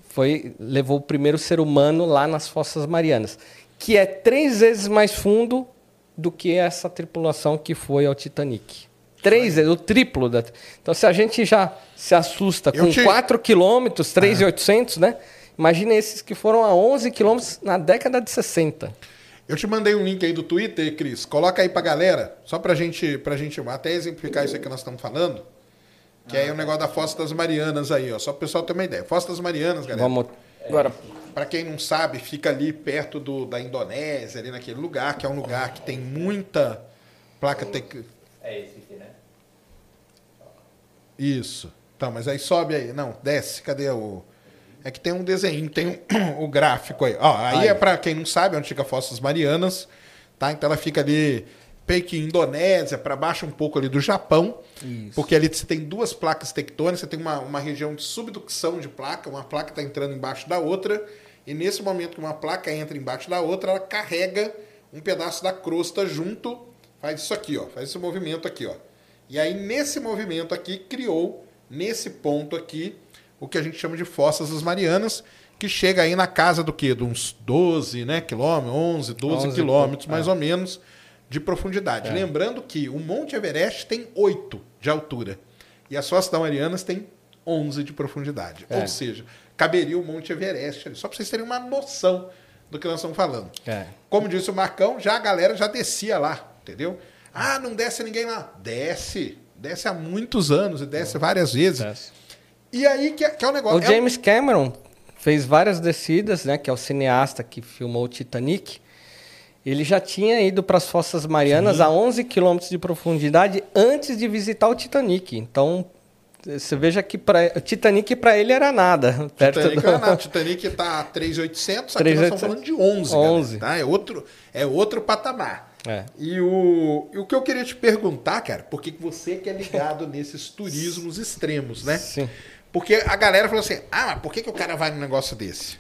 foi, levou o primeiro ser humano lá nas Fossas Marianas, que é três vezes mais fundo do que essa tripulação que foi ao Titanic. Três vezes, o triplo. Da... Então, se a gente já se assusta Eu com te- 4 quilômetros, 3,800, né? Imagina esses que foram a 11 quilômetros na década de 60. Eu te mandei um link aí do Twitter, Cris. Coloca aí pra galera, só pra gente, pra gente até exemplificar isso aí que nós estamos falando. Que é o negócio da Fossa das Marianas aí, ó. Só para o pessoal ter uma ideia. Fossa das Marianas, galera. Vamos agora. Para quem não sabe, fica ali perto do, da Indonésia, ali naquele lugar, que é um lugar que tem muita placa tec... É esse aqui? Isso. Então, mas aí sobe aí. Não, desce. Cadê o. É que tem um desenho, tem um, o gráfico aí. Ó, aí Aí. é para quem não sabe onde fica Fossas Marianas, tá? Então ela fica ali, Pequim, Indonésia, para baixo um pouco ali do Japão. Isso. Porque ali você tem duas placas tectônicas, você tem uma, uma região de subducção de placa, uma placa está entrando embaixo da outra, e nesse momento que uma placa entra embaixo da outra, ela carrega um pedaço da crosta junto, faz isso aqui, ó, faz esse movimento aqui, ó. E aí nesse movimento aqui criou nesse ponto aqui o que a gente chama de fossas das Marianas, que chega aí na casa do quê? De uns 12, né, quilômetros, 11, 12 11 quilômetros, é. mais ou menos, de profundidade. Lembrando que o Monte Everest tem 8 de altura e as fossas das Marianas tem 11 de profundidade. É. Ou seja, caberia o Monte Everest ali. Só para vocês terem uma noção do que nós estamos falando. É. Como disse o Marcão, já a galera já descia lá, entendeu? Ah, não desce ninguém lá. Desce. Desce há muitos anos e desce várias vezes. Desce. E aí que é, que é o negócio. O é James Cameron fez várias descidas, né? Que é o cineasta que filmou o Titanic. Ele já tinha ido para as Fossas Marianas a 11 quilômetros de profundidade antes de visitar o Titanic. Então, você veja que pra, o Titanic para ele era nada. Perto Titanic, do... é nada. Titanic tá 3.800, aqui 3.800. nós estamos falando de 11, 11. galera, tá? É outro, é outro patamar. É. E o, e o que eu queria te perguntar, cara, por que você que é ligado nesses turismos extremos, né? Sim. Porque a galera falou assim, ah, mas por que, que o cara vai num negócio desse?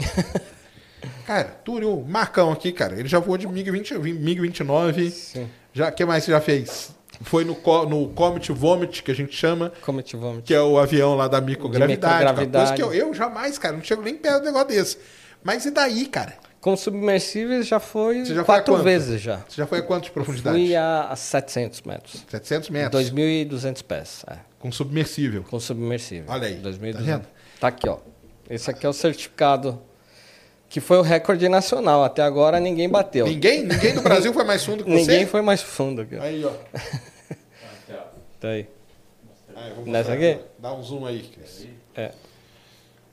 cara, Túlio, o Marcão aqui, cara, ele já voou de MiG-20, MiG-29, Sim. já, o que mais você já fez? Foi no, no Comet Vomit, que a gente chama, Comete vômito. que é o avião lá da microgravidade. microgravidade. Coisa que eu, eu jamais, cara, não chego nem perto do negócio desse. Mas e daí, cara? Com submersíveis já foi já foi quatro quanto? vezes já. Você já foi a quanto de profundidade? Fui a, a 700 metros. 700 metros. 2.200 pés. É. Com submersível. Com submersível. Olha aí, 2.200. tá? Tá aqui, ó. Esse aqui é o certificado que foi o recorde nacional. Até agora ninguém bateu. Ninguém, ninguém do Brasil foi mais fundo que você? Ninguém foi mais fundo. Aqui. Aí, ó. Tá aí. Vou Nessa aqui? Dá um zoom aí, Cris. É.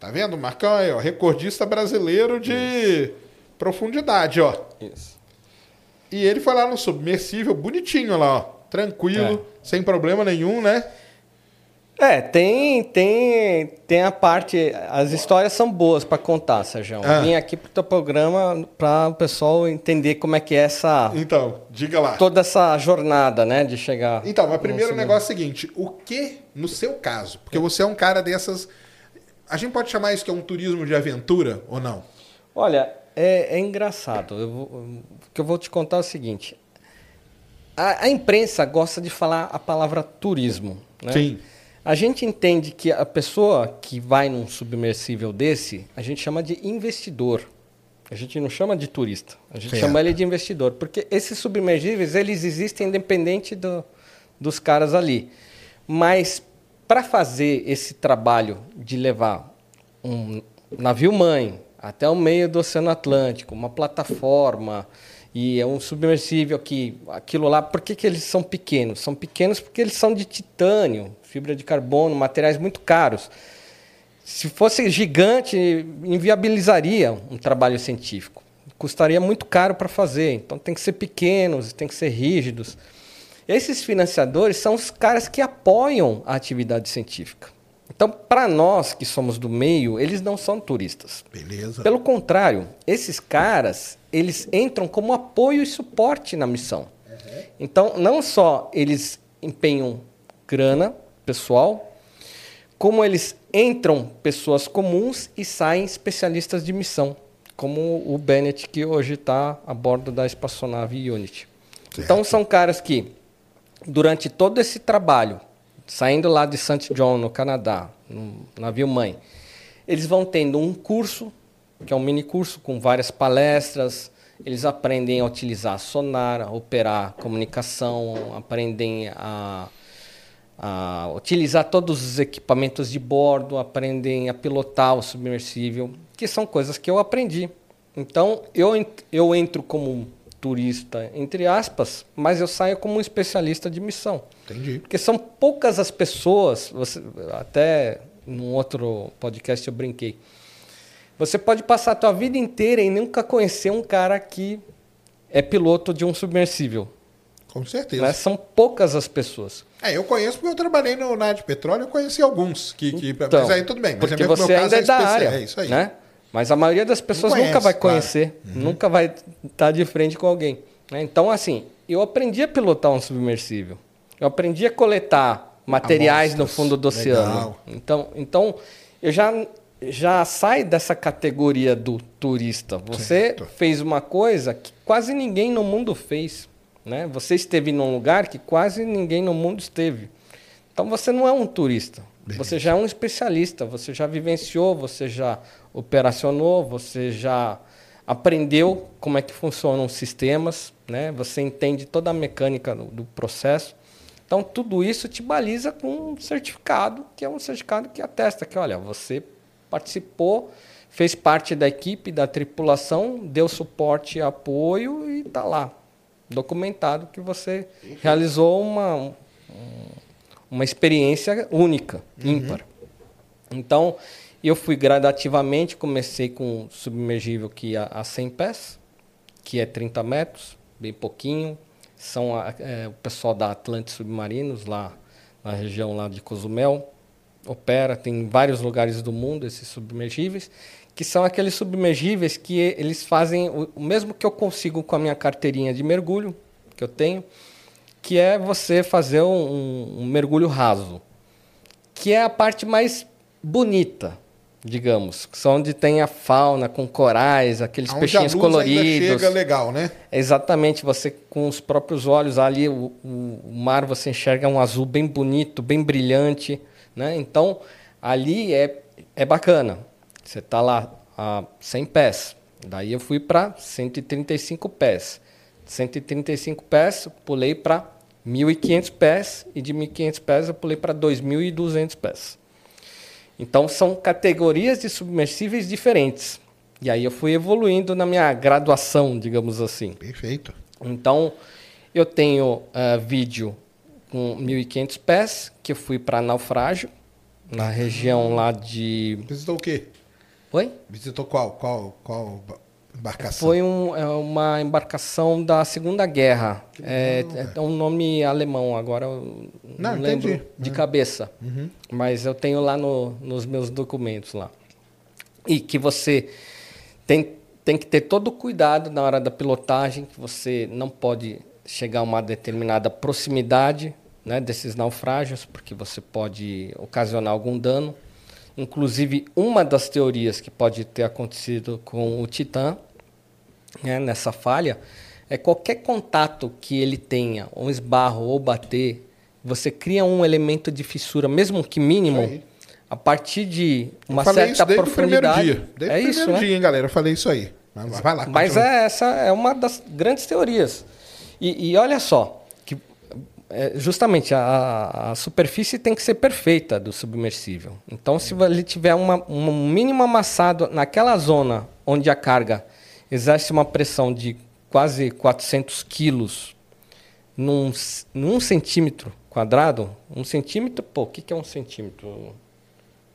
Tá vendo? Marcão aí, ó. Recordista brasileiro de profundidade, ó. Isso. E ele foi lá no submersível, bonitinho lá, ó. Tranquilo, É. sem problema nenhum, né? É, tem, tem, tem a parte. As histórias são boas para contar, Sérgio. Ah. Vim aqui pro teu programa para o pessoal entender como é que é essa. Então, diga lá. toda essa jornada, né? De chegar. Então, mas primeiro o negócio é o seguinte: o que, no seu caso, porque você é um cara dessas. A gente pode chamar isso que é um turismo de aventura ou não? Olha, é, é engraçado. Eu vou- o que eu vou te contar é o seguinte: a, a imprensa gosta de falar a palavra turismo. Né? Sim. A gente entende que a pessoa que vai num submersível desse, a gente chama de investidor. A gente não chama de turista. A gente Certo. chama ele de investidor. Porque esses submergíveis, eles existem independente do, dos caras ali. Mas para fazer esse trabalho de levar um navio-mãe até o meio do Oceano Atlântico, uma plataforma e é um submersível que aquilo lá, por que, que eles são pequenos? São pequenos porque eles são de titânio, fibra de carbono, materiais muito caros. Se fosse gigante, inviabilizaria um trabalho científico. Custaria muito caro para fazer. Então tem que ser pequenos, tem que ser rígidos. Esses financiadores são os caras que apoiam a atividade científica. Então, para nós que somos do meio, eles não são turistas. Beleza. Pelo contrário, esses caras, eles entram como apoio e suporte na missão. Então, não só eles empenham grana pessoal, como eles entram pessoas comuns e saem especialistas de missão, como o Bennett, que hoje está a bordo da espaçonave Unity. Então, são caras que, durante todo esse trabalho, saindo lá de St. John, no Canadá, no navio mãe, eles vão tendo um curso, que é um mini curso com várias palestras, eles aprendem a utilizar sonar, a operar comunicação, aprendem a, a utilizar todos os equipamentos de bordo, aprendem a pilotar o submersível, que são coisas que eu aprendi. Então, eu, eu entro como turista, entre aspas, mas eu saio como um especialista de missão. Entendi. Porque são poucas as pessoas, você, até num outro podcast eu brinquei. Você pode passar a tua vida inteira e nunca conhecer um cara que é piloto de um submersível. Com certeza. Né? São poucas as pessoas. É, eu conheço porque eu trabalhei no na área de petróleo, eu conheci alguns. Que, que, Então, mas aí tudo bem. Mas porque é você meu caso ainda é da especial, área, É isso aí. né? Mas a maioria das pessoas conhece, nunca vai claro. conhecer, Uhum. nunca vai estar de frente com alguém. né? Então, assim, eu aprendi a pilotar um submersível. Eu aprendi a coletar materiais no Amostras. fundo do oceano. Legal. Então, então eu já já sai dessa categoria do turista. Você Certo. fez uma coisa que quase ninguém no mundo fez, né? Você esteve num lugar que quase ninguém no mundo esteve. Então você não é um turista. Beleza. Você já é um especialista, você já vivenciou, você já operacionou, você já aprendeu como é que funcionam os sistemas, né? Você entende toda a mecânica do, do processo. Então tudo isso te baliza com um certificado, que é um certificado que atesta que, olha, você participou, fez parte da equipe, da tripulação, deu suporte e apoio e está lá, documentado que você realizou uma, um- uma experiência única, ímpar. Então, eu fui gradativamente, comecei com um submergível que ia a 100 pés, que é 30 metros, bem pouquinho. São a- é, o pessoal da Atlantis Submarinos, lá na região lá de Cozumel, opera, tem em vários lugares do mundo esses submergíveis, que são aqueles submergíveis que eles fazem o, o mesmo que eu consigo com a minha carteirinha de mergulho, que eu tenho, que é você fazer um, um mergulho raso, que é a parte mais bonita, digamos, que são onde tem a fauna com corais, aqueles Onde peixinhos a luz ainda coloridos. chega legal, né? Exatamente, você com os próprios olhos ali, o, o- mar você enxerga um azul bem bonito, bem brilhante, né? Então, ali é, é bacana. Você está lá a 100 pés, daí eu fui para 135 pés. 135 pés, pulei para 1.500 pés e de 1.500 pés eu pulei para 2.200 pés. Então são categorias de submersíveis diferentes. E aí eu fui evoluindo na minha graduação, digamos assim. Perfeito. Então eu tenho ah, vídeo com 1.500 pés, que eu fui para naufrágio, na região lá de. Visitou o quê? Oi? Visitou qual? Qual, qual embarcação? Foi um- é uma embarcação da Segunda Guerra. É, é um nome alemão, agora eu não, Não, lembro entendi. de É. cabeça. Mas eu tenho lá no- nos meus documentos lá. E que você tem, tem que ter todo o cuidado na hora da pilotagem, que você não pode chegar a uma determinada proximidade né, desses naufrágios, porque você pode ocasionar algum dano. Inclusive, uma das teorias que pode ter acontecido com o Titã, né, nessa falha, é qualquer contato que ele tenha, um esbarro ou bater, você cria um elemento de fissura, mesmo que mínimo, Isso aí. a partir de uma certa isso desde o primeiro profundidade. dia. Desde é o isso, primeiro né? dia, hein, galera? Eu falei isso aí. Mas vai lá. Mas é, essa é uma das grandes teorias. E, e olha só, é, justamente a, a superfície tem que ser perfeita do submersível. Então, se ele tiver uma, um mínimo amassado naquela zona onde a carga exerce uma pressão de quase 400 quilos num, num centímetro quadrado, um centímetro, pô, o que, que é um centímetro?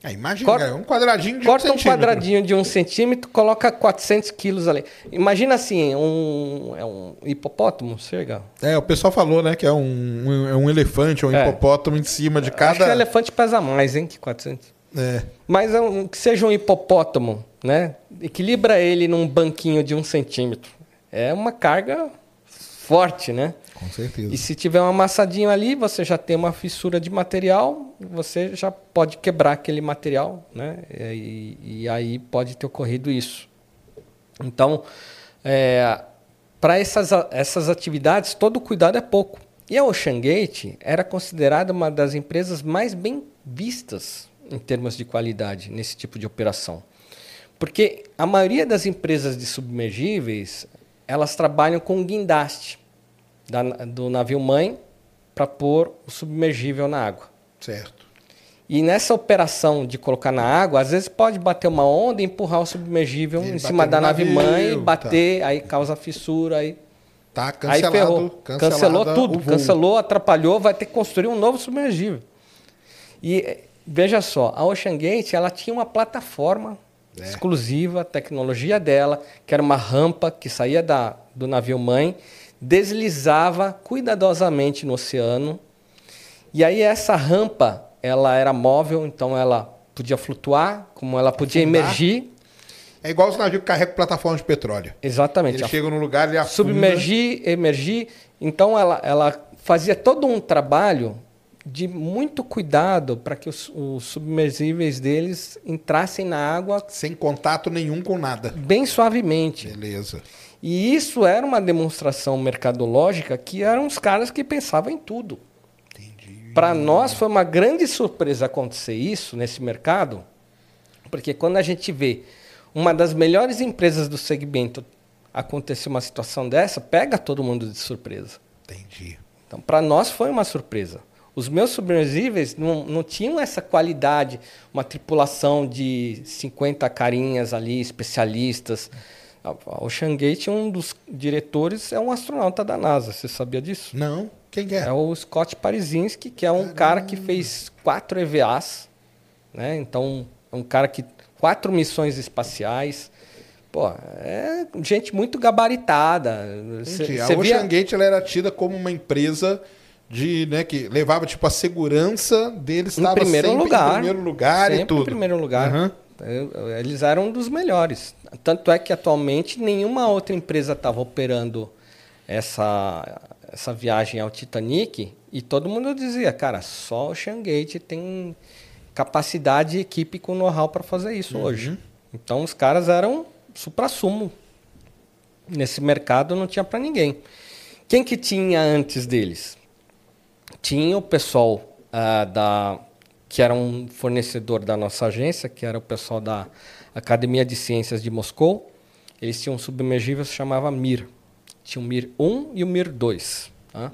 É, imagina, Corta- cara, um quadradinho de Corta um centímetro. quadradinho de um centímetro, coloca 400 quilos ali. Imagina assim, um, é um hipopótamo, chega. É, o pessoal falou, né, que é um, um, é um elefante ou um É. hipopótamo em cima de Acho que o cada... elefante pesa mais, hein, que 400. É, Mas é um- que seja um hipopótamo, né? Equilibra ele num banquinho de um centímetro. É uma carga forte, né? Com certeza. E se tiver um amassadinho ali, você já tem uma fissura de material, você já pode quebrar aquele material, né? E, e aí pode ter ocorrido isso. Então, para essas, essas atividades, todo cuidado é pouco. E a Ocean Gate era considerada uma das empresas mais bem vistas em termos de qualidade nesse tipo de operação. Porque a maioria das empresas de submergíveis, elas trabalham com guindaste da- do navio mãe para pôr o submergível na água. Certo. E nessa operação de colocar na água, às vezes pode bater uma onda e empurrar o submergível E em cima da nave mãe, tá. bater, aí causa fissura, aí Tá Aí cancelado. ferrou. cancelado Cancelou tudo. Cancelou, atrapalhou, vai ter que construir um novo submergível. E eh, veja só, a Ocean Gate ela tinha uma plataforma É. exclusiva, a tecnologia dela, que era uma rampa que saía da, do navio mãe, deslizava cuidadosamente no oceano. E aí essa rampa, ela era móvel, então ela podia flutuar, como ela podia Afundar. emergir. É igual os navios que carregam plataforma de petróleo. Exatamente. Ele chega no lugar, ele afunda. submergir, emergir. Então ela, ela fazia todo um trabalho de muito cuidado para que os, os submersíveis deles entrassem na água Sem contato nenhum com nada. bem suavemente. Beleza. E isso era uma demonstração mercadológica que eram os caras que pensavam em tudo. Entendi. Para nós foi uma grande surpresa acontecer isso nesse mercado, porque quando a gente vê uma das melhores empresas do segmento acontecer uma situação dessa, pega todo mundo de surpresa. Entendi. Então, para nós foi uma surpresa. Os meus submersíveis não, não tinham essa qualidade, uma tripulação de 50 carinhas ali, especialistas. A Ocean Gate, um dos diretores, é um astronauta da NASA. Você sabia disso? Não. Quem que é? É o Scott Parizynski, que é um cara que fez quatro EVAs, né? Então, é um cara que quatro missões espaciais. Pô, é gente muito gabaritada. Cê-. A cê via- Ocean Gate ela era tida como uma empresa de, né, que levava tipo a segurança deles em estava primeiro sempre lugar, em primeiro lugar sempre e tudo. em primeiro lugar. Aham. Eles eram um dos melhores. Tanto é que atualmente nenhuma outra empresa estava operando essa, essa viagem ao Titanic e todo mundo dizia, cara, só o Ocean Gate tem capacidade e equipe com know-how para fazer isso hoje. Então os caras eram supra-sumo. Nesse mercado não tinha para ninguém. Quem que tinha antes deles? Tinha o pessoal ah, da que era um fornecedor da nossa agência, que era o pessoal da Academia de Ciências de Moscou. Eles tinham um submergível que se chamava Mir. Tinha o Mir 1 e o Mir 2. tá?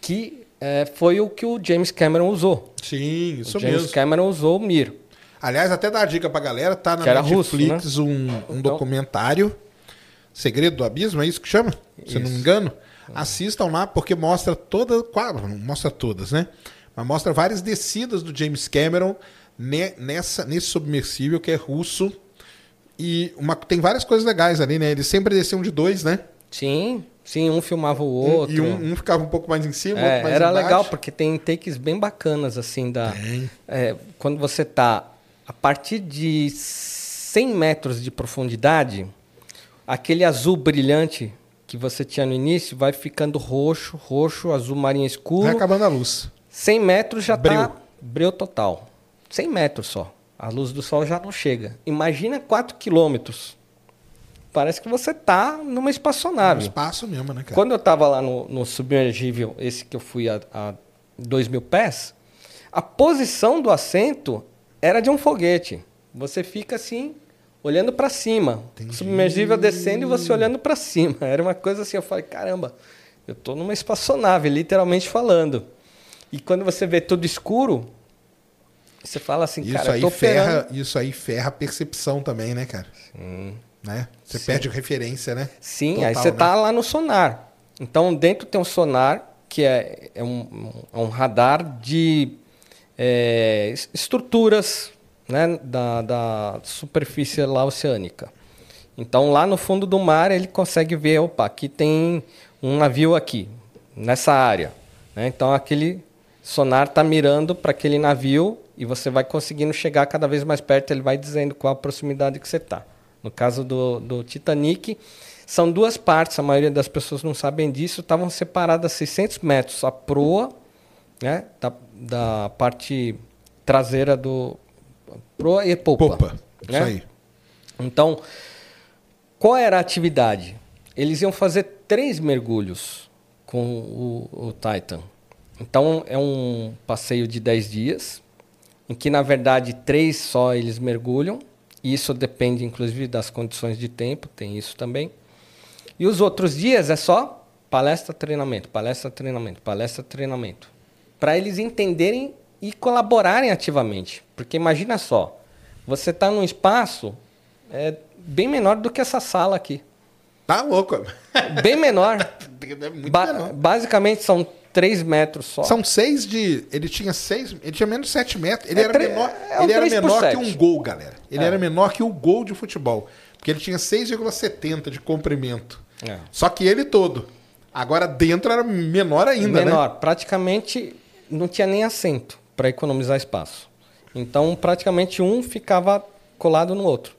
Que eh, foi o que o James Cameron usou. Sim, isso o James mesmo. Cameron usou o Mir. Aliás, até dar a dica pra galera, tá na era russo, Netflix um, um Então- documentário, Segredo do Abismo, é isso que chama? Se eu não me Isso. engano. Assistam lá, porque mostra toda, quase, não mostra todas, né? Mas mostra várias descidas do James Cameron ne- nessa, nesse submersível que é russo. E uma, tem várias coisas legais ali, né? Eles sempre desciam de dois, né? Sim, sim, um filmava o outro. E um, um ficava um pouco mais em cima, É, outro mais era embaixo. legal porque tem takes bem bacanas assim da é, quando você tá a partir de 100 metros de profundidade aquele azul brilhante que você tinha no início vai ficando roxo roxo azul marinho escuro Vai acabando a luz. 100 metros já Breu. tá breu total 100 metros só a luz do sol já não chega imagina 4 quilômetros parece que você tá numa No espaçonave espaço mesmo, né, cara? quando eu estava lá no, no submergível, esse que eu fui a, a 2 mil pés, a posição do assento era de um foguete. Você fica assim, olhando para cima. O submergível descendo e você olhando para cima. Era uma coisa assim, eu falei, caramba, eu estou numa espaçonave, literalmente falando. E quando você vê tudo escuro, você fala assim, Isso cara, eu aí tô ferra, operando. isso aí ferra a percepção também, né, cara? Né? Você perde referência, né? Sim, Total, aí você né? tá lá no sonar. Então, dentro tem um sonar, que é, é, um, é um radar de é, es- estruturas né, da, da superfície lá oceânica. Então, lá no fundo do mar, ele consegue ver, opa, aqui tem um navio aqui, nessa área. né? Então, aquele sonar está mirando para aquele navio e você vai conseguindo chegar cada vez mais perto, ele vai dizendo qual a proximidade que você está. No caso do, do Titanic, são duas partes, a maioria das pessoas não sabem disso, estavam separadas 600 metros. A proa, né, da, da parte traseira do... Proa e popa. Popa. né? Isso aí. Então, qual era a atividade? Eles iam fazer três mergulhos com o, o Titan. Então, é um passeio de 10 dias, em que, na verdade, três só eles mergulham. E isso depende, inclusive, das condições de tempo, tem isso também. E os outros dias é só palestra, treinamento, palestra, treinamento, palestra, treinamento. Para eles entenderem e colaborarem ativamente. Porque imagina só, você está num espaço é, bem menor do que essa sala aqui. Tá louco. Bem menor. é Ba- menor. basicamente são 3 metros só. São seis de. Ele tinha seis. Ele tinha menos de sete metros. Ele É era tre- menor. é um ele era 3 por menor que 7. um gol, galera. Ele É. era menor que o gol de futebol. Porque ele tinha 6,70 de comprimento. É. Só que ele todo. Agora dentro era menor ainda, né? menor. Praticamente não tinha nem assento para economizar espaço. Então, praticamente um ficava colado no outro.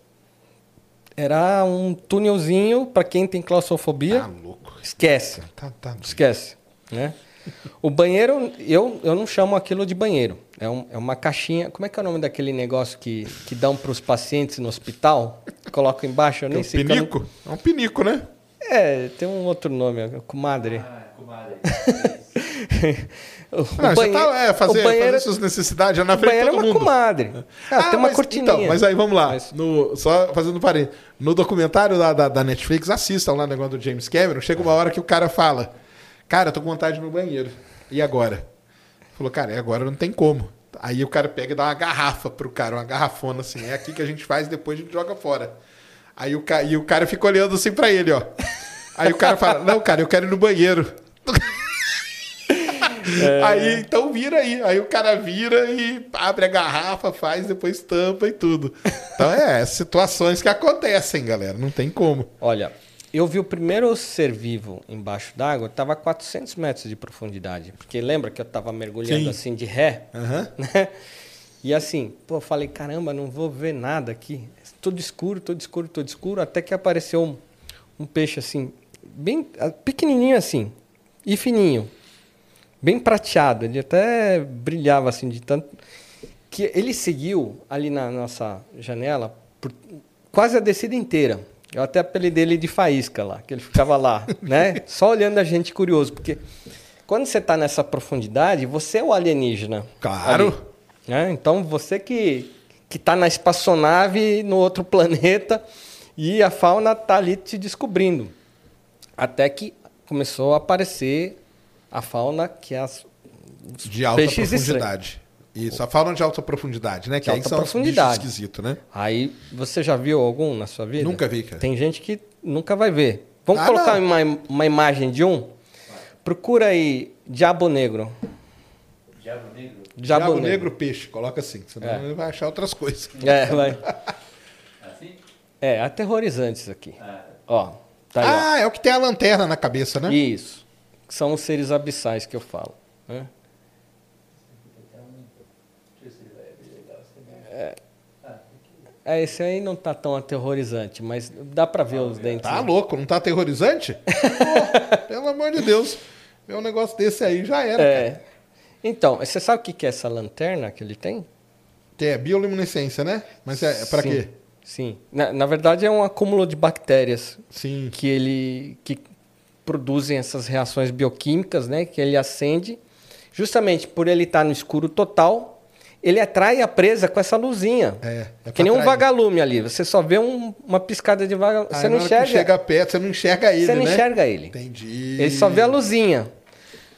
Era um túnelzinho para quem tem claustrofobia. Tá louco. Esquece. Tá, tá. Esquece. Né? O banheiro, eu, eu não chamo aquilo de banheiro. É, um- é uma caixinha. Como é que é o nome daquele negócio que, que dão para os pacientes no hospital? Colocam embaixo, eu É nem um sei. eu não- pinico? É um pinico, né? É, tem um outro nome, é comadre. Ah, comadre. o Ah, você banhe- tá é, fazer, o banheiro, fazer suas necessidades já na frente de banheiro é todo uma mundo. comadre. Ah, tem uma mas, cortininha. Então, mas aí vamos lá. Mas- No, só fazendo parênteses. No documentário da, da, da Netflix, assistam lá o negócio do James Cameron. Chega uma hora que o cara fala: Cara, eu tô com vontade no banheiro. E agora? Falou, cara, e agora não tem como. Aí o cara pega e dá uma garrafa pro cara, uma garrafona assim. É aqui que a gente faz, depois a gente joga fora. Aí o, ca... e o cara fica olhando assim pra ele, ó. Aí o cara fala: Não, cara, eu quero ir no banheiro. Aí então vira aí. Aí o cara vira e abre a garrafa, faz, depois tampa e tudo. Então é, situações que acontecem, galera. Não tem como. Olha, eu vi o primeiro ser vivo embaixo d'água, estava a 400 metros de profundidade. Porque lembra que eu estava mergulhando Sim. assim de ré? Aham. né? E assim, pô, eu falei, caramba, não vou ver nada aqui. Tudo escuro, tudo escuro, tudo escuro. Até que apareceu um, um peixe assim, bem ah, pequenininho assim, e fininho. Bem prateado. Ele até brilhava assim de tanto... Que ele seguiu ali na nossa janela por quase a descida inteira. Eu até apelidei ele de faísca lá, que ele ficava lá, né? Só olhando a gente curioso, porque quando você está nessa profundidade, você é o alienígena. Claro. ali, né? Então você que que está na espaçonave no outro planeta e a fauna está ali te descobrindo. Até que começou a aparecer a fauna que é as De alta profundidade. Isso, a fauna de alta profundidade, né? De que aí alta são profundidade. bichos esquisitos, né? Aí, você já viu algum na sua vida? Nunca vi, cara. Tem gente que nunca vai ver. Vamos Ah, colocar uma, uma imagem de um? Procura aí Diabo Negro. Diabo negro. Diabo, Diabo Negro. negro, peixe, coloca assim, senão É. ele vai achar outras coisas. É, vai. Assim? É, aterrorizante isso aqui. Ah, Ó, tá aí, ah, é o que tem a lanterna na cabeça, ó. né? Isso. São os seres abissais que eu falo. né? deixa eu ver se vai ver legal essa imagem. É, esse aí não tá tão aterrorizante, mas dá pra ver os dentes. Tá né? louco, não tá aterrorizante? Pô, pelo amor de Deus. Um negócio desse aí já era, cara. É. Então, você sabe o que é essa lanterna que ele tem? Que é bioluminescência, né? Mas é, é Sim, quê? Sim. Na, na verdade, é um acúmulo de bactérias Sim. que ele que produzem essas reações bioquímicas, né? Que ele acende, justamente por ele estar no escuro total, ele atrai a presa com essa luzinha. É, é que nem pra um atrair. vagalume ali. Você só vê um- uma piscada de vagalume. Você não enxerga. chega perto, você não enxerga ele, você não né? enxerga ele. Entendi. Ele só vê a luzinha.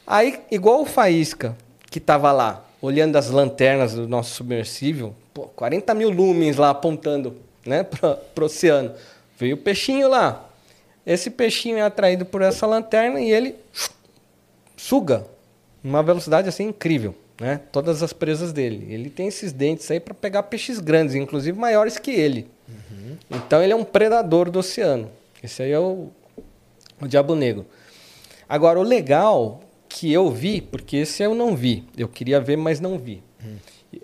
Aí, igual o Faísca, que estava lá, olhando as lanternas do nosso submersível, pô, 40 mil lumens lá apontando né, para o oceano. Veio o peixinho lá. Esse peixinho é atraído por essa lanterna e ele suga numa velocidade assim incrível, né? Todas as presas dele. Ele tem esses dentes aí para pegar peixes grandes, inclusive maiores que ele. Então ele é um predador do oceano. Esse aí é o, o diabo negro. Agora o legal que eu vi, porque esse eu não vi, eu queria ver, mas não vi.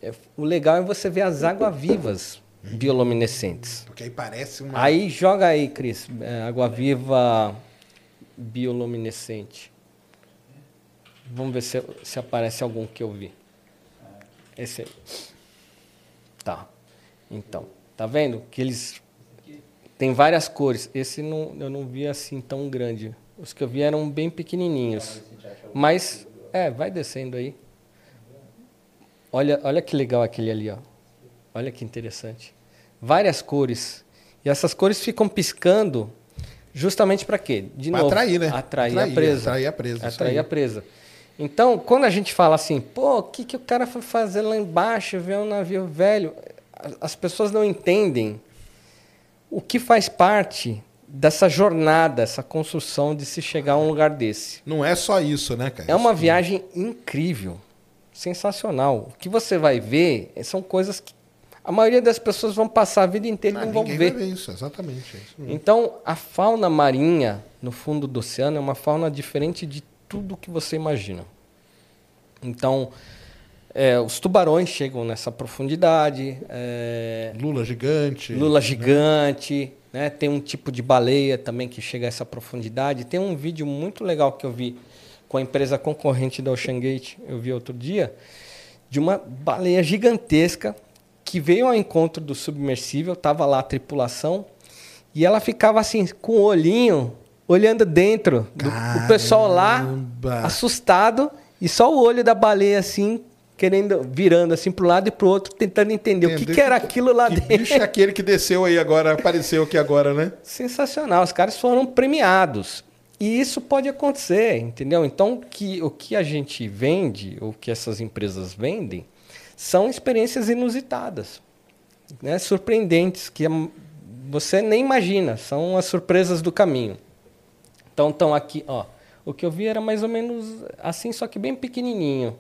É, O legal é você ver as águas-vivas bioluminescentes. Porque aí parece uma... Aí joga aí, Cris, é, água-viva bioluminescente. Vamos ver se, se aparece algum que eu vi. Esse aí. Tá. Então, tá vendo que eles tem várias cores. Esse não, eu não vi assim tão grande. Os que eu vi eram bem pequenininhos. Mas é, vai descendo aí. Olha, olha que legal aquele ali, ó. Olha que interessante. Várias cores. E essas cores ficam piscando justamente para quê? De Pra novo, atrair, né? Atrair, Atrair, a presa. atrair a presa, Atrair a presa. Então, quando a gente fala assim, pô, o que, que o cara foi fazer lá embaixo, ver um navio velho? As pessoas não entendem o que faz parte dessa jornada, essa construção de se chegar a um lugar desse. Não é só isso, né, cara? É uma viagem incrível, sensacional. O que você vai ver são coisas que a maioria das pessoas vão passar a vida inteira e Ah, não vão ver. vai isso, exatamente. é isso. Então, a fauna marinha no fundo do oceano é uma fauna diferente de tudo que você imagina. Então, é, os tubarões chegam nessa profundidade, é, Lula gigante. lula gigante, né? tem um tipo de baleia também que chega a essa profundidade. Tem um vídeo muito legal que eu vi com a empresa concorrente da Ocean Gate, eu vi outro dia, de uma baleia gigantesca que veio ao encontro do submersível, estava lá a tripulação, e ela ficava assim, com o olhinho, olhando dentro. Do, o pessoal lá, assustado, e só o olho da baleia assim, querendo, virando assim para um lado e para o outro, tentando entender o que, que era aquilo lá que dentro. bicho é aquele que desceu aí agora, apareceu aqui agora, né? Sensacional, os caras foram premiados. E isso pode acontecer, entendeu? Então, que, o que a gente vende, o que essas empresas vendem, são experiências inusitadas, né? surpreendentes, que você nem imagina, são as surpresas do caminho. Então, estão aqui, ó. O que eu vi era mais ou menos assim, só que bem pequenininho.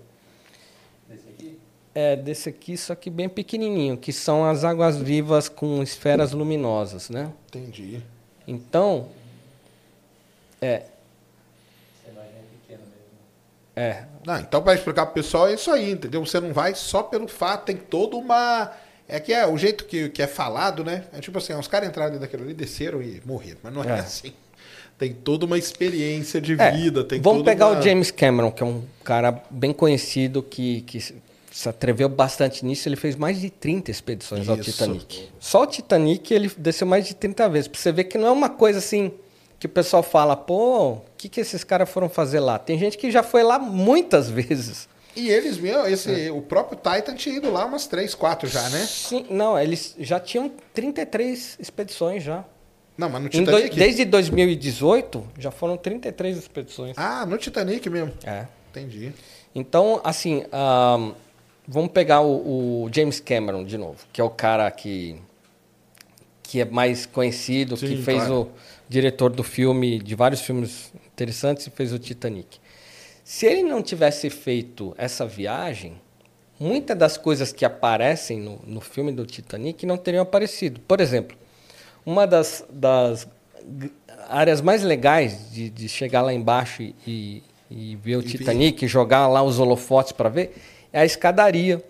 Desse aqui? É, desse aqui, só que bem pequenininho, que são as águas vivas com esferas luminosas, né? Entendi. Então, é, é é, Não, então, para explicar pro pessoal, é isso aí, entendeu? Você não vai só pelo fato, tem toda uma. É que é o jeito que, que é falado, né? É tipo assim, os caras entraram dentro daquilo ali, desceram e morreram. Mas não é, É. assim. Tem toda uma experiência de É, vida. Tem Vamos pegar uma- o James Cameron, que é um cara bem conhecido que, que se atreveu bastante nisso. Ele fez mais de 30 expedições ao Isso. Titanic. Só o Titanic ele desceu mais de 30 vezes. Pra você ver que não é uma coisa assim que o pessoal fala, pô, o que, que esses caras foram fazer lá? Tem gente que já foi lá muitas vezes. E eles mesmo, esse, É. o próprio Titan tinha ido lá umas 3, 4 já, né? Sim, não, eles já tinham 33 expedições já. Não, mas no Titanic. desde 2018, já foram 33 expedições. Ah, no Titanic mesmo. É. Entendi. Então, assim, ahn, vamos pegar o, o James Cameron de novo, que é o cara que, que é mais conhecido, Sim, que fez claro. o diretor do filme, de vários filmes interessantes, e fez o Titanic. Se ele não tivesse feito essa viagem, muitas das coisas que aparecem no, no filme do Titanic não teriam aparecido. Por exemplo, uma das, das áreas mais legais de, de chegar lá embaixo e, e- e ver o E. Titanic, jogar lá os holofotes para ver, é a escadaria,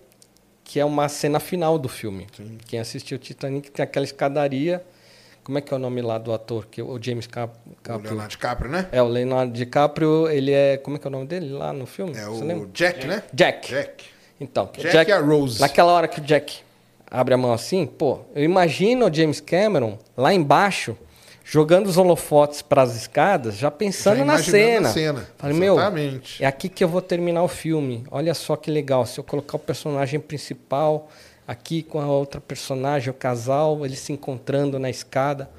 que é uma cena final do filme. Quem assistiu o Titanic tem aquela escadaria. Como é que é o nome lá do ator? Que o James Cap, O. Leonardo DiCaprio, né? É, o Leonardo DiCaprio, ele é. Como é que é o nome dele lá no filme? É Você o lembra? Jack, né? Jack. Jack. Então, o Jack e a Rose. Naquela hora que o Jack abre a mão assim, pô, eu imagino o James Cameron lá embaixo jogando os holofotes para as escadas, já pensando Já na cena. a cena. Falei, meu, é aqui que eu vou terminar o filme. Olha só que legal, se eu colocar o personagem principal aqui com a outra personagem, o casal, eles se encontrando na escada.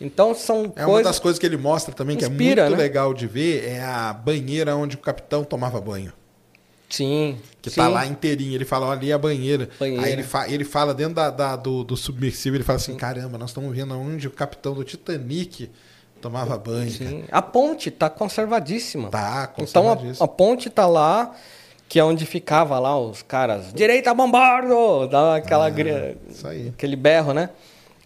Então são É uma coisas das coisas que ele mostra também que Inspira, é muito né? legal de ver é a banheira onde o capitão tomava banho. Sim. Que sim. tá lá inteirinho. Ele fala, olha ali é a banheira. Banheira. Aí ele, fa ele fala dentro da, da- do, do submersível, ele fala assim, caramba, nós estamos vendo onde o capitão do Titanic tomava banho. Sim. A ponte está conservadíssima. Tá, Então a, a ponte está lá, que é onde ficava lá os caras, direita bombardo, dá aquela aí. aquele berro, né?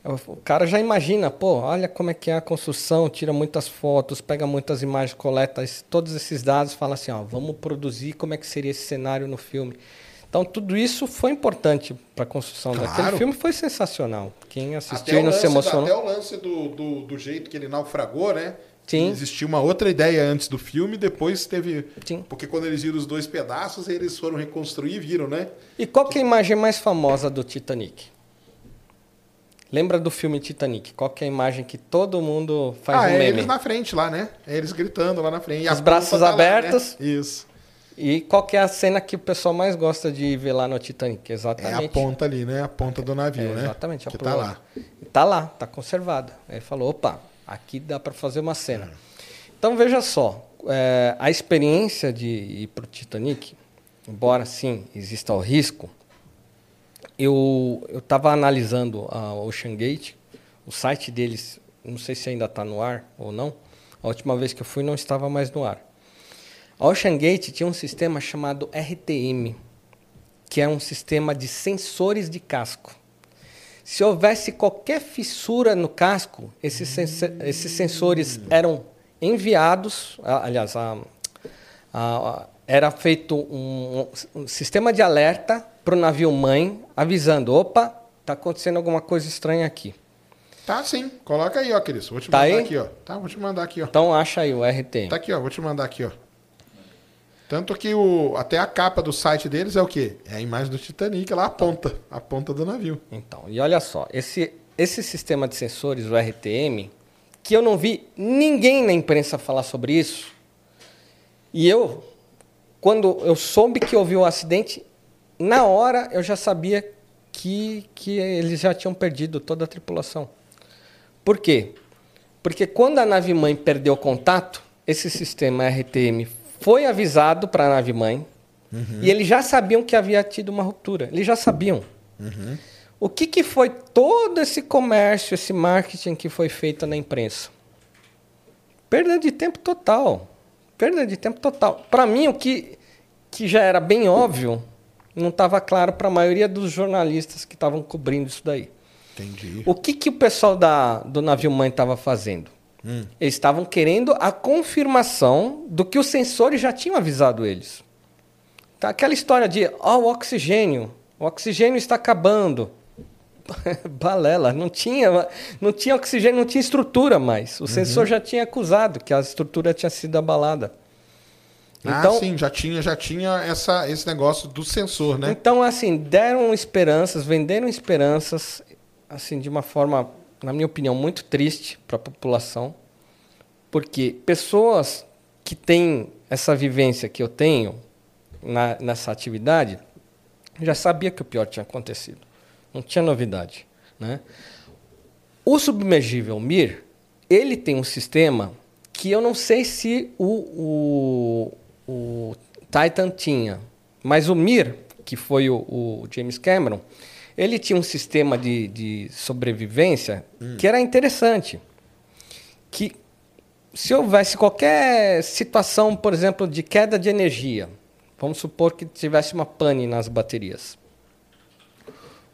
O cara já imagina, pô, olha como é que é a construção, tira muitas fotos, pega muitas imagens, coleta todos esses dados, fala assim, ó, vamos produzir como é que seria esse cenário no filme. Então tudo isso foi importante para a construção Claro. daquele filme, foi sensacional. Quem assistiu e não se emocionou. até o lance do, do, do jeito que ele naufragou, né? Sim. Existia uma outra ideia antes do filme, depois teve. Sim. Porque quando eles viram os dois pedaços, eles foram reconstruir e viram, né? E qual que é a imagem mais famosa do Titanic? Lembra do filme Titanic? Qual que é a imagem que todo mundo faz ah, um é meme? eles na frente lá, né? É eles gritando lá na frente. Os braços tá lá, né? abertos. Isso. E qual que é a cena que o pessoal mais gosta de ver lá no Titanic? É Exatamente. a ponta ali, né? A ponta do navio, É, né? Exatamente. a Que tá proa. lá. Tá lá, tá conservada. Aí ele falou, opa, aqui dá para fazer uma cena. Então veja só, é, a experiência de ir para o Titanic, embora sim exista o risco, eu estava analisando a Ocean Gate, o site deles não sei se ainda está no ar ou não. A última vez que eu fui não estava mais no ar. A Ocean Gate tinha um sistema chamado RTM, que é um sistema de sensores de casco. Se houvesse qualquer fissura no casco, esses, esses sensores eram enviados, aliás, a, a, era feito um, um sistema de alerta para o navio mãe, avisando: opa, está acontecendo alguma coisa estranha aqui. Tá sim, coloca aí, ó, Cris. Vou te Tá mandar aí? aqui, ó. Tá, vou te mandar aqui, ó. Então acha aí o RTM. Tá aqui, ó. Vou te mandar aqui, ó. Tanto que o, até a capa do site deles é o quê? É a imagem do Titanic, lá a ponta, a ponta do navio. Então, e olha só, esse, esse sistema de sensores, o RTM, que eu não vi ninguém na imprensa falar sobre isso, e eu, quando eu soube que houve o acidente, na hora eu já sabia que, que eles já tinham perdido toda a tripulação. Por quê? Porque quando a nave mãe perdeu o contato, esse sistema RTM foi avisado para a nave mãe e eles já sabiam que havia tido uma ruptura. Eles já sabiam. O que, que foi todo esse comércio, esse marketing que foi feito na imprensa? Perda de tempo total. Perda de tempo total. Para mim, o que, que já era bem óbvio, não estava claro para a maioria dos jornalistas que estavam cobrindo isso daí. Entendi. O que, que o pessoal da, do navio mãe estava fazendo? Eles estavam querendo a confirmação do que os sensores já tinham avisado eles. Tá? Aquela história de, ó, o oxigênio, o oxigênio está acabando. Balela, não tinha, não tinha oxigênio, não tinha estrutura mais. O sensor já tinha acusado que a estrutura tinha sido abalada. Ah, sim, já tinha, já tinha essa, esse negócio do sensor, né? Então, assim, deram esperanças, venderam esperanças, assim, de uma forma, na minha opinião, muito triste para a população, porque pessoas que têm essa vivência que eu tenho na, nessa atividade já sabia que o pior tinha acontecido, não tinha novidade, né? O submergível Mir, ele tem um sistema que eu não sei se o, o, o Titan tinha, mas o Mir, que foi o, o James Cameron, ele tinha um sistema de, de sobrevivência que era interessante. Que se houvesse qualquer situação, por exemplo, de queda de energia, vamos supor que tivesse uma pane nas baterias.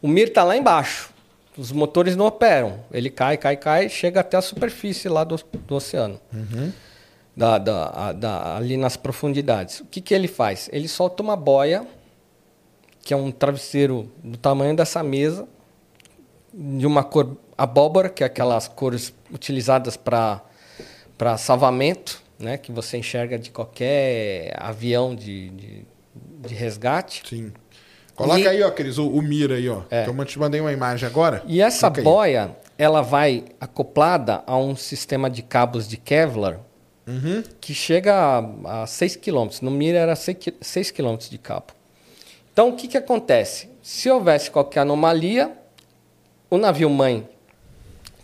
O Mir está lá embaixo, os motores não operam. Ele cai, cai, cai, chega até a superfície lá do, do oceano. Da, da, da- ali nas profundidades. O que, que ele faz? Ele solta uma boia, que é um travesseiro do tamanho dessa mesa, de uma cor abóbora, que é aquelas cores utilizadas para salvamento, né, que você enxerga de qualquer avião de, de, de resgate. Sim. Coloca E- aí, ó, Cris, o, o Mira aí, ó. É. Eu te mandei uma imagem agora. E essa boia, ela vai acoplada a um sistema de cabos de Kevlar Uhum. que chega a, a 6 km. No Mira era 6 km de cabo. Então, o que, que acontece? Se houvesse qualquer anomalia, o navio mãe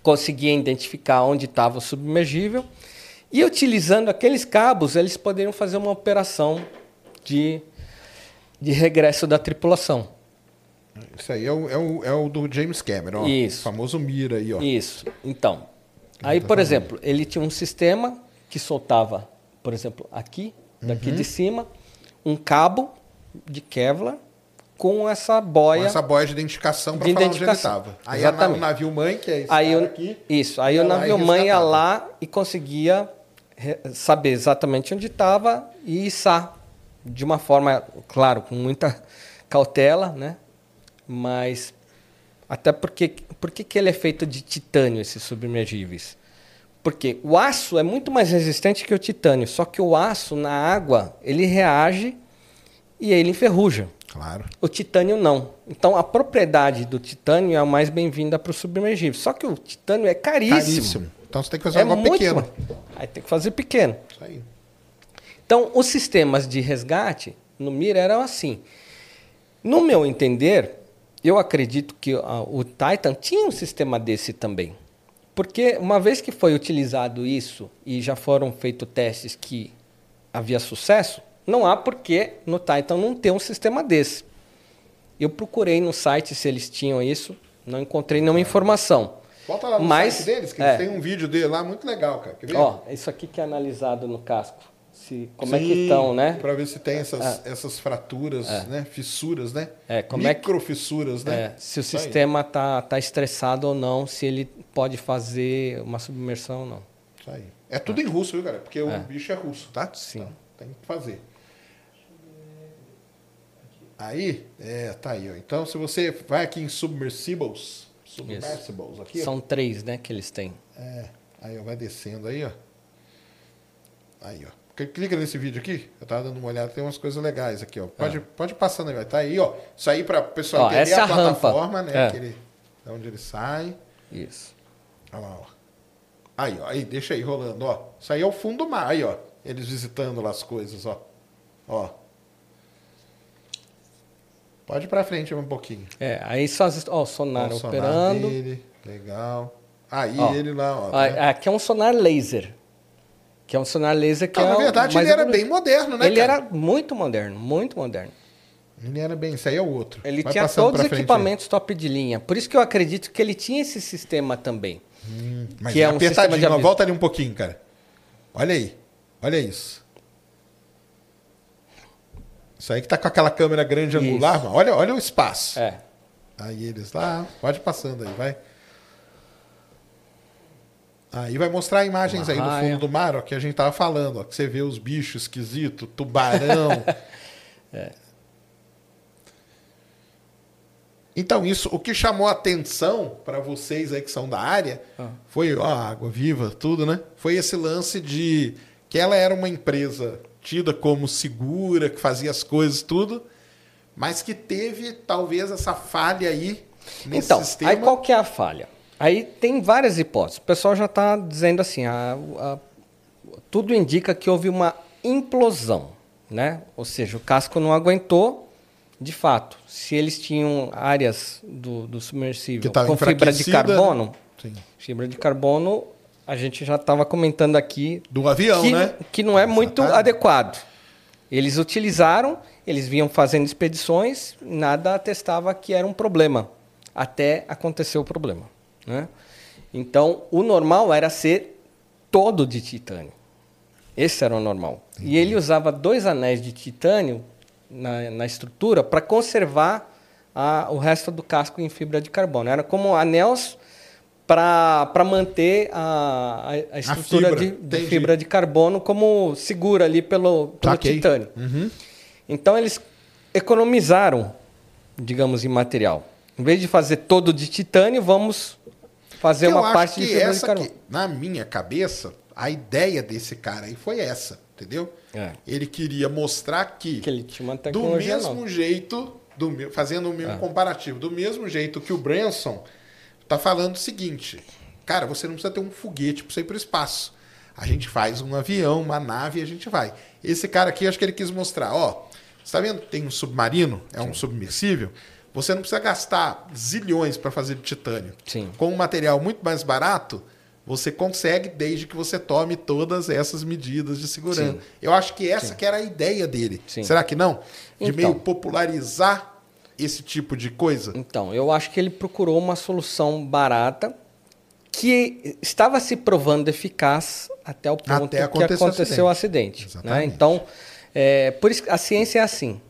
conseguia identificar onde estava o submergível e, utilizando aqueles cabos, eles poderiam fazer uma operação de, de regresso da tripulação. Isso aí é o, é, o, é o do James Cameron, ó. Isso. O famoso Mira aí, ó. Isso. Então, aí, por exemplo, ele tinha um sistema que soltava, por exemplo, aqui, daqui Uhum. de cima, um cabo de Kevlar com essa Com boia. essa boia de identificação para falar onde ele estava. Aí Exatamente. o navio mãe, que é esse aí o, aqui. isso, aí o e navio mãe ia lá e conseguia saber exatamente onde estava e içar de uma forma, claro, com muita cautela, né? Mas até porque por que ele é feito de titânio esses submergíveis? Porque o aço é muito mais resistente que o titânio, só que o aço na água, ele reage e ele enferruja. Claro. O titânio não. Então a propriedade do titânio é a mais bem-vinda para o submergível. Só que o titânio é caríssimo. Caríssimo. Então você tem que fazer É negócio muito pequeno. Aí tem que fazer pequeno. Isso aí. Então os sistemas de resgate no Mira eram assim. No meu entender, eu acredito que ah, o Titan tinha um sistema desse também. Porque uma vez que foi utilizado isso e já foram feitos testes que havia sucesso, não há porquê no Titan não ter um sistema desse. Eu procurei no site se eles tinham isso, não encontrei nenhuma informação. Volta lá no Mas, site deles, que é. eles têm um vídeo dele lá muito legal, cara. Ó, isso aqui que é analisado no casco. Se, como é que Sim, estão, né? Pra ver se tem essas, essas fraturas, né? Fissuras, né? É, como é que- Microfissuras, né? É, se o Isso sistema tá, tá estressado ou não, se ele pode fazer uma submersão ou não. Isso aí. É tudo em russo, viu, cara? Porque o bicho é russo, tá? Sim. Então, tem que fazer. Aí, é, tá aí, ó. Então, se você vai aqui em Submersibles, Submersibles, aqui, ó. São três, né, que eles têm. É, aí, ó, vai descendo aí, ó. Aí, ó. Cl- Clica nesse vídeo aqui, eu tava dando uma olhada, tem umas coisas legais aqui, ó. Pode, pode passando aí, ó. Tá aí, ó. Isso aí pra pessoal Ó, entender essa é a rampa. plataforma, né? É. Que ele, de onde ele sai. Isso. Olha lá, ó. Aí, ó. Aí, deixa aí rolando, ó. Isso aí é o fundo do mar, aí, ó. Eles visitando lá as coisas, ó. Ó. Pode ir pra frente um pouquinho. É, aí só as, ó, o sonar Ó, o sonar operando. dele, legal. Aí Ó, ele lá. Ó, tá? Aqui é um sonar laser. Que é um sonar laser que Então, é na verdade, ele era evoluído. bem moderno, né, Ele cara? era muito moderno, muito moderno. Ele era bem... Isso aí é o outro. Ele Vai tinha todos os frente aí. equipamentos top de linha. Por isso que eu acredito que ele tinha esse sistema também. Mas que é um sistema de aviso. Volta ali um pouquinho, cara. Olha aí. Olha isso. Isso aí que tá com aquela câmera grande Isso. angular, mano. Olha, olha o espaço. É. Aí eles lá, pode passando aí, vai. Aí vai mostrar imagens Uma aí do raia. fundo do mar, ó, que a gente tava falando, ó, que você vê os bichos esquisitos, tubarão. É. Então, isso, o que chamou a atenção para vocês aí que são da área, Ah. foi, ó, água viva, tudo, né? Foi esse lance de que ela era uma empresa tida como segura, que fazia as coisas, tudo, mas que teve talvez essa falha aí nesse Então, sistema. aí qual que é a falha? Aí tem várias hipóteses. O pessoal já está dizendo assim, a- a- tudo indica que houve uma implosão, né? Ou seja, o casco não aguentou, de fato. Se eles tinham áreas do, do submersível com fibra de carbono, Sim. fibra de carbono, a gente já estava comentando aqui Do avião, que, né? que não é muito adequado. Eles utilizaram, eles vinham fazendo expedições, nada atestava que era um problema, até acontecer o problema. Né? Então, o normal era ser todo de titânio. Esse era o normal. E ele usava dois anéis de titânio na, na estrutura para conservar a- o resto do casco em fibra de carbono. Era como anéis para manter a, a- a estrutura fibra, de, de fibra de carbono como segura ali pelo, pelo titânio. Uhum. Então eles economizaram, digamos, em material. Em vez de fazer todo de titânio, vamos fazer Eu uma parte de que fibra de essa carbono. que, na minha cabeça, a ideia desse cara aí foi essa, entendeu? É. Ele queria mostrar que, Que ele tinha uma do mesmo nova. jeito, do, fazendo o mesmo É. comparativo, do mesmo jeito que o Branson tá falando o seguinte, cara, você não precisa ter um foguete para você ir para o espaço. A gente faz um avião, uma nave e a gente vai. Esse cara aqui, acho que ele quis mostrar, ó, você tá vendo? Tem um submarino, é um submersível. Você não precisa gastar zilhões para fazer de titânio. Sim. Com um material muito mais barato, você consegue desde que você tome todas essas medidas de segurança. Sim. Eu acho que essa que era a ideia dele. Sim. Será que não? De Então. meio popularizar esse tipo de coisa? Então, eu acho que ele procurou uma solução barata que estava se provando eficaz até o ponto Até que acontecer o aconteceu o acidente. né? Então, é, por isso que a ciência é assim.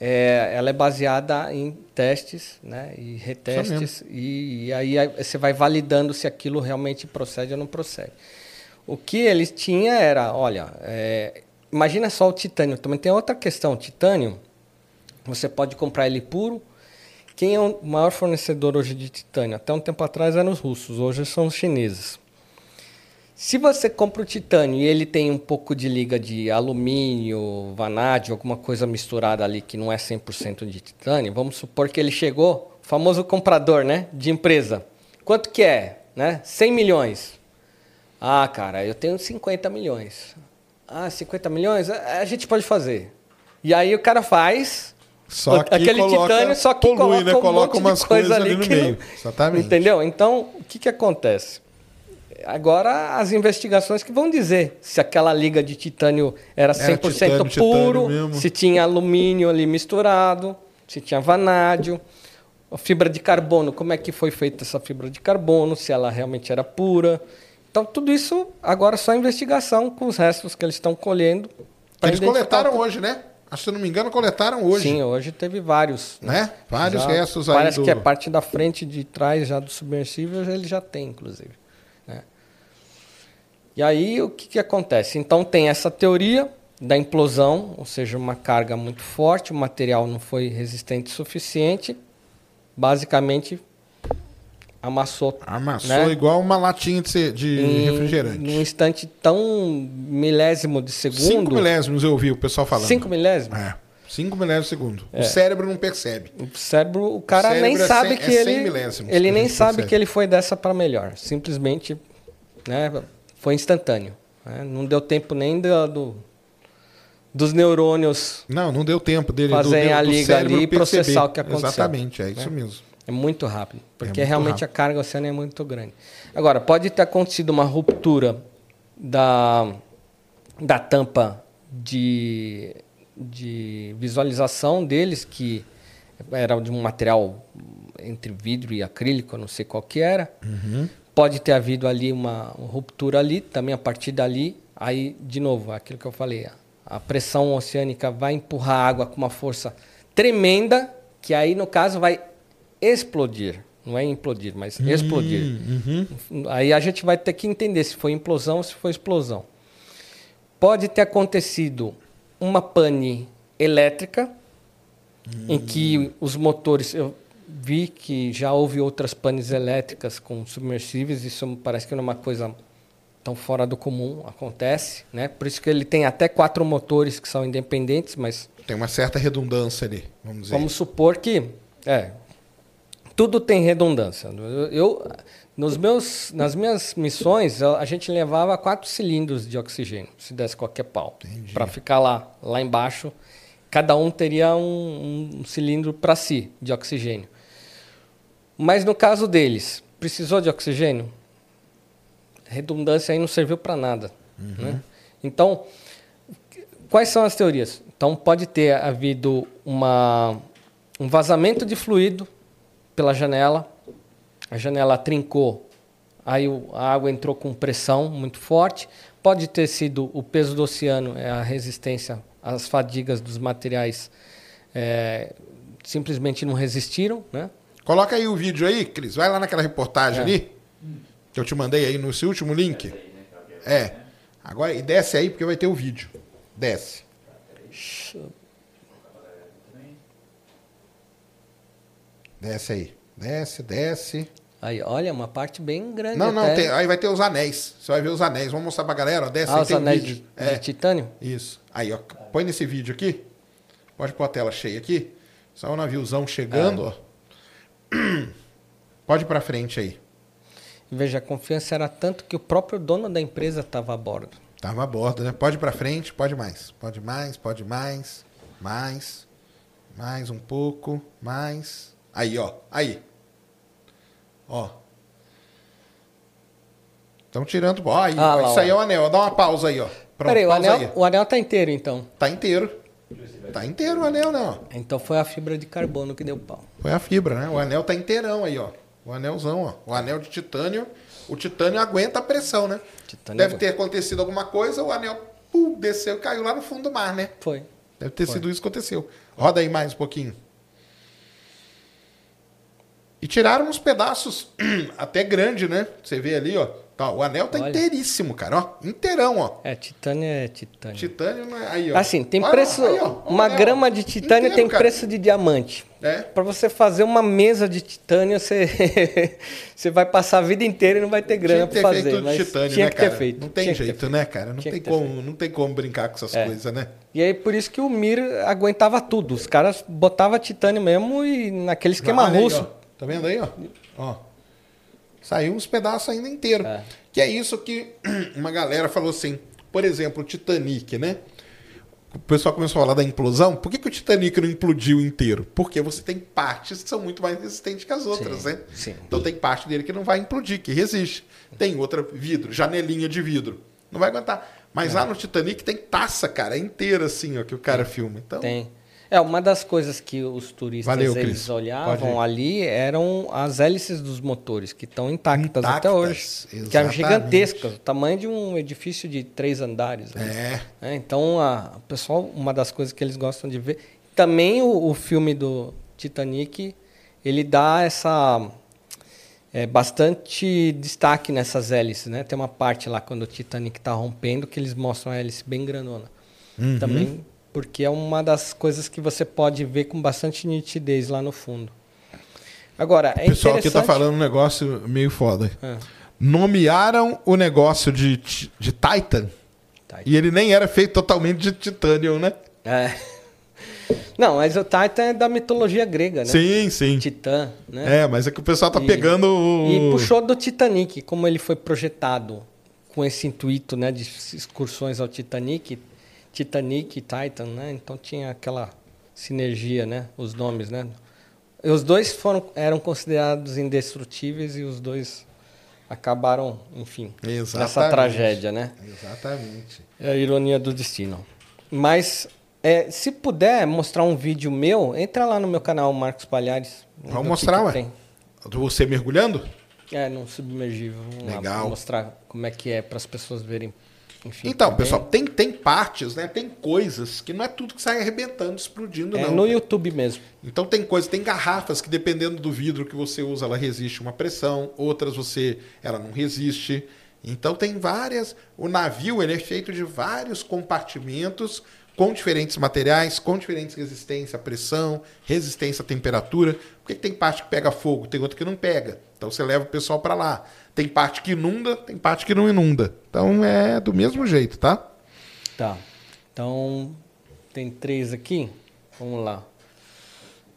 É, ela é baseada em testes né, e retestes, e, e aí você vai validando se aquilo realmente procede ou não procede. O que ele tinha era, olha, é, imagina só o titânio. Também tem outra questão. O titânio, você pode comprar ele puro. Quem é o maior fornecedor hoje de titânio? Até um tempo atrás eram os russos, hoje são os chineses. Se você compra o titânio e ele tem um pouco de liga de alumínio, vanádio, alguma coisa misturada ali que não é 100% de titânio, vamos supor que ele chegou, famoso comprador, né, de empresa. Quanto que é, né? 100 milhões. Ah, cara, eu tenho 50 milhões. Ah, 50 milhões? A a gente pode fazer. E aí o cara faz Só que aquele coloca- titânio, só que polui, coloca né? um Coloca umas coisas ali, ali no que não- meio. Exatamente. Entendeu? Então, o que, que acontece? Agora, as investigações que vão dizer se aquela liga de titânio era 100% titânio, titânio puro, mesmo. se tinha alumínio ali misturado, se tinha vanádio. A fibra de carbono, como é que foi feita essa fibra de carbono, se ela realmente era pura. Então, tudo isso agora é só investigação com os restos que eles estão colhendo. Eles coletaram hoje, né? Acho se eu não me engano, coletaram hoje. Sim, hoje teve vários. Né? Vários Já- restos aí Parece do... que a parte da frente de trás já do submersível ele já tem, inclusive. E aí o que, que acontece? Então tem essa teoria da implosão, ou seja, uma carga muito forte, o material não foi resistente o suficiente, basicamente amassou Amassou né? igual uma latinha de, de em refrigerante. num instante tão milésimo de segundo. Cinco milésimos eu ouvi o pessoal falando. Cinco milésimos? É. Cinco milésimos de segundo. É. O cérebro não percebe. O cérebro, o cara O cérebro nem é sabe cem- que é ele. Ele nem gente sabe percebe. que ele foi dessa para melhor. Simplesmente, né, foi instantâneo. né? Não deu tempo nem do, do- dos neurônios. Não, não deu tempo dele do, a liga ali e processar o que aconteceu. Exatamente, é isso mesmo. É muito rápido, porque muito realmente rápido. a carga oceânica é muito grande. Agora, pode ter acontecido uma ruptura da, da tampa de, de visualização deles, que era de um material entre vidro e acrílico, eu não sei qual que era. Pode ter havido ali uma, uma ruptura ali, também a partir dali, aí, de novo, aquilo que eu falei, a, a pressão oceânica vai empurrar a água com uma força tremenda, que aí, no caso, vai explodir. Não é implodir, mas explodir. Uhum. Aí a gente vai ter que entender se foi implosão ou se foi explosão. Pode ter acontecido uma pane elétrica, em que os motores. Eu vi que já houve outras panes elétricas com submersíveis, isso parece que não é uma coisa tão fora do comum, acontece. Né? Por isso que ele tem até quatro motores que são independentes, mas Tem uma certa redundância ali, vamos dizer. Vamos supor que é tudo tem redundância. Eu, nos meus nas minhas missões a a gente levava quatro cilindros de oxigênio, se desse qualquer pau, para ficar lá lá embaixo. Cada um teria um, um cilindro para si de oxigênio. Mas no caso deles, precisou de oxigênio? Redundância aí não serviu para nada. né? Então, Quais são as teorias? Então, pode ter havido uma, um vazamento de fluido pela janela, a janela trincou, aí a água entrou com pressão muito forte. Pode ter sido o peso do oceano, é a resistência, as fadigas dos materiais é, simplesmente não resistiram, né? Coloca aí o vídeo aí, Cris. Vai lá naquela reportagem É. ali, que eu te mandei aí no seu último link. É. Agora, e desce aí, porque vai ter o vídeo. Desce. Desce aí. Desce, desce. Aí, olha, uma parte bem grande. Não, não, tem- aí vai ter os anéis. Você vai ver os anéis. Vamos mostrar pra galera, ó. Desce Ah, aí, os tem anéis vídeo. de, É. de titânio? Isso. Aí, ó. Põe nesse vídeo aqui. Pode pôr a tela cheia aqui. Só o naviozão chegando, ó. Pode ir pra frente aí. Veja, a confiança era tanto que o próprio dono da empresa estava a bordo. Tava a bordo, né? Pode ir pra frente, pode mais. Pode mais, pode mais. Mais. Mais um pouco. Mais. Aí, ó. Aí. Ó. Estão tirando. Ó, aí. Ah, ó, lá, isso aí ó. é o anel. Dá uma pausa aí, ó. Pronto, Peraí, o anel, aí. o anel tá inteiro, então. Tá inteiro. Tá inteiro o anel, né? ó. Então foi a fibra de carbono que deu pau. Foi a fibra, né? O anel tá inteirão aí, ó. O anelzão, ó. O anel de titânio. O titânio aguenta a pressão, né? Titânio Deve aguenta. ter acontecido alguma coisa, o anel pum, desceu e caiu lá no fundo do mar, né? Foi. Deve ter sido isso que aconteceu. Roda aí mais um pouquinho. E tiraram uns pedaços até grande, né? Você vê ali, ó. Tá, o anel tá Olha. inteiríssimo, cara, ó. Inteirão, ó. É, titânio é titânio. Titânio, né? aí, ó. Assim, tem Olha, preço. aí, ó. Uma anel, grama de titânio Inteiro, tem cara. preço de diamante. É. Para você fazer uma mesa de titânio, você, você vai passar a vida inteira e não vai ter grana Tinha que para ter fazer. feito mas titânio, tinha né, que cara? ter feito. Não tem tinha jeito, né, cara? Não Tinha tem, como, não tem como brincar com essas É. coisas, né? E aí, por isso que o Mir aguentava tudo. Os caras botavam titânio mesmo e naquele esquema aí, russo. ó. Tá vendo aí, ó? ó? Saiu uns pedaços ainda inteiro. É. Que é isso que uma galera falou assim. Por exemplo, o Titanic, né? O pessoal começou a falar da implosão. Por que, que o Titanic não implodiu inteiro? Porque você tem partes que são muito mais resistentes que as outras, Sim, né? sim. Então tem parte dele que não vai implodir, que resiste. Tem outra vidro, janelinha de vidro. Não vai aguentar. Mas lá no Titanic tem taça, cara, inteira assim, ó, que o cara filma. Então, Tem. É, uma das coisas que os turistas Valeu, eles Cris. Olhavam ali eram as hélices dos motores, que estão intactas, Intactas, até hoje. Que eram exatamente. gigantescas, o tamanho de um edifício de três andares. né? É. É, então, a, o pessoal, uma das coisas que eles gostam de ver. Também o, o filme do Titanic, ele dá essa. é, bastante destaque nessas hélices, né? Tem uma parte lá quando o Titanic está rompendo que eles mostram a hélice bem grandona. Uhum. Também porque é uma das coisas que você pode ver com bastante nitidez lá no fundo. Agora, é O pessoal aqui tá interessante- falando um negócio meio foda. Ah, Nomearam o negócio de, de Titan tá. e ele nem era feito totalmente de titânio, né? É. Não, mas o Titan é da mitologia grega, né? Sim, sim. Titã, né? É, mas é que o pessoal tá E- pegando o... E puxou do Titanic, como ele foi projetado com esse intuito né, de excursões ao Titanic, Titanic e Titan, né? Então tinha aquela sinergia, né? Os nomes, né? E os dois foram, eram considerados indestrutíveis e os dois acabaram, enfim, nessa Exatamente. tragédia, né? Exatamente. É a ironia do destino. Mas, é, se puder mostrar um vídeo meu, entra lá no meu canal, Marcos Palhares. Vamos mostrar, ué. Você mergulhando? É, num submergível. Vamos lá Legal. pra mostrar como é que é para as pessoas verem. Enfim, Então, também. pessoal, tem, tem partes, né? Tem coisas que não é tudo que sai arrebentando, explodindo, É não. no YouTube mesmo. Então tem coisas, tem garrafas que dependendo do vidro que você usa, ela resiste uma pressão, outras você ela não resiste. Então tem várias, o navio ele é feito de vários compartimentos com diferentes materiais, com diferentes resistência à pressão, resistência à temperatura. Por que que tem parte que pega fogo, tem outra que não pega? Então você leva o pessoal para lá. Tem parte que inunda, tem parte que não inunda. Então é do mesmo jeito, tá? Tá. Então, tem três aqui. Vamos lá.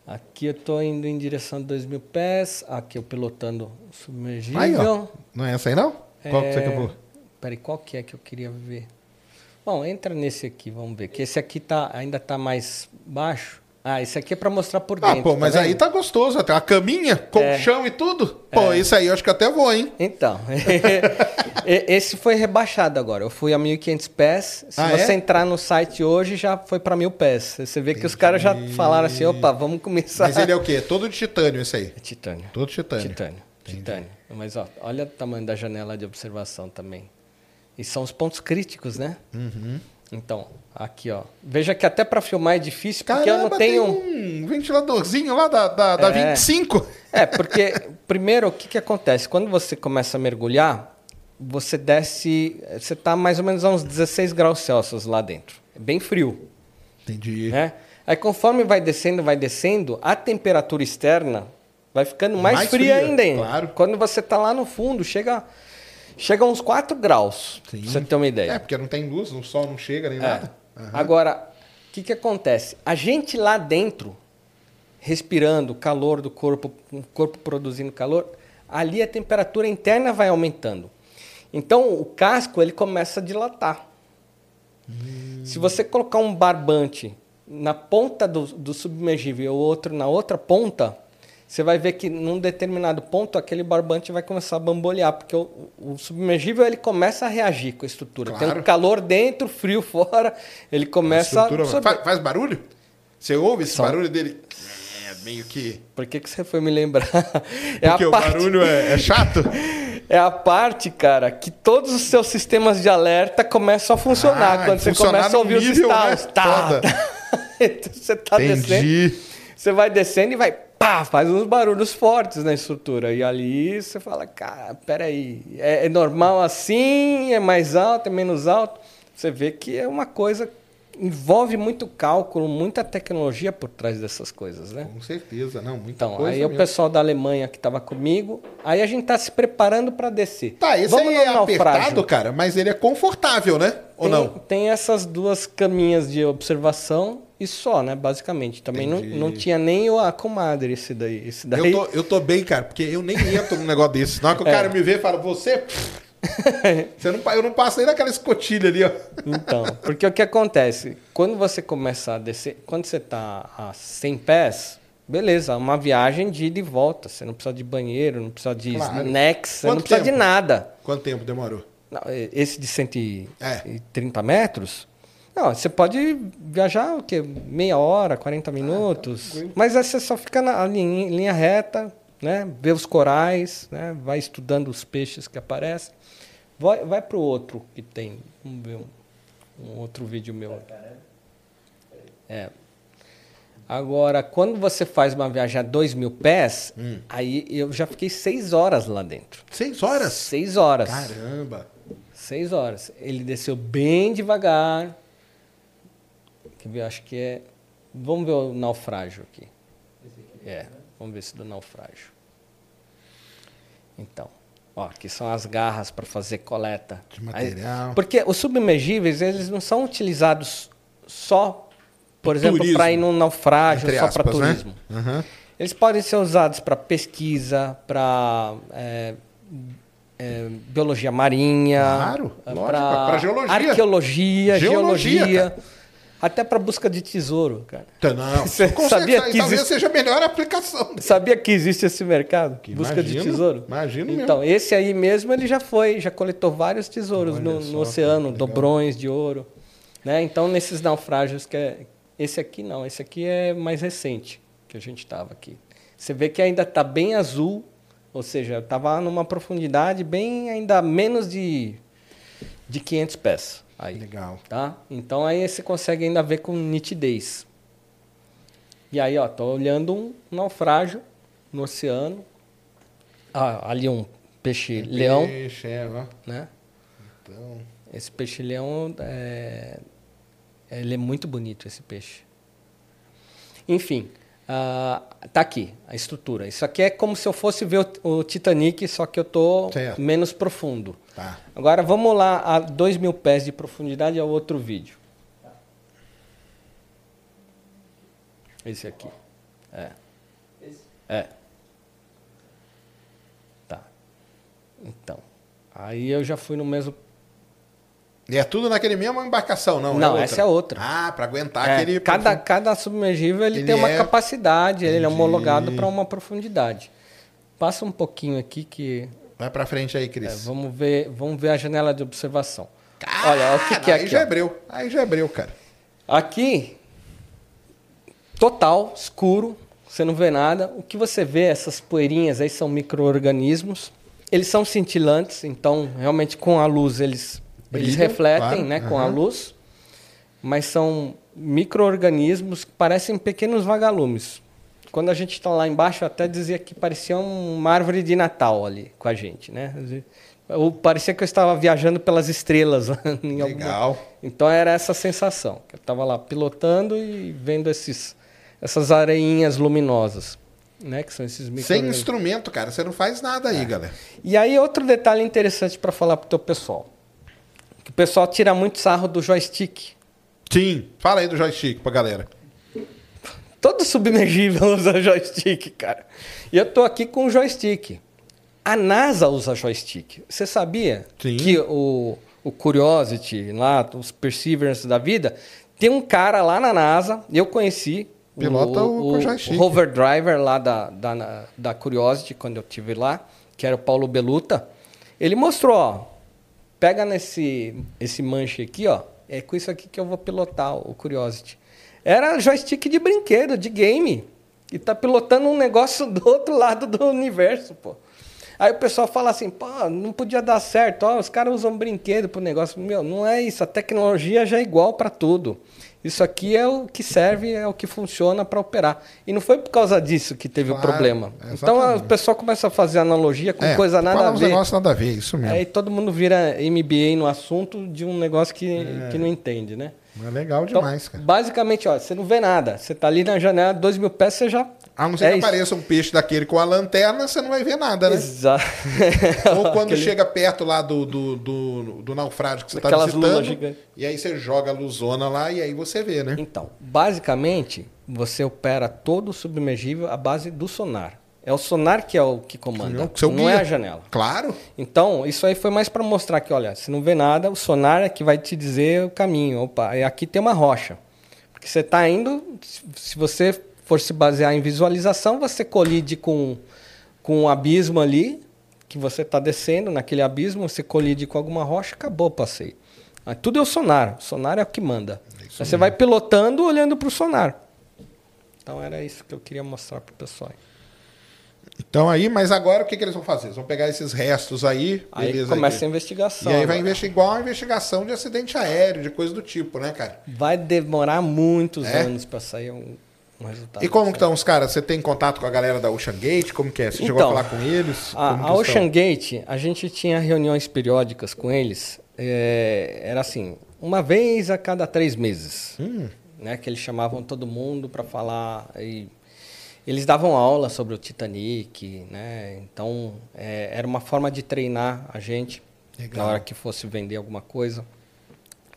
Aqui eu tô indo em direção a 2 mil pés. Aqui eu pilotando submergível. Aí, ó. Não é essa aí não? Qual que você É, acabou? Peraí, qual que é que eu queria ver? Bom, entra nesse aqui, vamos ver. Que esse aqui tá, ainda tá mais baixo. Ah, esse aqui é para mostrar por Ah, dentro. pô, mas vendo? aí tá gostoso, até uma caminha, colchão e tudo. Pô, isso aí eu acho que até vou, hein? Então, esse foi rebaixado agora. Eu fui a 1.500 pés. Se Ah, você é? entrar no site hoje, já foi para 1.000 pés. Você vê que os caras já falaram assim, opa, vamos começar. Mas ele é o quê? Todo de titânio esse aí. É titânio. Todo titânio. Titânio. Titânio. Mas ó, olha o tamanho da janela de observação também. E são os pontos críticos, né? Uhum. Então, aqui ó. Veja que até para filmar é difícil, porque eu Caramba, não tenho... tem um ventiladorzinho lá da, da, da É. 25. É, porque primeiro o que, que acontece? Quando você começa a mergulhar, você desce. Você está mais ou menos a uns 16 graus Celsius lá dentro. É bem frio. Entendi. Né? Aí conforme vai descendo, vai descendo, a temperatura externa vai ficando mais, Mais fria, fria, ainda. hein? claro. Quando você está lá no fundo, chega, chega a uns 4 graus. Sim. Pra você ter uma ideia. É, porque não tem luz, o sol não chega nem É. nada. Aham. Agora, o que, que acontece? A gente lá dentro, respirando o calor do corpo, o corpo produzindo calor, ali a temperatura interna vai aumentando. Então, o casco ele começa a dilatar. Se você colocar um barbante na ponta do, do submergível e o outro na outra ponta, você vai ver que num determinado ponto aquele barbante vai começar a bambolear, porque o, o submergível ele começa a reagir com a estrutura. Tem Claro. um calor dentro, frio fora, ele começa a Estrutura- absorver. faz, faz barulho? Você ouve esse barulho dele? É, meio que. Por que, que você foi me lembrar? É Porque a o parte, barulho é, é chato? é a parte, cara, que todos os seus sistemas de alerta começam a funcionar Ah, quando você começa a ouvir os nível, né? estalos. Tá, Foda. tá. Então, você tá descendo. Entendi. Você vai descendo e vai, pá, faz uns barulhos fortes na estrutura. E ali você fala, cara, peraí, é, é normal assim? É mais alto, é menos alto? Você vê que é uma coisa, envolve muito cálculo, muita tecnologia por trás dessas coisas, né? Com certeza, não. Muita Então, coisa aí o mesmo. pessoal da Alemanha que estava comigo, aí a gente tá se preparando para descer. Tá, esse Vamos aí é naufrágio. apertado, cara, mas ele é confortável, né? Ou Tem, não? tem essas duas caminhas de observação e só, né? Basicamente. Também não, Entendi. não tinha nem o- a comadre esse daí. Esse daí Eu tô, eu tô bem, cara, porque eu nem entro num negócio desse. Na hora que o É. cara me vê e fala, você. você não, eu não passo nem naquela escotilha ali, ó. Então, porque o que acontece? Quando você começa a descer, quando você está a 100 pés, beleza, uma viagem de ida e volta. Você não precisa de banheiro, não precisa de Claro. snacks, você não precisa de tempo? nada. Quanto tempo demorou? Esse de 130 É. metros, Não, você pode viajar o quê? Meia hora, 40 minutos. mas aí você só fica na linha, linha reta, né? Vê os corais, né? Vai estudando os peixes que aparecem. Vai, vai para o outro que tem. Vamos ver um, um outro vídeo meu. É. Agora, quando você faz uma viagem a dois mil pés, aí eu já fiquei seis horas lá dentro. Seis horas? Seis horas. Caramba. Seis horas. Ele desceu bem devagar. Quer ver? Acho que é. Vamos ver o naufrágio aqui. É, vamos ver se do naufrágio. Então, ó, aqui são as garras para fazer coleta. De material. Aí- porque os submergíveis, eles não são utilizados só, por exemplo, para ir num naufrágio, Entre só para né? turismo. Aham. Eles podem ser usados para pesquisa, para é, é, biologia marinha, Claro, é, geologia. arqueologia, Geologia, geologia, até para busca de tesouro, cara. Então, Não, Você com sabia que talvez existe- seja a melhor aplicação. Sabia que existe esse mercado? Que busca de imagino, tesouro? imagino mesmo. Então, esse aí mesmo ele já foi, já coletou vários tesouros no, só, no oceano, dobrões de ouro. Né? Então, nesses naufrágios que é. Esse aqui não, esse aqui é mais recente que a gente estava aqui. Você vê que ainda está bem azul, ou seja, estava numa profundidade bem ainda menos de, de 500 pés. Aí. Legal. Tá? Então aí você consegue ainda ver com nitidez. E aí, ó, tô olhando um naufrágio no oceano. Ah, ali um peixe-leão, Peixe, é, ó. né? Então, Esse peixe-leão, é... ele é muito bonito, esse peixe. Enfim, ah, tá aqui a estrutura. Isso aqui é como se eu fosse ver o, o Titanic, só que eu tô Certo. menos profundo. Tá. Agora vamos lá a 2 mil pés de profundidade é o outro vídeo. Esse aqui. É. É. Tá. Então. Aí eu já fui no mesmo. E é tudo naquele mesmo embarcação, não? Não, outra? essa é outra. Ah, para aguentar É, aquele... cada, cada submergível ele, Ele tem uma é- capacidade, ele é Entendi. homologado para uma profundidade. Passa um pouquinho aqui que Vai pra frente aí, é, Cris. vamos ver, vamos ver a janela de observação. Olha, o que, que é Aí aqui? já ó. é. Aí já é breu, cara. Aqui, total, escuro, você não vê nada. O que você vê, essas poeirinhas aí são micro-organismos. Eles são cintilantes, então realmente com a luz eles, eles Brilham, refletem claro. né, com a luz. Mas são micro-organismos que parecem pequenos vagalumes. Quando a gente está lá embaixo, eu até dizia que parecia uma árvore de Natal ali com a gente, né? Eu, parecia que eu estava viajando pelas estrelas. em alguma- Legal. então era essa sensação. que Eu estava lá pilotando e vendo esses, essas areinhas luminosas, né? Que são esses micro Sem instrumento, cara. Você não faz nada É. aí, galera. E aí outro detalhe interessante para falar pro teu pessoal. Que o pessoal tira muito sarro do joystick. Sim. Fala aí do joystick pra galera. Todo submergível usa joystick, cara. E eu tô aqui com o joystick. A NASA usa joystick. Você sabia Sim. que o, o Curiosity, lá, os Perseverance da vida, tem um cara lá na NASA, eu conheci. Pilota o- com joystick. rover driver lá da, da, da Curiosity, quando eu estive lá, que era o Paulo Beluta. Ele mostrou, ó, pega nesse esse manche aqui, ó, é com isso aqui que eu vou pilotar o Curiosity. Era joystick de brinquedo, de game. E tá pilotando um negócio do outro lado do universo, pô. Aí o pessoal fala assim, pô, não podia dar certo, ó, os caras usam brinquedo pro negócio. Meu, não é isso, a tecnologia já é igual para tudo. Isso aqui é o que serve, é o que funciona para operar. E não foi por causa disso que teve Claro, o problema. exatamente. Então o pessoal começa a fazer analogia com É, coisa nada a ver. negócios nada a ver, isso mesmo. Aí todo mundo vira MBA no assunto de um negócio que, que não entende, né? É legal Então, demais, cara. basicamente, ó, você não vê nada. Você tá ali na janela, dois mil pés, você já. A não ser é que isso. apareça um peixe daquele com a lanterna, você não vai ver nada, né? Exato. Ou quando Aquele- chega perto lá do, do, do, do naufrágio que você está Aquelas lulas visitando, e aí você joga a luzona lá e aí você vê, né? Então, basicamente, você opera todo o submergível à base do sonar. É o sonar que é o que comanda, Não, seu não é a janela. Claro. Então, isso aí foi mais para mostrar que, olha, se não vê nada, o sonar é que vai te dizer o caminho. Opa, e aqui tem uma rocha. Porque você está indo, se- você for se basear em visualização, você colide com, com um abismo ali, que você está descendo naquele abismo, você colide com alguma rocha, acabou o passeio. Tudo é o sonar. O sonar é o que manda. Aí você vai pilotando olhando para o sonar. Então era isso que eu queria mostrar para o pessoal. Então aí, mas agora o que, que eles vão fazer? Eles vão pegar esses restos aí, Aí beleza, começa a investigação. E aí vai investigar igual a investigação de acidente aéreo, de coisa do tipo, né, cara? Vai demorar muitos É? anos para sair um, um resultado. E como estão os caras? Você tem contato com a galera da Ocean Gate? Como que é? Você chegou a Então, falar com eles? A, a? Ocean Gate, a gente tinha reuniões periódicas com eles. é, era assim, uma vez a cada três meses. Hum. Né, que eles chamavam todo mundo para falar. E eles davam aula sobre o Titanic. Né, então, é, era uma forma de treinar a gente Legal. na hora que fosse vender alguma coisa.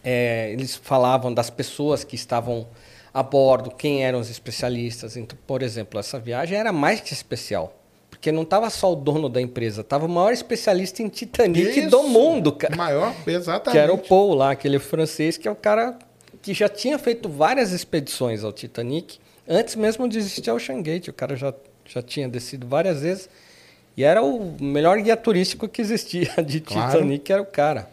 É, eles falavam das pessoas que estavam a bordo, quem eram os especialistas. Então, por exemplo, essa viagem era mais que especial. Porque não estava só o dono da empresa, estava o maior especialista em Titanic Isso. do mundo, cara. Maior, exatamente. Que era o Paul lá, aquele francês, que é o cara que já tinha feito várias expedições ao Titanic, antes mesmo de existir Ocean Gate. O cara já, já tinha descido várias vezes. E era o melhor guia turístico que existia de Claro. Titanic, era o cara.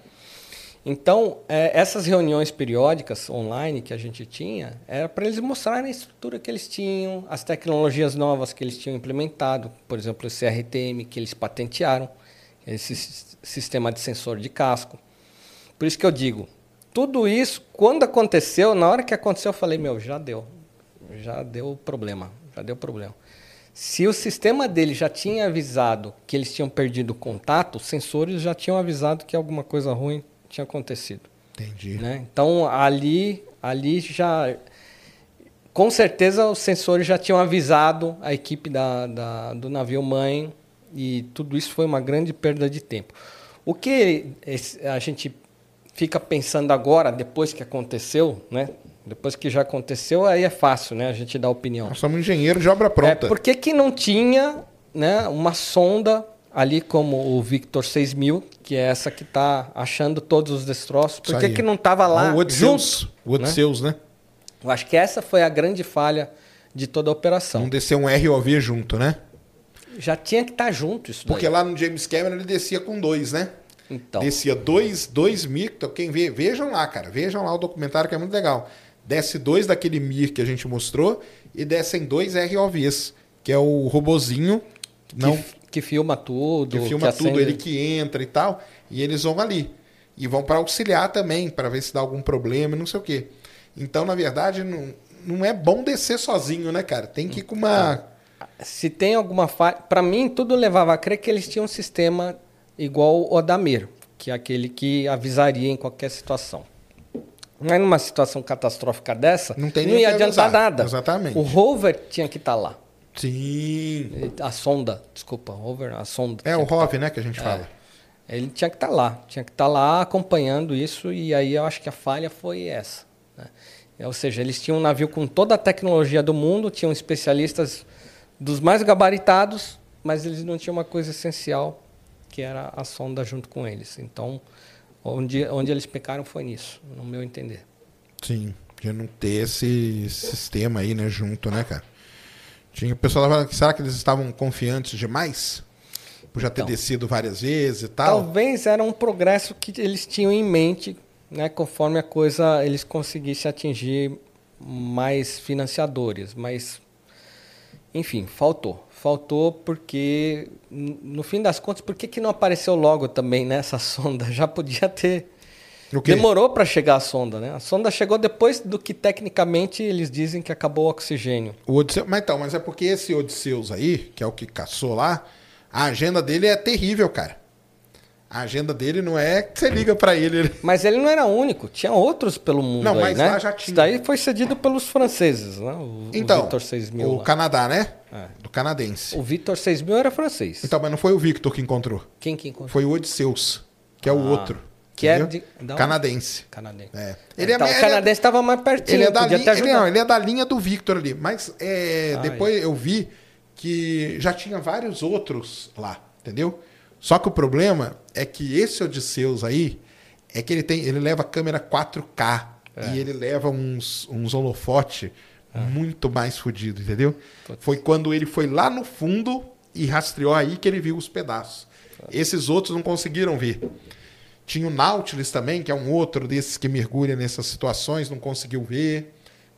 Então, eh, essas reuniões periódicas online que a gente tinha, era para eles mostrarem a estrutura que eles tinham, as tecnologias novas que eles tinham implementado, por exemplo, esse RTM que eles patentearam, esse sis- sistema de sensor de casco. Por isso que eu digo, tudo isso, quando aconteceu, na hora que aconteceu, eu falei, meu, já deu. Já deu problema, já deu problema. Se o sistema dele já tinha avisado que eles tinham perdido o contato, os sensores já tinham avisado que alguma coisa ruim tinha acontecido. Entendi. Né? Então ali, ali já. Com certeza os sensores já tinham avisado a equipe da, da- do navio mãe e tudo isso foi uma grande perda de tempo. O que a gente fica pensando agora, depois que aconteceu, né? Depois que já aconteceu, aí é fácil, né? A gente dar opinião. Nós somos engenheiros de obra pronta. É, por que, que não tinha né, uma sonda ali como o Victor 6000, que é essa que está achando todos os destroços? Por que, que não estava lá Ah, o Odisseus. junto? O Odisseus, né? Eu acho que essa foi a grande falha de toda a operação. Não descer um ROV junto, né? Já tinha que estar junto isso Porque daí. lá no James Cameron ele descia com dois, né? Então, Descia dois, dois Mir. Então, quem vê, vejam lá, cara. Vejam lá o documentário que é muito legal. Desce dois daquele Mir que a gente mostrou e descem dois ROVs, que é o robozinho. Não, que, que filma tudo, que filma tudo, acende- ele que entra e tal, e eles vão ali. E vão para auxiliar também, para ver se dá algum problema, e não sei o quê. Então, na verdade, não, não é bom descer sozinho, né, cara? Tem que ir com uma. Se tem alguma falha... Para mim, tudo levava a crer que eles tinham um sistema igual o Damir, que é aquele que avisaria em qualquer situação. Mas numa situação catastrófica dessa, Não não ia adiantar avisar. nada. Exatamente. O rover tinha que estar lá. Sim. A sonda, desculpa, rover, a sonda. É o que tá- né, que a gente fala. Ele tinha que estar lá, tinha que estar lá acompanhando isso, e aí eu acho que a falha foi essa. né? É, Ou seja, eles tinham um navio com toda a tecnologia do mundo, tinham especialistas dos mais gabaritados, mas eles não tinham uma coisa essencial, que era a sonda junto com eles. Então, onde, onde eles pecaram foi nisso, no meu entender. Sim. De não ter esse sistema aí, né, junto, né, cara? Tinha o pessoal falando que será que eles estavam confiantes demais? Por já ter Então. descido várias vezes e tal. Talvez era um progresso que eles tinham em mente, né, conforme a coisa eles conseguissem atingir mais financiadores, mas enfim, faltou. Faltou porque no fim das contas, por que, que não apareceu logo também nessa sonda? Já podia ter? Demorou para chegar a sonda, né? A sonda chegou depois do que tecnicamente eles dizem que acabou o oxigênio. O Odisseu, mas então, mas é porque esse Odisseus aí, que é o que caçou lá, a agenda dele é terrível, cara. A agenda dele não é que você liga pra ele. ele- Mas ele não era único, tinha outros pelo mundo Não, aí, mas né? lá já tinha. Isso daí foi cedido pelos franceses, né? O, Então, o Victor 6000 o. Canadá, né? É. Do canadense. O Victor 6000 era francês. Então, mas não foi o Victor que encontrou. Quem que encontrou? Foi o Odisseus, que é o Ah, outro. que é de- da canadense. Canadense. É. então, ele o canadense estava mais pertinho, Ele é, da podia linha, ter ele, ajudado. não, ele é da linha do Victor ali. Mas é, Ah, depois eu vi que já tinha vários outros lá, entendeu? Só que o problema é que esse Odisseus aí é que ele tem, ele leva câmera 4K É. e ele leva uns, uns holofote Ah. muito mais fodido, entendeu? Foi quando ele foi lá no fundo e rastreou aí que ele viu os pedaços. Esses outros não conseguiram ver. Tinha o Nautilus também, que é um outro desses que mergulha nessas situações, não conseguiu ver.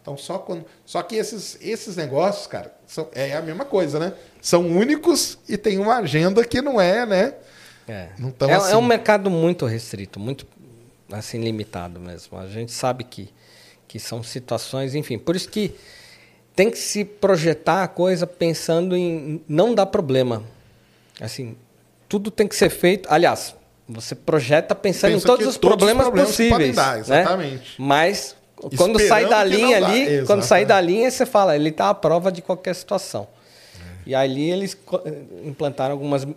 Então, só quando. Só que esses, esses negócios, cara, são, é a mesma coisa, né? São únicos e tem uma agenda que não é, né? É. Não tão é, assim. é um mercado muito restrito, muito assim limitado mesmo. A gente sabe que, que são situações, enfim, por isso que tem que se projetar a coisa pensando em não dar problema. Assim, tudo tem que ser feito. Aliás, você projeta pensando Pensa em todos os todos os problemas, problemas que podem possíveis. dar, né? exatamente. Mas quando sai da linha ali, quando sair da linha, você fala, ele está à prova de qualquer situação. E ali eles co- implantaram algumas,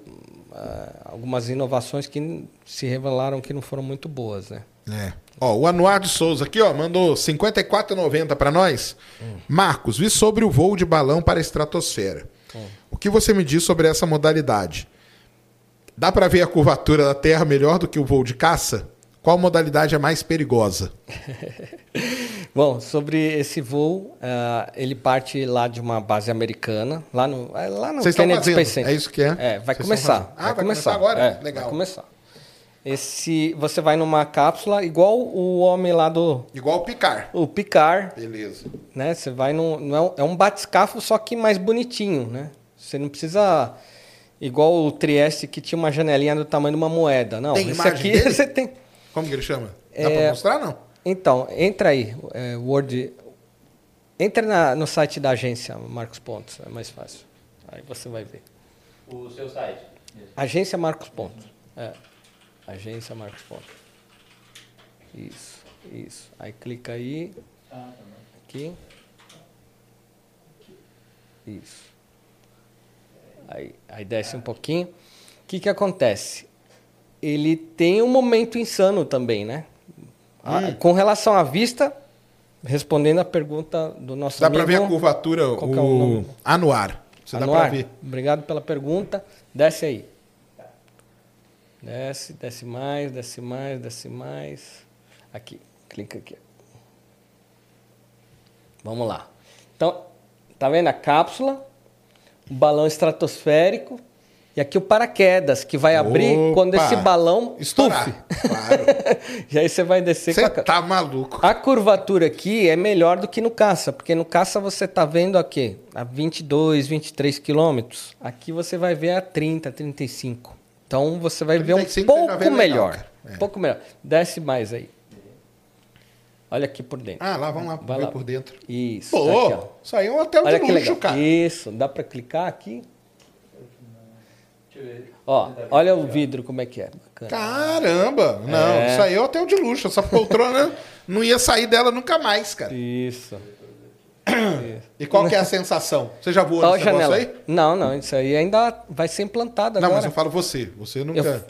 ah, algumas inovações que se revelaram que não foram muito boas, né? É. Ó, o Anuar de Souza aqui, ó, mandou 54,90 para nós. Marcos, vi sobre o voo de balão para a estratosfera. O que você me diz sobre essa modalidade? Dá para ver a curvatura da Terra melhor do que o voo de caça? Qual modalidade é mais perigosa? Bom, sobre esse voo, ah, ele parte lá de uma base americana, lá no, é lá no Vocês Kennedy? Space Center. É isso que é? É, vai Vocês começar. Ah, vai começar agora? É, Legal. Vai começar. Esse, você vai numa cápsula igual o homem lá do Igual o picar. o Picard, Beleza. né? Você vai num, não é um- é um batiscafo só que mais bonitinho, né? Você não precisa igual o Trieste que tinha uma janelinha do tamanho de uma moeda, não. Tem esse aqui dele? você tem. Como que ele chama? Dá É, para mostrar, não? Então, entra aí, é, Word. Entra na- no site da agência Marcos Pontos, é mais fácil. Aí você vai ver. O seu site. Agência Marcos Pontos. É. Agência Marcos Pontos. Isso, isso. Aí clica aí, Ah, tá aqui. Isso. Aí, aí desce um pouquinho. O que, que acontece? Ele tem um momento insano também, né? Hum. Com relação à vista, respondendo a pergunta do nosso Dá para amigo... ver a curvatura, Qual que é o o anuar. Você dá para Anuar, ver. Obrigado pela pergunta. Desce aí. Desce, desce mais, desce mais, desce mais. Aqui, clica aqui. Vamos lá. Então, tá vendo a cápsula, o balão estratosférico e aqui o paraquedas que vai abrir Opa! quando esse balão puff. Claro. e aí você vai descer Você com a tá maluco. a curvatura aqui é melhor do que no caça, porque no caça você está vendo aqui a 22, 23 quilômetros. Aqui você vai ver a 30, 35. Então você vai ver um 35 você já pouco legal, melhor. É. Um pouco melhor. Desce mais aí. Olha aqui por dentro. Ah, lá, vamos lá, Vai lá. por dentro. Isso. Pô, tá aqui, isso aí é um hotel Olha de luxo, cara. Isso. Dá para clicar aqui. Ó, olha o vidro como é que é. Bacana. Caramba! Não, É. isso aí é hotel de luxo. Essa poltrona não ia sair dela nunca mais, cara. Isso. E qual que é a sensação? Você já voou a nesse negócio janela. aí? Não, não. Isso aí ainda vai ser implantado Não, agora. mas eu falo você. Você nunca... Eu-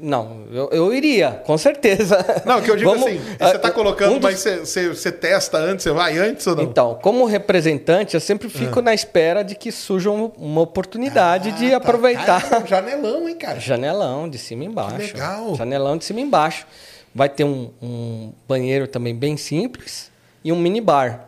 Não, eu, eu iria, com certeza. Não, que eu digo Vamos- assim, você tá ah, colocando, um dos- mas você, você, você testa antes, você vai antes ou não? Então, como representante, eu sempre fico na espera de que surja um- uma oportunidade de Ah, tá. aproveitar. Cara, janelão, hein, cara? Janelão de cima e embaixo. Que legal. Janelão de cima e embaixo. Vai ter um, um banheiro também bem simples e um minibar.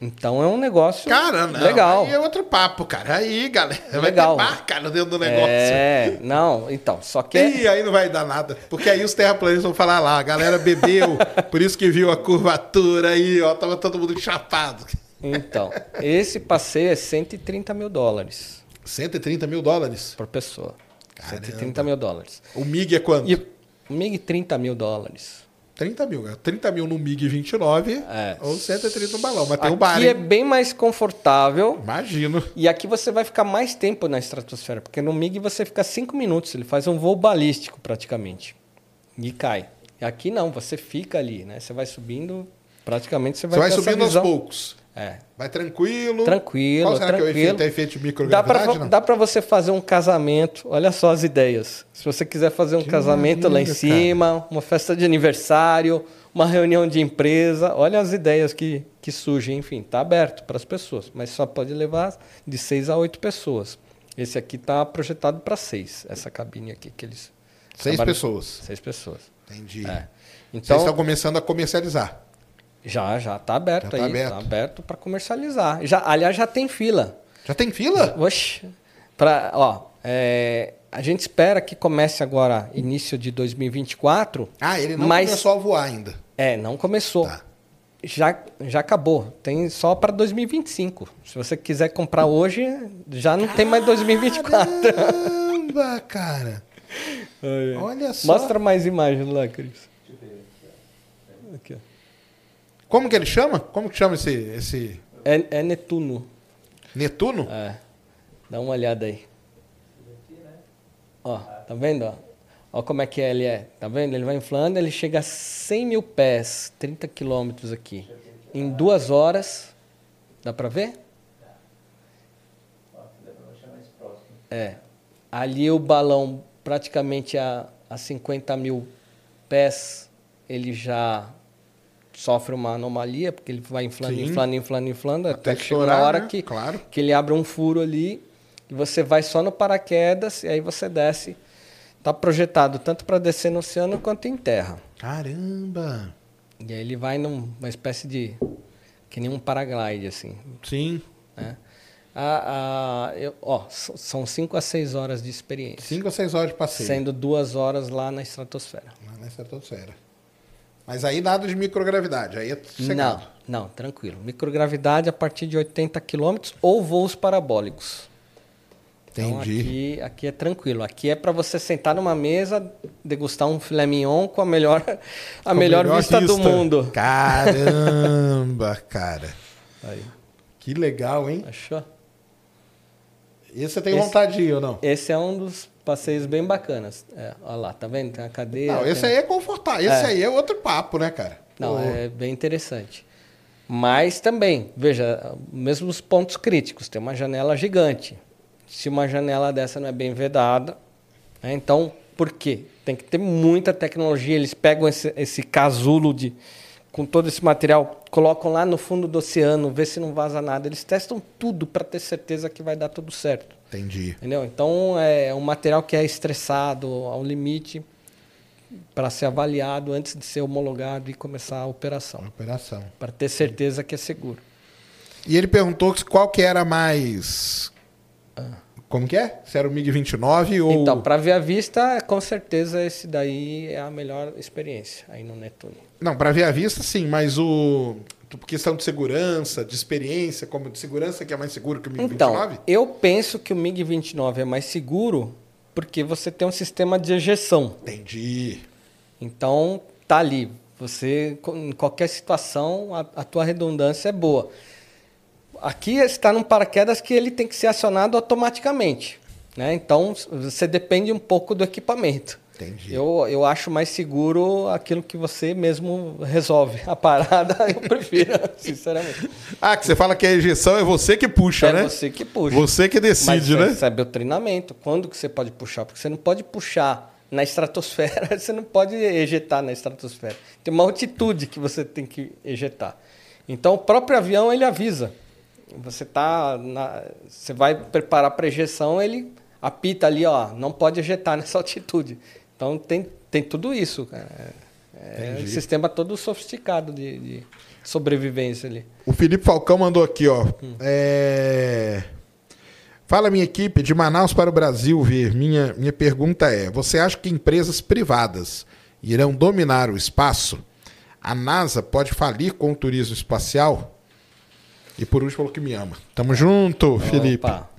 Então é um negócio Cara, não. legal. Aí é outro papo, cara. Aí, galera, vai Legal. ter bar, cara, dentro do negócio. É, não, então, só que é- E aí não vai dar nada. Porque aí os terraplanistas vão falar lá, a galera bebeu, por isso que viu a curvatura aí, ó, tava todo mundo chapado. Então, esse passeio é 130 mil dólares 130 mil dólares. por pessoa. Caramba. 130 mil dólares. O MiG é quanto? E o MiG 30 mil dólares. 30 mil, cara. 30 mil no MiG 29 É. ou 130 no balão. Mas tem um Aqui bar, é hein? bem mais confortável. Imagino. E aqui você vai ficar mais tempo na estratosfera, porque no MiG você fica 5 minutos, ele faz um voo balístico praticamente. E cai. E aqui não, você fica ali, né? Você vai subindo, praticamente você Você vai vai ter essa subindo aos poucos. É. Vai tranquilo. Tranquilo, Qual será que é o tranquilo. efeito? É efeito de microgravidade? dá pra você fazer um casamento. Olha só as ideias. Se você quiser fazer um Que casamento lá em cima, uma festa de aniversário, uma reunião de empresa, olha as ideias que, que surgem. Enfim, tá aberto para as pessoas, mas só pode levar de seis a oito pessoas. Esse aqui tá projetado para seis, essa cabine aqui que eles. Seis trabalham- pessoas. Seis pessoas. Entendi. É. Vocês Então, estão começando a comercializar. Já, já tá aberto Já tá aí. aberto. Tá aberto para comercializar. Já, aliás, já tem fila. Já tem fila? Oxe. Pra, ó, é, a gente espera que comece agora, início de 2024. Ah, ele não mas, começou a voar ainda. É, não começou. Tá. Já, já acabou. Tem só para 2025. Se você quiser comprar hoje, já não tem mais 2024. Caramba, cara. Olha só. Mostra mais imagens lá, Cris. Aqui, ó. Como que ele chama? Como que chama esse, esse É, é Netuno. Netuno? É. Dá uma olhada aí. Ó, tá vendo? Ó? ó como é que ele é. Tá vendo? Ele vai inflando, ele chega a 100 mil pés, 30 quilômetros aqui. Em duas horas. Dá pra ver? É. Ali o balão, praticamente a, a 50 mil pés, ele já sofre uma anomalia, porque ele vai inflando, Sim. inflando, inflando, inflando, até, Até que chega hora né? que, Claro. que ele abre um furo ali e você vai só no paraquedas e aí você desce. Está projetado tanto para descer no oceano quanto em terra. Caramba. E aí ele vai numa espécie de. que nem um paraglide, assim. Sim. Né? A, a, eu- ó, são 5 a 6 horas de experiência. Cinco ou seis horas de passeio. Sendo duas horas lá na estratosfera. Lá na estratosfera. Mas aí nada de microgravidade, aí é Não, sossegado. não, tranquilo. Microgravidade a partir de 80 km ou voos parabólicos. Então, Entendi. aqui, aqui é tranquilo. Aqui é para você sentar numa mesa, degustar um filé mignon com a melhor, a Com melhor, vista, do mundo. Caramba, cara. Aí, Que legal, hein? achou? Esse você tem Esse- vontade de ir ou não? Esse é um dos passeios bem bacanas. É, olha lá, tá vendo? Tem a cadeira. Não, esse tem- aí é confortável. Esse É. aí é outro papo, né, cara? Não, Pô, é bem interessante. Mas também, veja, mesmo os pontos críticos. Tem uma janela gigante. Se uma janela dessa não é bem vedada, né, então, por quê? Tem que ter muita tecnologia. Eles pegam esse, esse casulo de, com todo esse material, colocam lá no fundo do oceano, vê se não vaza nada. Eles testam tudo para ter certeza que vai dar tudo certo. Entendi. Entendeu? Então é um material que é estressado ao limite para ser avaliado antes de ser homologado e começar a operação, Operação. para ter certeza que é seguro. E ele perguntou qual que era mais. Como que é? Se era o MiG-29 ou. Então, para ver a vista, com certeza esse daí é a melhor experiência aí no Netune. Não, para ver a vista, sim, mas o. Por questão de segurança, de experiência, como de segurança que é mais seguro que o MiG-29? Então, eu penso que o MiG-29 é mais seguro porque você tem um sistema de ejeção. Entendi. Então, tá ali. Você, em qualquer situação, a, a tua redundância é boa. Aqui está num paraquedas que ele tem que ser acionado automaticamente. Né? Então, você depende um pouco do equipamento. Entendi. Eu, eu acho mais seguro aquilo que você mesmo resolve. A parada, eu prefiro, sinceramente. Ah, que você fala que a ejeção é você que puxa, é né? você que puxa. Você que Mas decide, você né? recebe o treinamento. Quando que você pode puxar? Porque você não pode puxar na estratosfera, você não pode ejetar na estratosfera. Tem uma altitude que você tem que ejetar. Então o próprio avião ele avisa. Você tá na, você vai preparar para ejeção, ele apita ali, ó, não pode ejetar nessa altitude. Então tem, tem tudo isso. cara. É, é um Entendi. sistema todo sofisticado de, de sobrevivência ali. O Felipe Falcão mandou aqui, ó. Hum. É... Fala, minha equipe, de Manaus para o Brasil ver. Minha, minha pergunta é: você acha que empresas privadas irão dominar o espaço? A NASA pode falir com o turismo espacial? E por último, falou que me ama. Tamo junto, Felipe. Opa.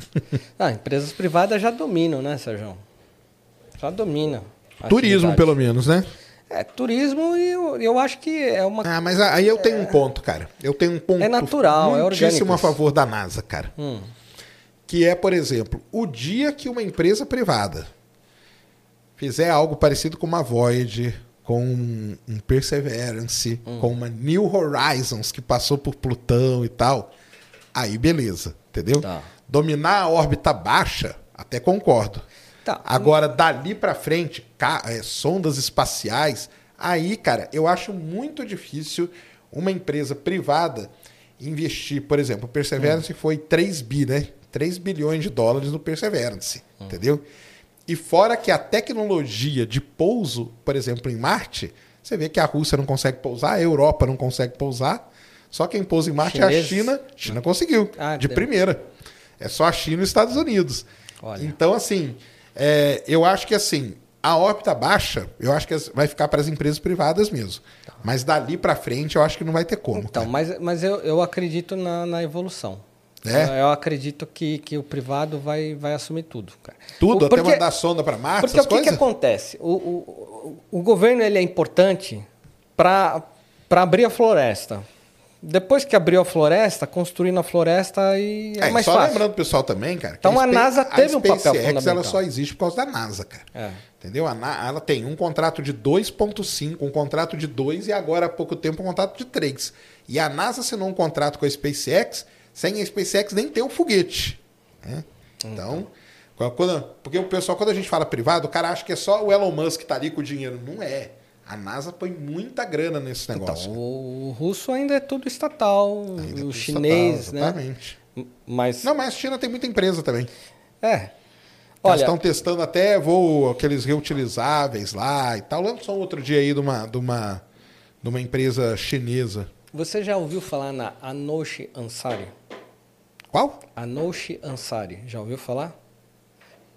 Ah, empresas privadas já dominam, né, Sérgio? Já domina. Turismo, pelo menos, né? É, turismo e eu, eu acho que é uma. Ah, mas aí eu tenho um ponto, cara. Eu tenho um ponto É natural, é orgânico a favor da NASA, cara. Hum, Que é, por exemplo, o dia que uma empresa privada fizer algo parecido com uma Voyager, com um um Perseverance, Hum. com uma New Horizons que passou por Plutão e tal, aí beleza, entendeu? Tá. Dominar a órbita baixa, até concordo. Tá. Agora, dali pra frente, é, sondas espaciais, aí, cara, eu acho muito difícil uma empresa privada investir, por exemplo, o Perseverance foi 3 bi, né? 3 bilhões de dólares no Perseverance, entendeu? E fora que a tecnologia de pouso, por exemplo, em Marte, você vê que a Rússia não consegue pousar, a Europa não consegue pousar, só quem pousa em Marte é a Chineses? China. China conseguiu, Ah, de deu. primeira. É só a China e os Estados Unidos. Olha. Então, assim, É, eu acho que assim, a órbita baixa, eu acho que vai ficar para as empresas privadas mesmo. Mas dali para frente, eu acho que não vai ter como. Então, cara. mas, mas eu, eu acredito na, na evolução. É? Eu, eu acredito que, que o privado vai, vai assumir tudo. Cara. Tudo, O- até mandar sonda para Marte, Porque o que, que acontece? O, o, o o governo ele é importante para abrir a floresta. Depois que abriu a floresta, construir na floresta e é, É, mais só fácil. lembrando pro pessoal também, cara. que Então a Spa- NASA teve um papel SpaceX, fundamental. ela só existe por causa da NASA, cara. É. Entendeu? A ela tem um contrato de 2,5, um contrato de 2 e agora há pouco tempo um contrato de 3. E a NASA assinou um contrato com a SpaceX, sem a SpaceX nem ter o foguete. né? Então, quando- porque o pessoal, quando a gente fala privado, o cara acha que é só o Elon Musk que tá ali com o dinheiro. Não é. A NASA põe muita grana nesse Então, negócio. o russo ainda é tudo estatal, Ainda o tudo chinês, estatal, né? Exatamente. Mas, Não, mas a China tem muita empresa também. é. Eles Olha, estão testando até voo, aqueles reutilizáveis lá e tal. Lançou outro dia aí de uma, de uma, de uma empresa chinesa. você já ouviu falar na Anoshi Ansari? Qual? Anoshi Ansari, já ouviu falar?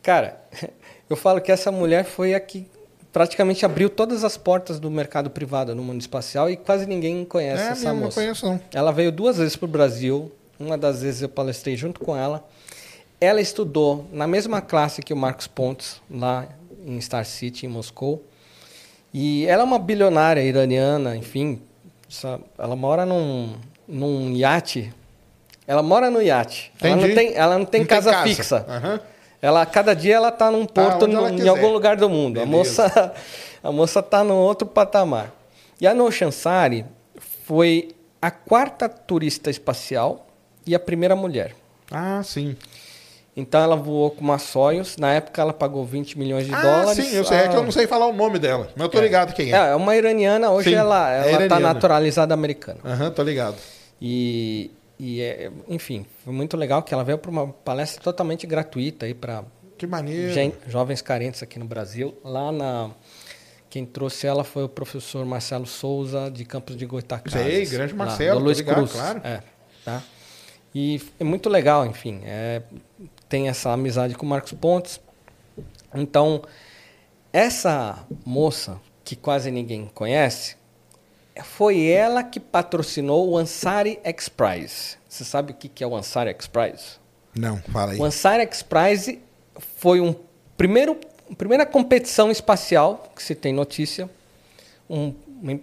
Cara, eu falo que essa mulher foi a que praticamente abriu todas as portas do mercado privado no mundo espacial e quase ninguém conhece é, essa mesmo, não moça. conheço não. Ela veio duas vezes para o Brasil. Uma das vezes eu palestrei junto com ela. Ela estudou na mesma classe que o Marcos Pontes, lá em Star City, em Moscou. E ela é uma bilionária iraniana, enfim. Ela mora num, num iate. Ela mora no iate. Ela não tem, ela não tem Não casa, fixa. Aham. Ela, cada dia ela está num porto, onde ela num- em algum lugar do mundo. A Beleza. moça, a moça está num outro patamar. E a Noshansari foi a quarta turista espacial e a primeira mulher. Ah, sim. Então ela voou com uma Soyuz. Na época ela pagou 20 milhões de ah, dólares. sim, eu sei. É que eu Ah, não sei falar o nome dela. Mas eu tô ligado quem é. É, é uma iraniana. Hoje Sim, ela é ela está iraniana. naturalizada americana. Aham, tô ligado. E, e é, enfim, foi muito legal que ela veio para uma palestra totalmente gratuita aí para jovens carentes aqui no Brasil. Lá na. Quem trouxe ela foi o professor Marcelo Souza, de Campos de Goitacazes. Sei, grande lá, Marcelo, tô Luiz ligado, Cruz. claro. É, tá? E é muito legal, enfim. é, tem essa amizade com o Marcos Pontes. Então, essa moça, que quase ninguém conhece, foi ela que patrocinou o Ansari X Prize. Você sabe o que é o Ansari X Prize? Não, fala aí. O Ansari X Prize foi um primeiro, a primeira competição espacial que se tem notícia. Um-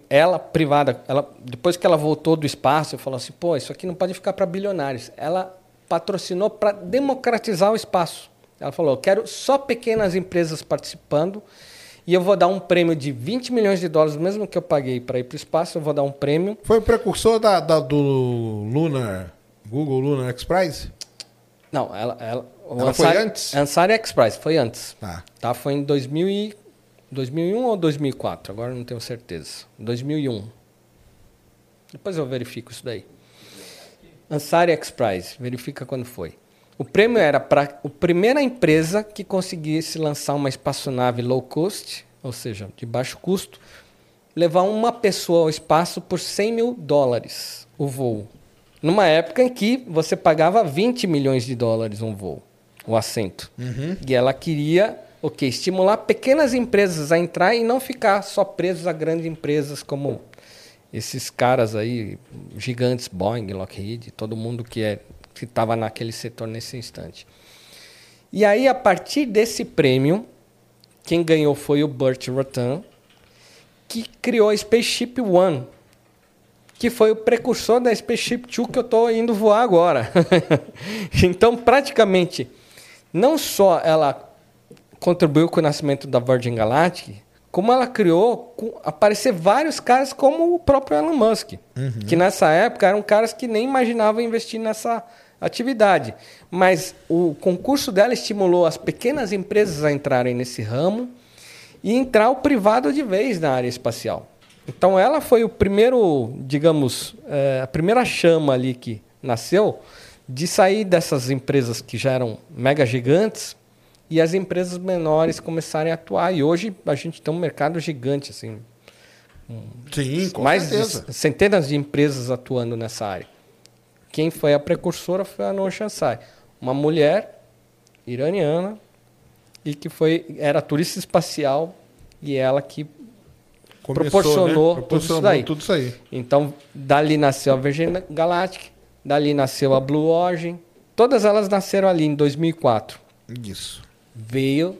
ela, privada, ela, depois que ela voltou do espaço, falou assim: pô, isso aqui não pode ficar para bilionários. Ela patrocinou para democratizar o espaço. Ela falou: eu quero só pequenas empresas participando e eu vou dar um prêmio de 20 milhões de dólares, mesmo que eu paguei para ir para o espaço, eu vou dar um prêmio. Foi o precursor da, da- do Lunar, Google Lunar X Prize? Não, ela. ela, Ela foi Ansari- antes? Ansari X Prize, foi antes. Tá. Tá, foi em 2000 e, 2001 ou 2004, agora não tenho certeza. 2001. Depois eu verifico isso daí. Ansari X Prize, verifica quando foi. O prêmio era para a primeira empresa que conseguisse lançar uma espaçonave low cost, ou seja, de baixo custo, levar uma pessoa ao espaço por 100 mil dólares o voo. Numa época em que você pagava 20 milhões de dólares um voo, o assento. E ela queria, ok, estimular pequenas empresas a entrar e não ficar só presos a grandes empresas como esses caras aí, gigantes, Boeing, Lockheed, todo mundo que é que estava naquele setor nesse instante. E aí, a partir desse prêmio, quem ganhou foi o Burt Rutan, que criou a Spaceship One, que foi o precursor da Spaceship Two que eu estou indo voar agora. então, praticamente, não só ela contribuiu com o nascimento da Virgin Galactic, como ela criou aparecer vários caras como o próprio Elon Musk, que nessa época eram caras que nem imaginavam investir nessa atividade. Mas o concurso dela estimulou as pequenas empresas a entrarem nesse ramo e entrar o privado de vez na área espacial. Então ela foi o primeiro, digamos, eh, a primeira chama ali que nasceu de sair dessas empresas que já eram mega gigantes e as empresas menores começarem a atuar. E hoje a gente tem um mercado gigante, assim, Sim, com mais certeza. de centenas de empresas atuando nessa área. Quem foi a precursora foi a Noor Shansai, uma mulher iraniana e que foi era turista espacial e ela que Começou, proporcionou, né? tudo isso daí. tudo isso aí. Então, dali nasceu a Virgin Galactic, dali nasceu a Blue Origin. Todas elas nasceram ali em 2004. Isso. Veio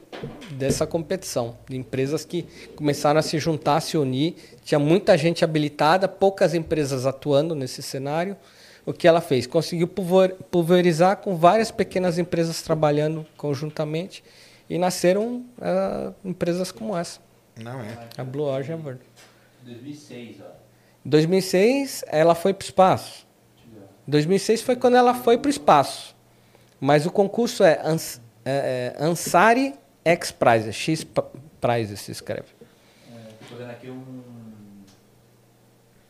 dessa competição, de empresas que começaram a se juntar, a se unir. Tinha muita gente habilitada, poucas empresas atuando nesse cenário. O que ela fez? Conseguiu pulver- pulverizar com várias pequenas empresas trabalhando conjuntamente e nasceram ah, empresas como essa, Não é. a Blue Origin e a Virgin. 2006, ó. Em 2006, ela foi para o espaço. Em 2006 foi quando ela foi para o espaço. Mas o concurso é, é, é Ansari X Prize, X P- Prize se escreve. É, tô vendo aqui um.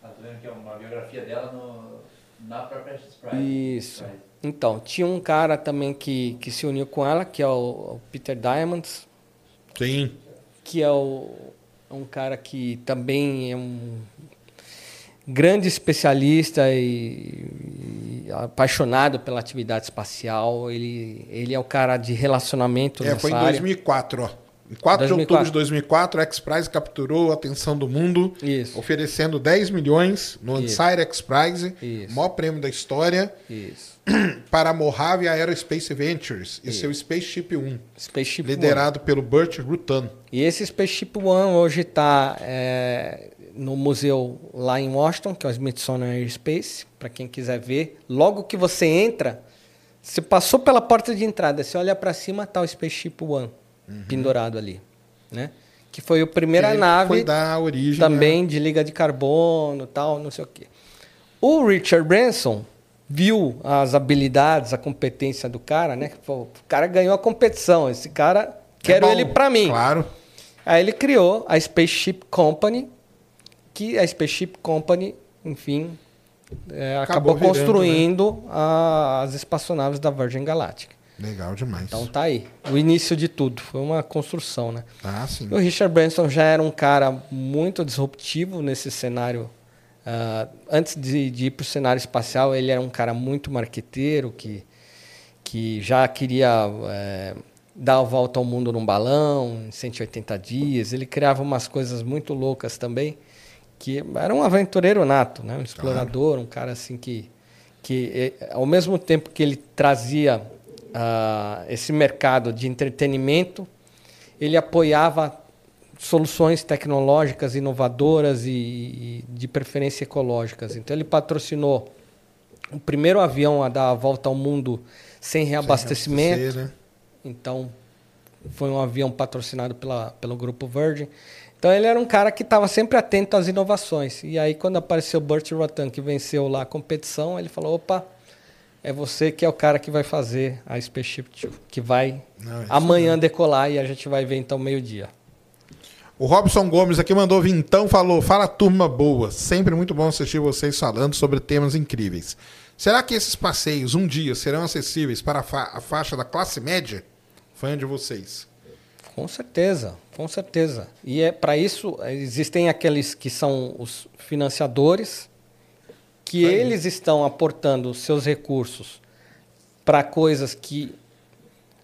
Ah, tô vendo aqui uma biografia dela no, na própria X-Prize. Isso. Então, tinha um cara também que, que se uniu com ela, que é o, o Peter Diamonds, Sim. que é o, um cara que também é um grande especialista e, e apaixonado pela atividade espacial. Ele, ele é o cara de relacionamento É, foi em área. 2004, ó. Em 4 de 2004. outubro de 2004, a X-Prize capturou a atenção do mundo, Isso. oferecendo 10 milhões no. Ansire X-Prize, maior prêmio da história, Isso. para a Mojave Aerospace Ventures e Isso. seu Spaceship 1, Spaceship One. liderado pelo Burt Rutan. E esse Spaceship One hoje está no museu lá em Washington, que é o Smithsonian Aerospace, para quem quiser ver. Logo que você entra, você passou pela porta de entrada, você olha para cima, tá o Spaceship One pendurado ali, né? Que foi a primeira Uhum. Que nave Foi da origem. também de liga de carbono, tal, não sei o quê. O Richard Branson viu as habilidades, a competência do cara, né? O cara ganhou a competição, esse cara né? quero É bom, ele para mim. Claro. Aí ele criou a Spaceship Company, que a Spaceship Company, enfim, é, Acabou acabou, virando, né? construindo a- as espaçonaves da Virgin Galactic. Legal demais. Então tá aí, o início de tudo, foi uma construção, né? Ah, sim. O Richard Branson já era um cara muito disruptivo nesse cenário. ah, antes de, de ir para o cenário espacial, ele era um cara muito marqueteiro, que, que já queria eh, dar a volta ao mundo num balão em 180 dias. Ele criava umas coisas muito loucas também, que era um aventureiro nato, né? um explorador, um cara assim que, que eh, ao mesmo tempo que ele trazia ah, esse mercado de entretenimento, ele apoiava soluções tecnológicas inovadoras e, e de preferência ecológicas. Então ele patrocinou o primeiro avião a dar a volta ao mundo sem reabastecimento. Sem né? Então foi um avião patrocinado pela, pelo grupo Virgin. Então ele era um cara que estava sempre atento às inovações. E aí quando apareceu o Burt Rutan, que venceu lá a competição, ele falou: "Opa, é você que é o cara que vai fazer a Spaceship Two, que vai Não, amanhã decolar e a gente vai ver então meio-dia. O Robson Gomes aqui mandou vintão, falou: Fala turma boa, sempre muito bom assistir vocês falando sobre temas incríveis. Será que esses passeios um dia serão acessíveis para a, fa- a faixa da classe média? Fã de vocês. Com certeza, com certeza. E é para isso existem aqueles que são os financiadores que Aí. eles estão aportando seus recursos para coisas que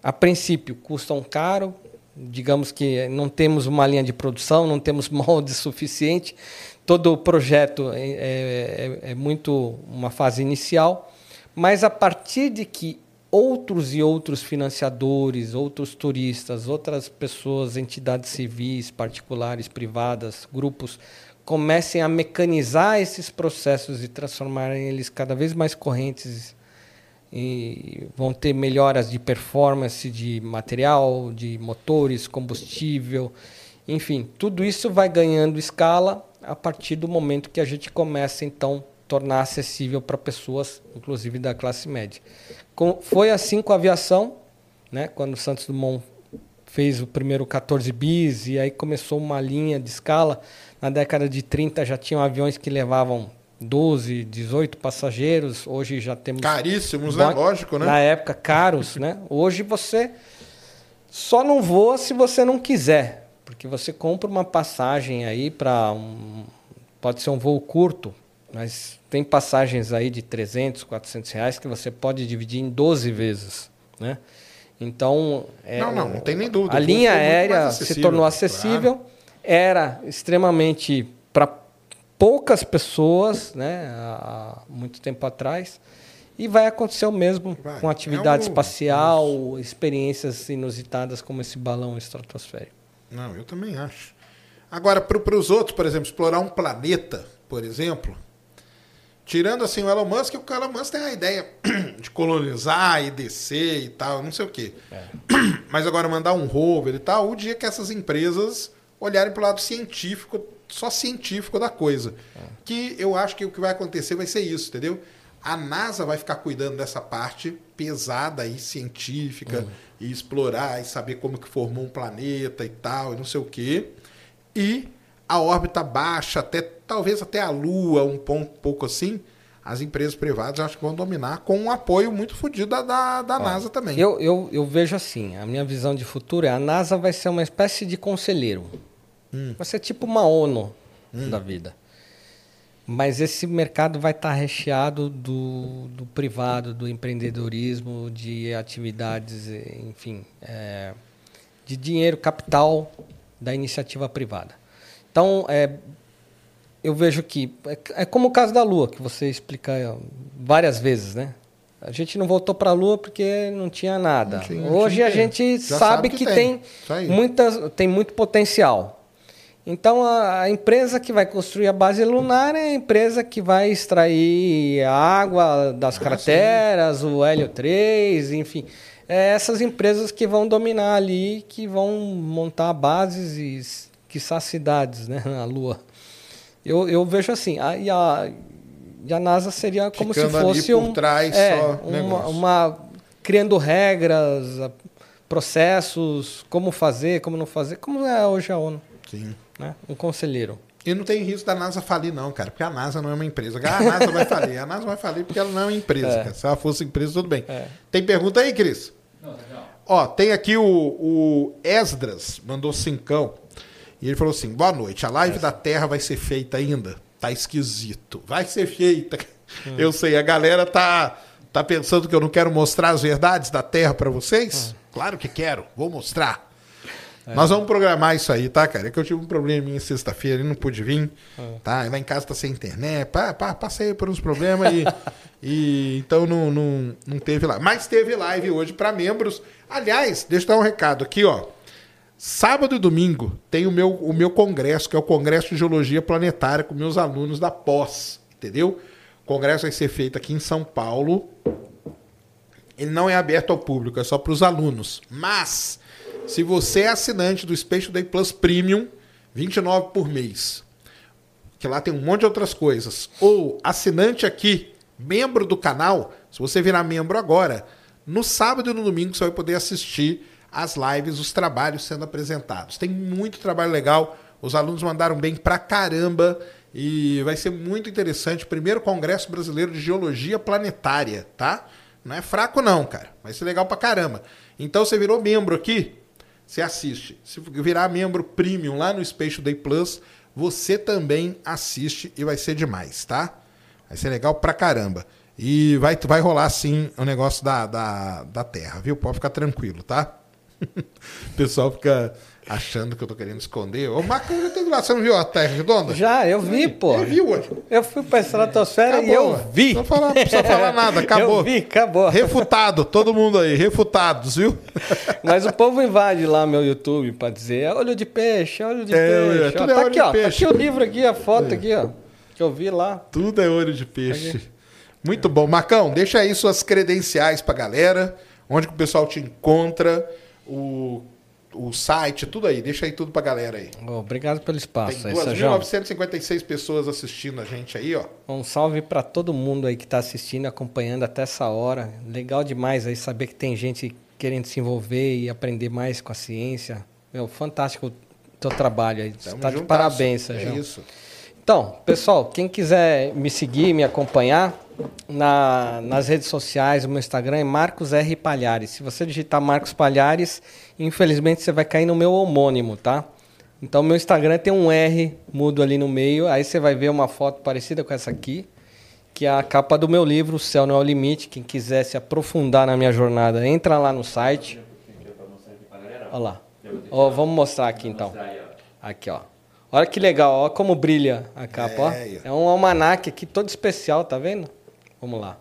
a princípio custam caro, digamos que não temos uma linha de produção, não temos molde suficiente, todo o projeto é, é- é muito uma fase inicial, mas a partir de que outros e outros financiadores, outros turistas, outras pessoas, entidades civis, particulares, privadas, grupos, comecem a mecanizar esses processos e transformarem eles cada vez mais correntes e vão ter melhoras de performance de material, de motores, combustível, enfim, tudo isso vai ganhando escala a partir do momento que a gente começa então tornar acessível para pessoas, inclusive da classe média. Com- foi assim com a aviação, né? Quando o Santos Dumont fez o primeiro 14 bis e aí começou uma linha de escala. Na década de 30 já tinham aviões que levavam 12, 18 passageiros. Hoje já temos Caríssimos, né? Lógico, né? Na época, caros, né? Hoje você só não voa se você não quiser. Porque você compra uma passagem aí para um. Pode ser um voo curto, mas tem passagens aí de 300, 400 reais que você pode dividir em 12 vezes, né? Então, é, Não, não, não tem nem dúvida. A linha mais aérea se tornou acessível, era extremamente para poucas pessoas, né, há muito tempo atrás. E vai acontecer o mesmo Vai. com atividade É um- espacial, experiências inusitadas como esse balão estratosférico. Não, eu também acho. Agora, para os outros, por exemplo, explorar um planeta, por exemplo, tirando assim o Elon Musk, o Elon Musk tem a ideia de colonizar e descer e tal, não sei o quê. Mas agora mandar um rover e tal, o dia que essas empresas olharem para o lado científico, só científico da coisa. Que eu acho que o que vai acontecer vai ser isso, entendeu? A NASA vai ficar cuidando dessa parte pesada e científica e explorar e saber como que formou um planeta e tal, e não sei o quê. E a órbita baixa, até talvez até a Lua, um ponto, pouco assim, as empresas privadas acho que vão dominar com um apoio muito fodido da, da, da NASA também. Eu, eu, eu vejo assim, a minha visão de futuro é a NASA vai ser uma espécie de conselheiro. Hum. Vai ser tipo uma ONU da vida. Mas esse mercado vai estar recheado do, do privado, do empreendedorismo, de atividades, enfim, eh, de dinheiro, capital da iniciativa privada. Então, é, eu vejo que é, é como o caso da Lua, que você explica eh, várias vezes, né? A gente não voltou para a Lua porque não tinha nada. Não tinha- não Hoje tinha a que- gente já sabe, que, tem, Isso aí. muitas, tem muito potencial. Então a, a empresa que vai construir a base lunar é a empresa que vai extrair a água das Ah, crateras, o hélio 3, enfim. É essas empresas que vão dominar ali, que vão montar bases e, quiçá, cidades né, na Lua. Eu, eu vejo assim, a, e, a, e a NASA seria como Ficando se ali fosse um, trás é, uma, uma- criando regras, processos, como fazer, como não fazer, como é hoje a ONU, Sim. né? Um conselheiro. E não tem risco da NASA falir, não, cara, porque a NASA não é uma empresa. Ah, a NASA vai falir. A NASA vai falir porque ela não é uma empresa, É. cara. Se ela fosse empresa, tudo bem. É. Tem pergunta aí, Cris? Não, não. Ó, tem aqui o, o Esdras, mandou cincão. E ele falou assim: boa noite. A live da Terra vai ser feita ainda? Tá esquisito. Vai ser feita. Eu sei, a galera tá, tá pensando que eu não quero mostrar as verdades da Terra pra vocês? Claro que quero, vou mostrar. Nós vamos programar isso aí, tá, cara? É que eu tive um probleminha sexta-feira e não pude vir, tá? E lá em casa tá sem internet, pá, pá, passei por uns problemas e, e então não, não, não teve lá. Mas teve live hoje para membros. Aliás, deixa eu dar um recado aqui, ó. Sábado e domingo tem o meu, o meu congresso, que é o Congresso de Geologia Planetária com meus alunos da pós, entendeu? O congresso vai ser feito aqui em São Paulo, ele não é aberto ao público, é só para os alunos. Mas, se você é assinante do Space Day Plus Premium, R$ 29 por mês, que lá tem um monte de outras coisas, ou assinante aqui, membro do canal, se você virar membro agora, no sábado e no domingo você vai poder assistir as lives, os trabalhos sendo apresentados. Tem muito trabalho legal, os alunos mandaram bem pra caramba e vai ser muito interessante. Primeiro Congresso Brasileiro de Geologia Planetária, tá? Não é fraco não, cara. Vai ser legal pra caramba. Então você virou membro aqui, você assiste. Se virar membro premium lá no Space Day Plus, você também assiste e vai ser demais, tá? Vai ser legal pra caramba. E vai, vai rolar sim o negócio da, da, da Terra, viu? Pode ficar tranquilo, tá? o pessoal fica achando que eu tô querendo esconder. Ô, Marco, eu tenho lá, você não viu a Terra redonda? Já, eu vi, pô. Ele viu hoje. Eu fui pra estratosfera e eu vi. Não precisa falar- não precisa falar nada, acabou. eu vi, acabou. Refutado, todo mundo aí, refutados, viu? Mas o povo invade lá meu YouTube pra dizer "É olho de peixe, olho de É, peixe. tudo ó, é tá olho aqui, de ó. Tá peixe. aqui o livro aqui, a foto aqui, ó. Que eu vi lá. Tudo é olho de peixe. Muito bom. Marcão, deixa aí suas credenciais pra galera. Onde que o pessoal te encontra, o, o site, tudo aí. Deixa aí tudo pra galera aí. Obrigado pelo espaço Tem aí, Sérgio. 2.956 pessoas assistindo a gente aí, ó. Um salve pra todo mundo aí que tá assistindo, acompanhando até essa hora. Legal demais aí saber que tem gente querendo se envolver e aprender mais com a ciência. Meu, fantástico o teu trabalho aí. Tamo tá de juntasso. parabéns, Sérgio. É isso. Então, pessoal, quem quiser me seguir, me acompanhar, na- nas redes sociais, o meu Instagram é Marcos R. Palhares. Se você digitar Marcos Palhares, infelizmente você vai cair no meu homônimo, tá? Então, meu Instagram tem um R mudo ali no meio, aí você vai ver uma foto parecida com essa aqui, que é a capa do meu livro, O Céu Não é o Limite. Quem quiser se aprofundar na minha jornada, entra lá no site, Olha lá. Deixar- vamos mostrar aqui então. Aqui, ó. Olha que legal, ó como brilha a capa, ó. É, É um almanaque aqui todo especial, tá vendo? Vamos lá.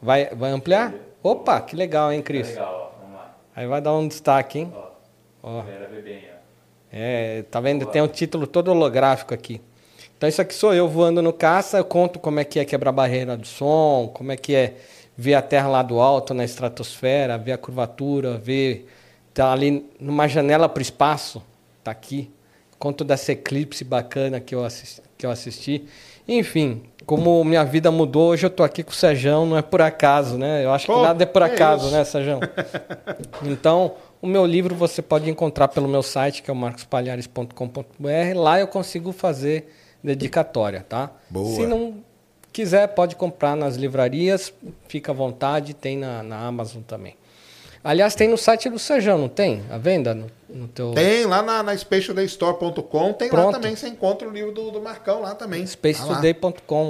Vai, vai ampliar? Opa, que legal, hein, Cris? legal, ó. Vamos lá. Aí vai dar um destaque, hein? Ó, Ó. a. É, tá vendo? Tem um título todo holográfico aqui. Então isso aqui sou eu voando no caça, eu conto como é que é quebrar barreira do som, como é que é ver a Terra lá do alto, na estratosfera, ver a curvatura, ver tá ali numa janela para o espaço, tá aqui. Conto dessa eclipse bacana que eu assisti, que eu assisti. Enfim, como minha vida mudou, hoje eu tô aqui com o Sejão, não é por acaso, né? Eu acho Pô, que nada é por é acaso, isso. né, Sejão? Então, o meu livro você pode encontrar pelo meu site, que é o marcospalhares.com.br. Lá eu consigo fazer dedicatória, tá? Boa. Se não quiser, pode comprar nas livrarias, fica à vontade, tem na, na Amazon também. Aliás, tem no site do Sejão, não tem? A venda no, no teu Tem lá na, na spacetodaystore.com, tem lá Pronto. também, você encontra o livro do, do Marcão lá também. Tá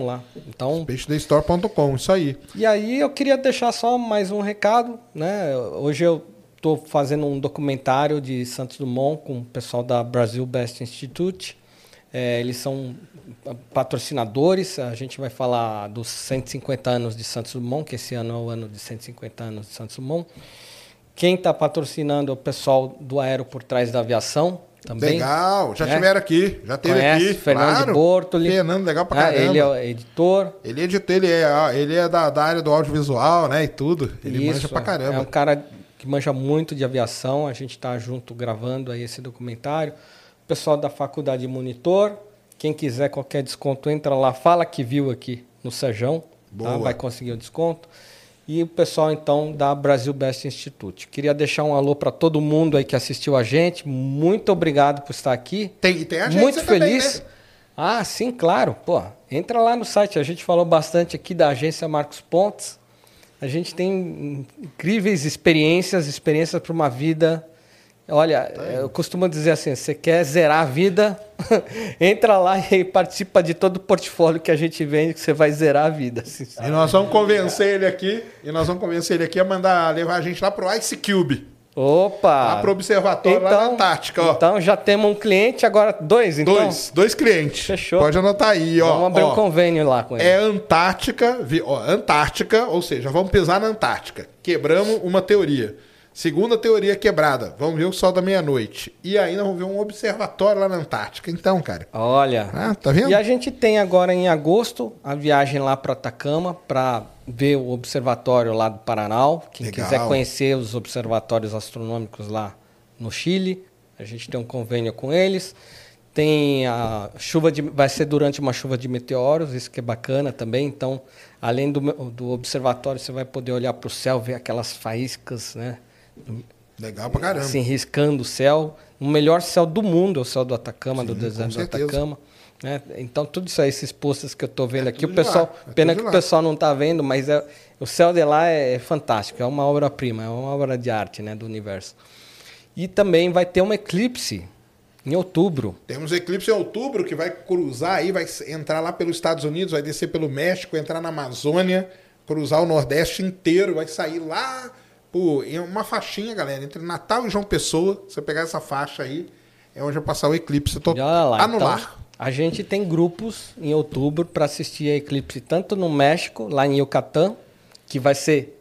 lá. lá. Então, spacetodaystore.com, isso aí. E aí eu queria deixar só mais um recado, né? Hoje eu estou fazendo um documentário de Santos Dumont com o pessoal da Brasil Best Institute. É, eles são patrocinadores. A gente vai falar dos 150 anos de Santos Dumont, que esse ano é o ano de 150 anos de Santos Dumont. Quem está patrocinando é o pessoal do Aero por Trás da Aviação também. Legal, já É. estiveram aqui, já teve Conhece, aqui. Fernando claro. Bortoli. Fernando, legal pra Ah, caramba. ele é o editor. Ele é editor, ele é, ele é da, da área do audiovisual, né? E tudo. Ele Isso, manja pra caramba. É um cara que manja muito de aviação. A gente está junto gravando aí esse documentário. O pessoal da Faculdade Monitor. Quem quiser qualquer desconto, entra lá, fala que viu aqui no Sejão. Tá? Vai conseguir o desconto. E o pessoal, então, da Brasil Best Institute. Queria deixar um alô para todo mundo aí que assistiu a gente. Muito obrigado por estar aqui. Tem, tem a agência Muito também, feliz. né? Ah, sim, claro. Pô, entra lá no site. A gente falou bastante aqui da agência Marcos Pontes. A gente tem incríveis experiências, experiências para uma vida. Olha, eu costumo dizer assim: você quer zerar a vida, entra lá e participa de todo o portfólio que a gente vende, que você vai zerar a vida. assim. E nós vamos convencer ele aqui, e nós vamos convencer ele aqui a mandar levar a gente lá pro Ice Cube. Opa! Lá pro observatório lá na Antártica, ó. Então já temos um cliente, agora dois, então. dois, dois clientes. Fechou. Pode anotar aí, ó. Vamos abrir ó. um convênio lá com ele. É Antártica, ó, Antártica, ou seja, vamos pisar na Antártica. Quebramos uma teoria. Segunda teoria quebrada, vamos ver o sol da meia-noite. E ainda vamos ver um observatório lá na Antártica. Então, cara, Olha. ah, tá vendo? E a gente tem agora em agosto a viagem lá para Atacama para ver o observatório lá do Paranal. Quem Legal. quiser conhecer os observatórios astronômicos lá no Chile, a gente tem um convênio com eles. Tem a chuva de, vai ser durante uma chuva de meteoros, isso que é bacana também. Então, além do, do observatório, você vai poder olhar para o céu, ver aquelas faíscas, né? Legal pra caramba. assim, riscando o céu. O melhor céu do mundo é o céu do Atacama, do Sim, deserto com do. Atacama. né? Então, tudo isso aí, esses posters que eu estou vendo É aqui, o pessoal. é pena que o pessoal não está vendo, mas é, o céu de lá é fantástico, é uma obra-prima, é uma obra de arte né, do universo. E também vai ter um eclipse em outubro. Temos eclipse em outubro que vai cruzar aí, vai entrar lá pelos Estados Unidos, vai descer pelo México, entrar na Amazônia, cruzar o Nordeste inteiro, vai sair lá em uma faixinha, galera, entre Natal e João Pessoa. Você pegar essa faixa aí, é onde vai passar o eclipse olha lá, anular. então, a gente tem grupos em outubro para assistir a eclipse tanto no México, lá em Yucatán, que vai ser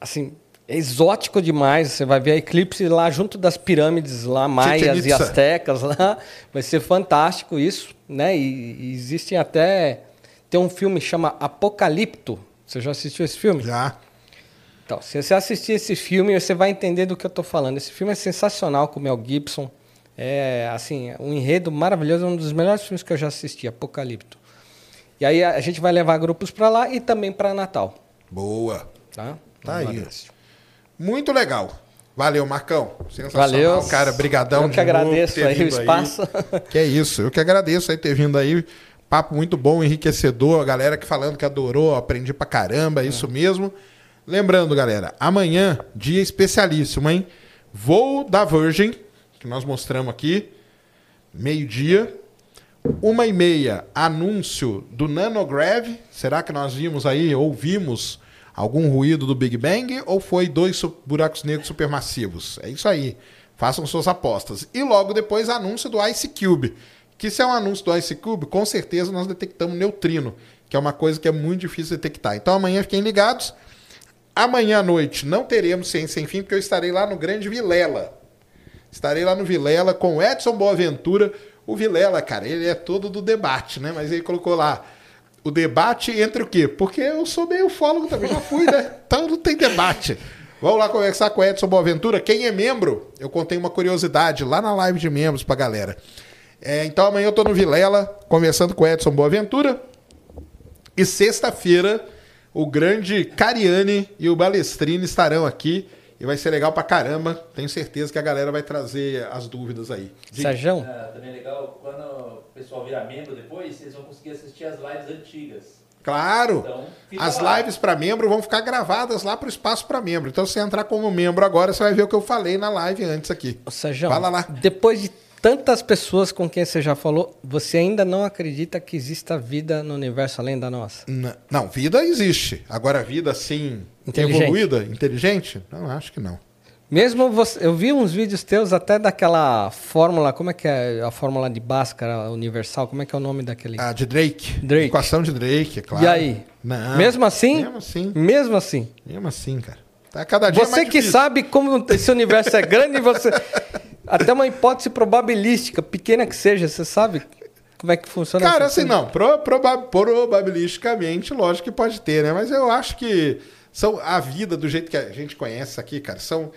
assim exótico demais. Você vai ver a eclipse lá junto das pirâmides lá maias e astecas lá. Vai ser fantástico isso, né? E, e existem até tem um filme que chama Apocalipto. Você já assistiu esse filme? Já. Então, se você assistir esse filme, você vai entender do que eu estou falando. Esse filme é sensacional com o Mel Gibson. É, assim, um enredo maravilhoso, um dos melhores filmes que eu já assisti, Apocalipto. E aí a gente vai levar grupos para lá e também para Natal, Boa. tá? Tá aí. Muito legal. Valeu, Marcão. Sensacional, Valeu. cara. Brigadão Eu que de novo agradeço ter aí o espaço. Que é isso. Eu que agradeço aí ter vindo aí. Papo muito bom, enriquecedor. A galera que falando que adorou, aprendi pra caramba, é isso mesmo. Lembrando, galera, amanhã, dia especialíssimo, hein? Voo da Virgin, que nós mostramos aqui, meio-dia. Uma e meia, anúncio do Nanograv. Será que nós vimos aí, ouvimos algum ruído do Big Bang? Ou foi dois buracos negros supermassivos? É isso aí. Façam suas apostas. E logo depois, anúncio do Ice Cube. Que se é um anúncio do Ice Cube, com certeza nós detectamos neutrino, que é uma coisa que é muito difícil de detectar. Então amanhã fiquem ligados. Amanhã à noite não teremos Ciência Sem Fim, porque eu estarei lá no Grande Vilela. Estarei lá no Vilela com o Edson Boaventura. O Vilela, cara, ele é todo do debate, né? Mas ele colocou lá o debate entre o quê? Porque eu sou meio fólogo também, já fui, né? Então não tem debate. Vamos lá conversar com o Edson Boaventura. Quem é membro, eu contei uma curiosidade lá na live de membros pra galera. É, então amanhã eu tô no Vilela, conversando com o Edson Boaventura. E sexta-feira, o grande Cariani e o Balestrini estarão aqui. E vai ser legal pra caramba. Tenho certeza que a galera vai trazer as dúvidas aí. Sérgio, Ah, também é legal, quando o pessoal virar membro depois, vocês vão conseguir assistir as lives antigas. Claro! Então, As lá. lives para membro vão ficar gravadas lá pro espaço para membro. Então, se você entrar como membro agora, você vai ver o que eu falei na live antes aqui. Ô, Sérgio, Fala lá. depois de tantas pessoas com quem você já falou, você ainda não acredita que exista vida no universo além da nossa? N- Não, vida existe. Agora, vida assim, Inteligente. evoluída, inteligente? Não, acho que não. Mesmo você, eu vi uns vídeos teus até daquela fórmula, como é que é a fórmula de Bhaskara universal, como é que é o nome daquele? A de Drake. Drake. Equação de Drake, é claro. E aí? Não. Mesmo assim? Mesmo assim. Mesmo assim. Mesmo assim, cara. Tá cada dia Você mais que difícil. sabe como esse universo é grande, você até uma hipótese probabilística, pequena que seja, você sabe como é que funciona? Cara, assim, não. Pro, proba- probabilisticamente, lógico que pode ter, né? Mas eu acho que são a vida, do jeito que a gente conhece aqui, cara, são.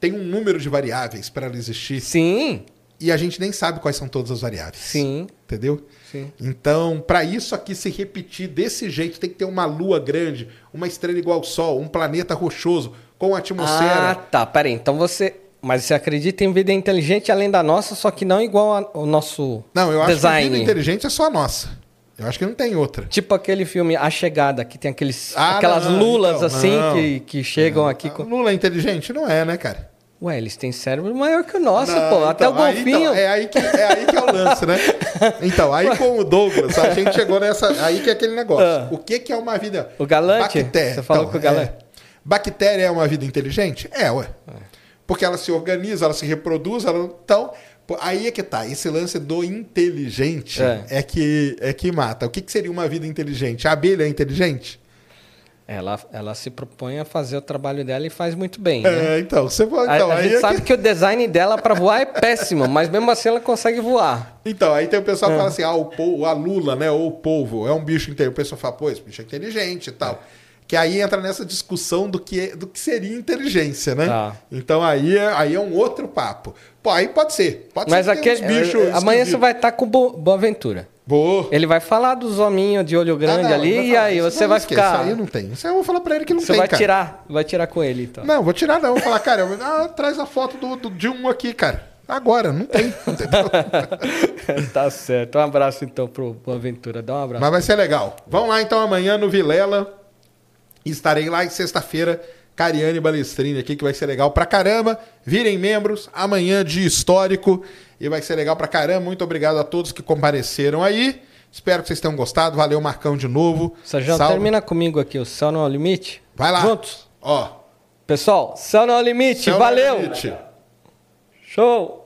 Tem um número de variáveis para ela existir. Sim, E a gente nem sabe quais são todas as variáveis. sim, Entendeu? Sim. Então, para isso aqui se repetir desse jeito, tem que ter uma lua grande, uma estrela igual ao Sol, um planeta rochoso, com Ah, atmosfera. tá. Peraí. Então você. Mas você acredita em vida inteligente além da nossa, só que não igual ao nosso Não, eu acho que design. vida inteligente é só a nossa. Eu acho que não tem outra. Tipo aquele filme A Chegada, que tem aqueles, Ah, aquelas não, lulas então, assim não. que, que chegam aqui A com. Lula é inteligente? Não é, né, cara? Ué, eles têm cérebro maior que o nosso, Não, pô. Até o então, aí, golfinho. então, é, aí que, é aí que é o lance, né? Então, aí com o Douglas, a gente chegou nessa. Aí que é aquele negócio. Ah. O que, que é uma vida. O galante? Bactéria. Você falou Então, com o galante. é. Bactéria é uma vida inteligente? É, ué. Porque ela se organiza, ela se reproduz, ela. Então. Aí é que tá. Esse lance do inteligente É. é, que, é que mata. O que, que seria uma vida inteligente? A abelha é inteligente? Ela, ela se propõe a fazer o trabalho dela e faz muito bem. né? É, então. Você pode. A- Então, a, aí gente é sabe que- que... o design dela para voar é péssimo, mas mesmo assim ela consegue voar. Então, aí tem o pessoal que É. fala assim, ah, o polvo, a lula, né, ou o polvo, é um bicho inteligente. O pessoal fala, pô, esse bicho é inteligente e tal. Que aí entra nessa discussão do que, é- do que seria inteligência, né? Tá. Então aí é, aí é um outro papo. Pô, aí pode ser. Pode Mas ser aquele, eh, amanhã você vai estar com Bo- Boaventura. Boa. Ele vai falar dos hominhos de olho grande Ah, não, ali e aí você vai esquece, ficar. Isso aí não tem. Isso aí eu vou falar pra ele que não Você tem, vai cara. tirar, vai tirar com ele então. Não, vou tirar não. Vou falar, cara, eu- ah, traz a foto do, do- de um aqui, cara. Agora, não tem. Tá certo. Um abraço então pro Boaventura. Dá um abraço. Mas vai ser legal. Vamos lá então amanhã no Vilela. Estarei lá em sexta-feira. Cariane Balestrini aqui, que vai ser legal pra caramba. Virem membros. Amanhã de histórico. E vai ser legal pra caramba. Muito obrigado a todos que compareceram aí. Espero que vocês tenham gostado. Valeu, Marcão, de novo. Sérgio, termina comigo aqui, o Céu não é o limite. Vai lá. Juntos. Ó. Pessoal, Céu não é o limite. Céu Valeu. limite. Show.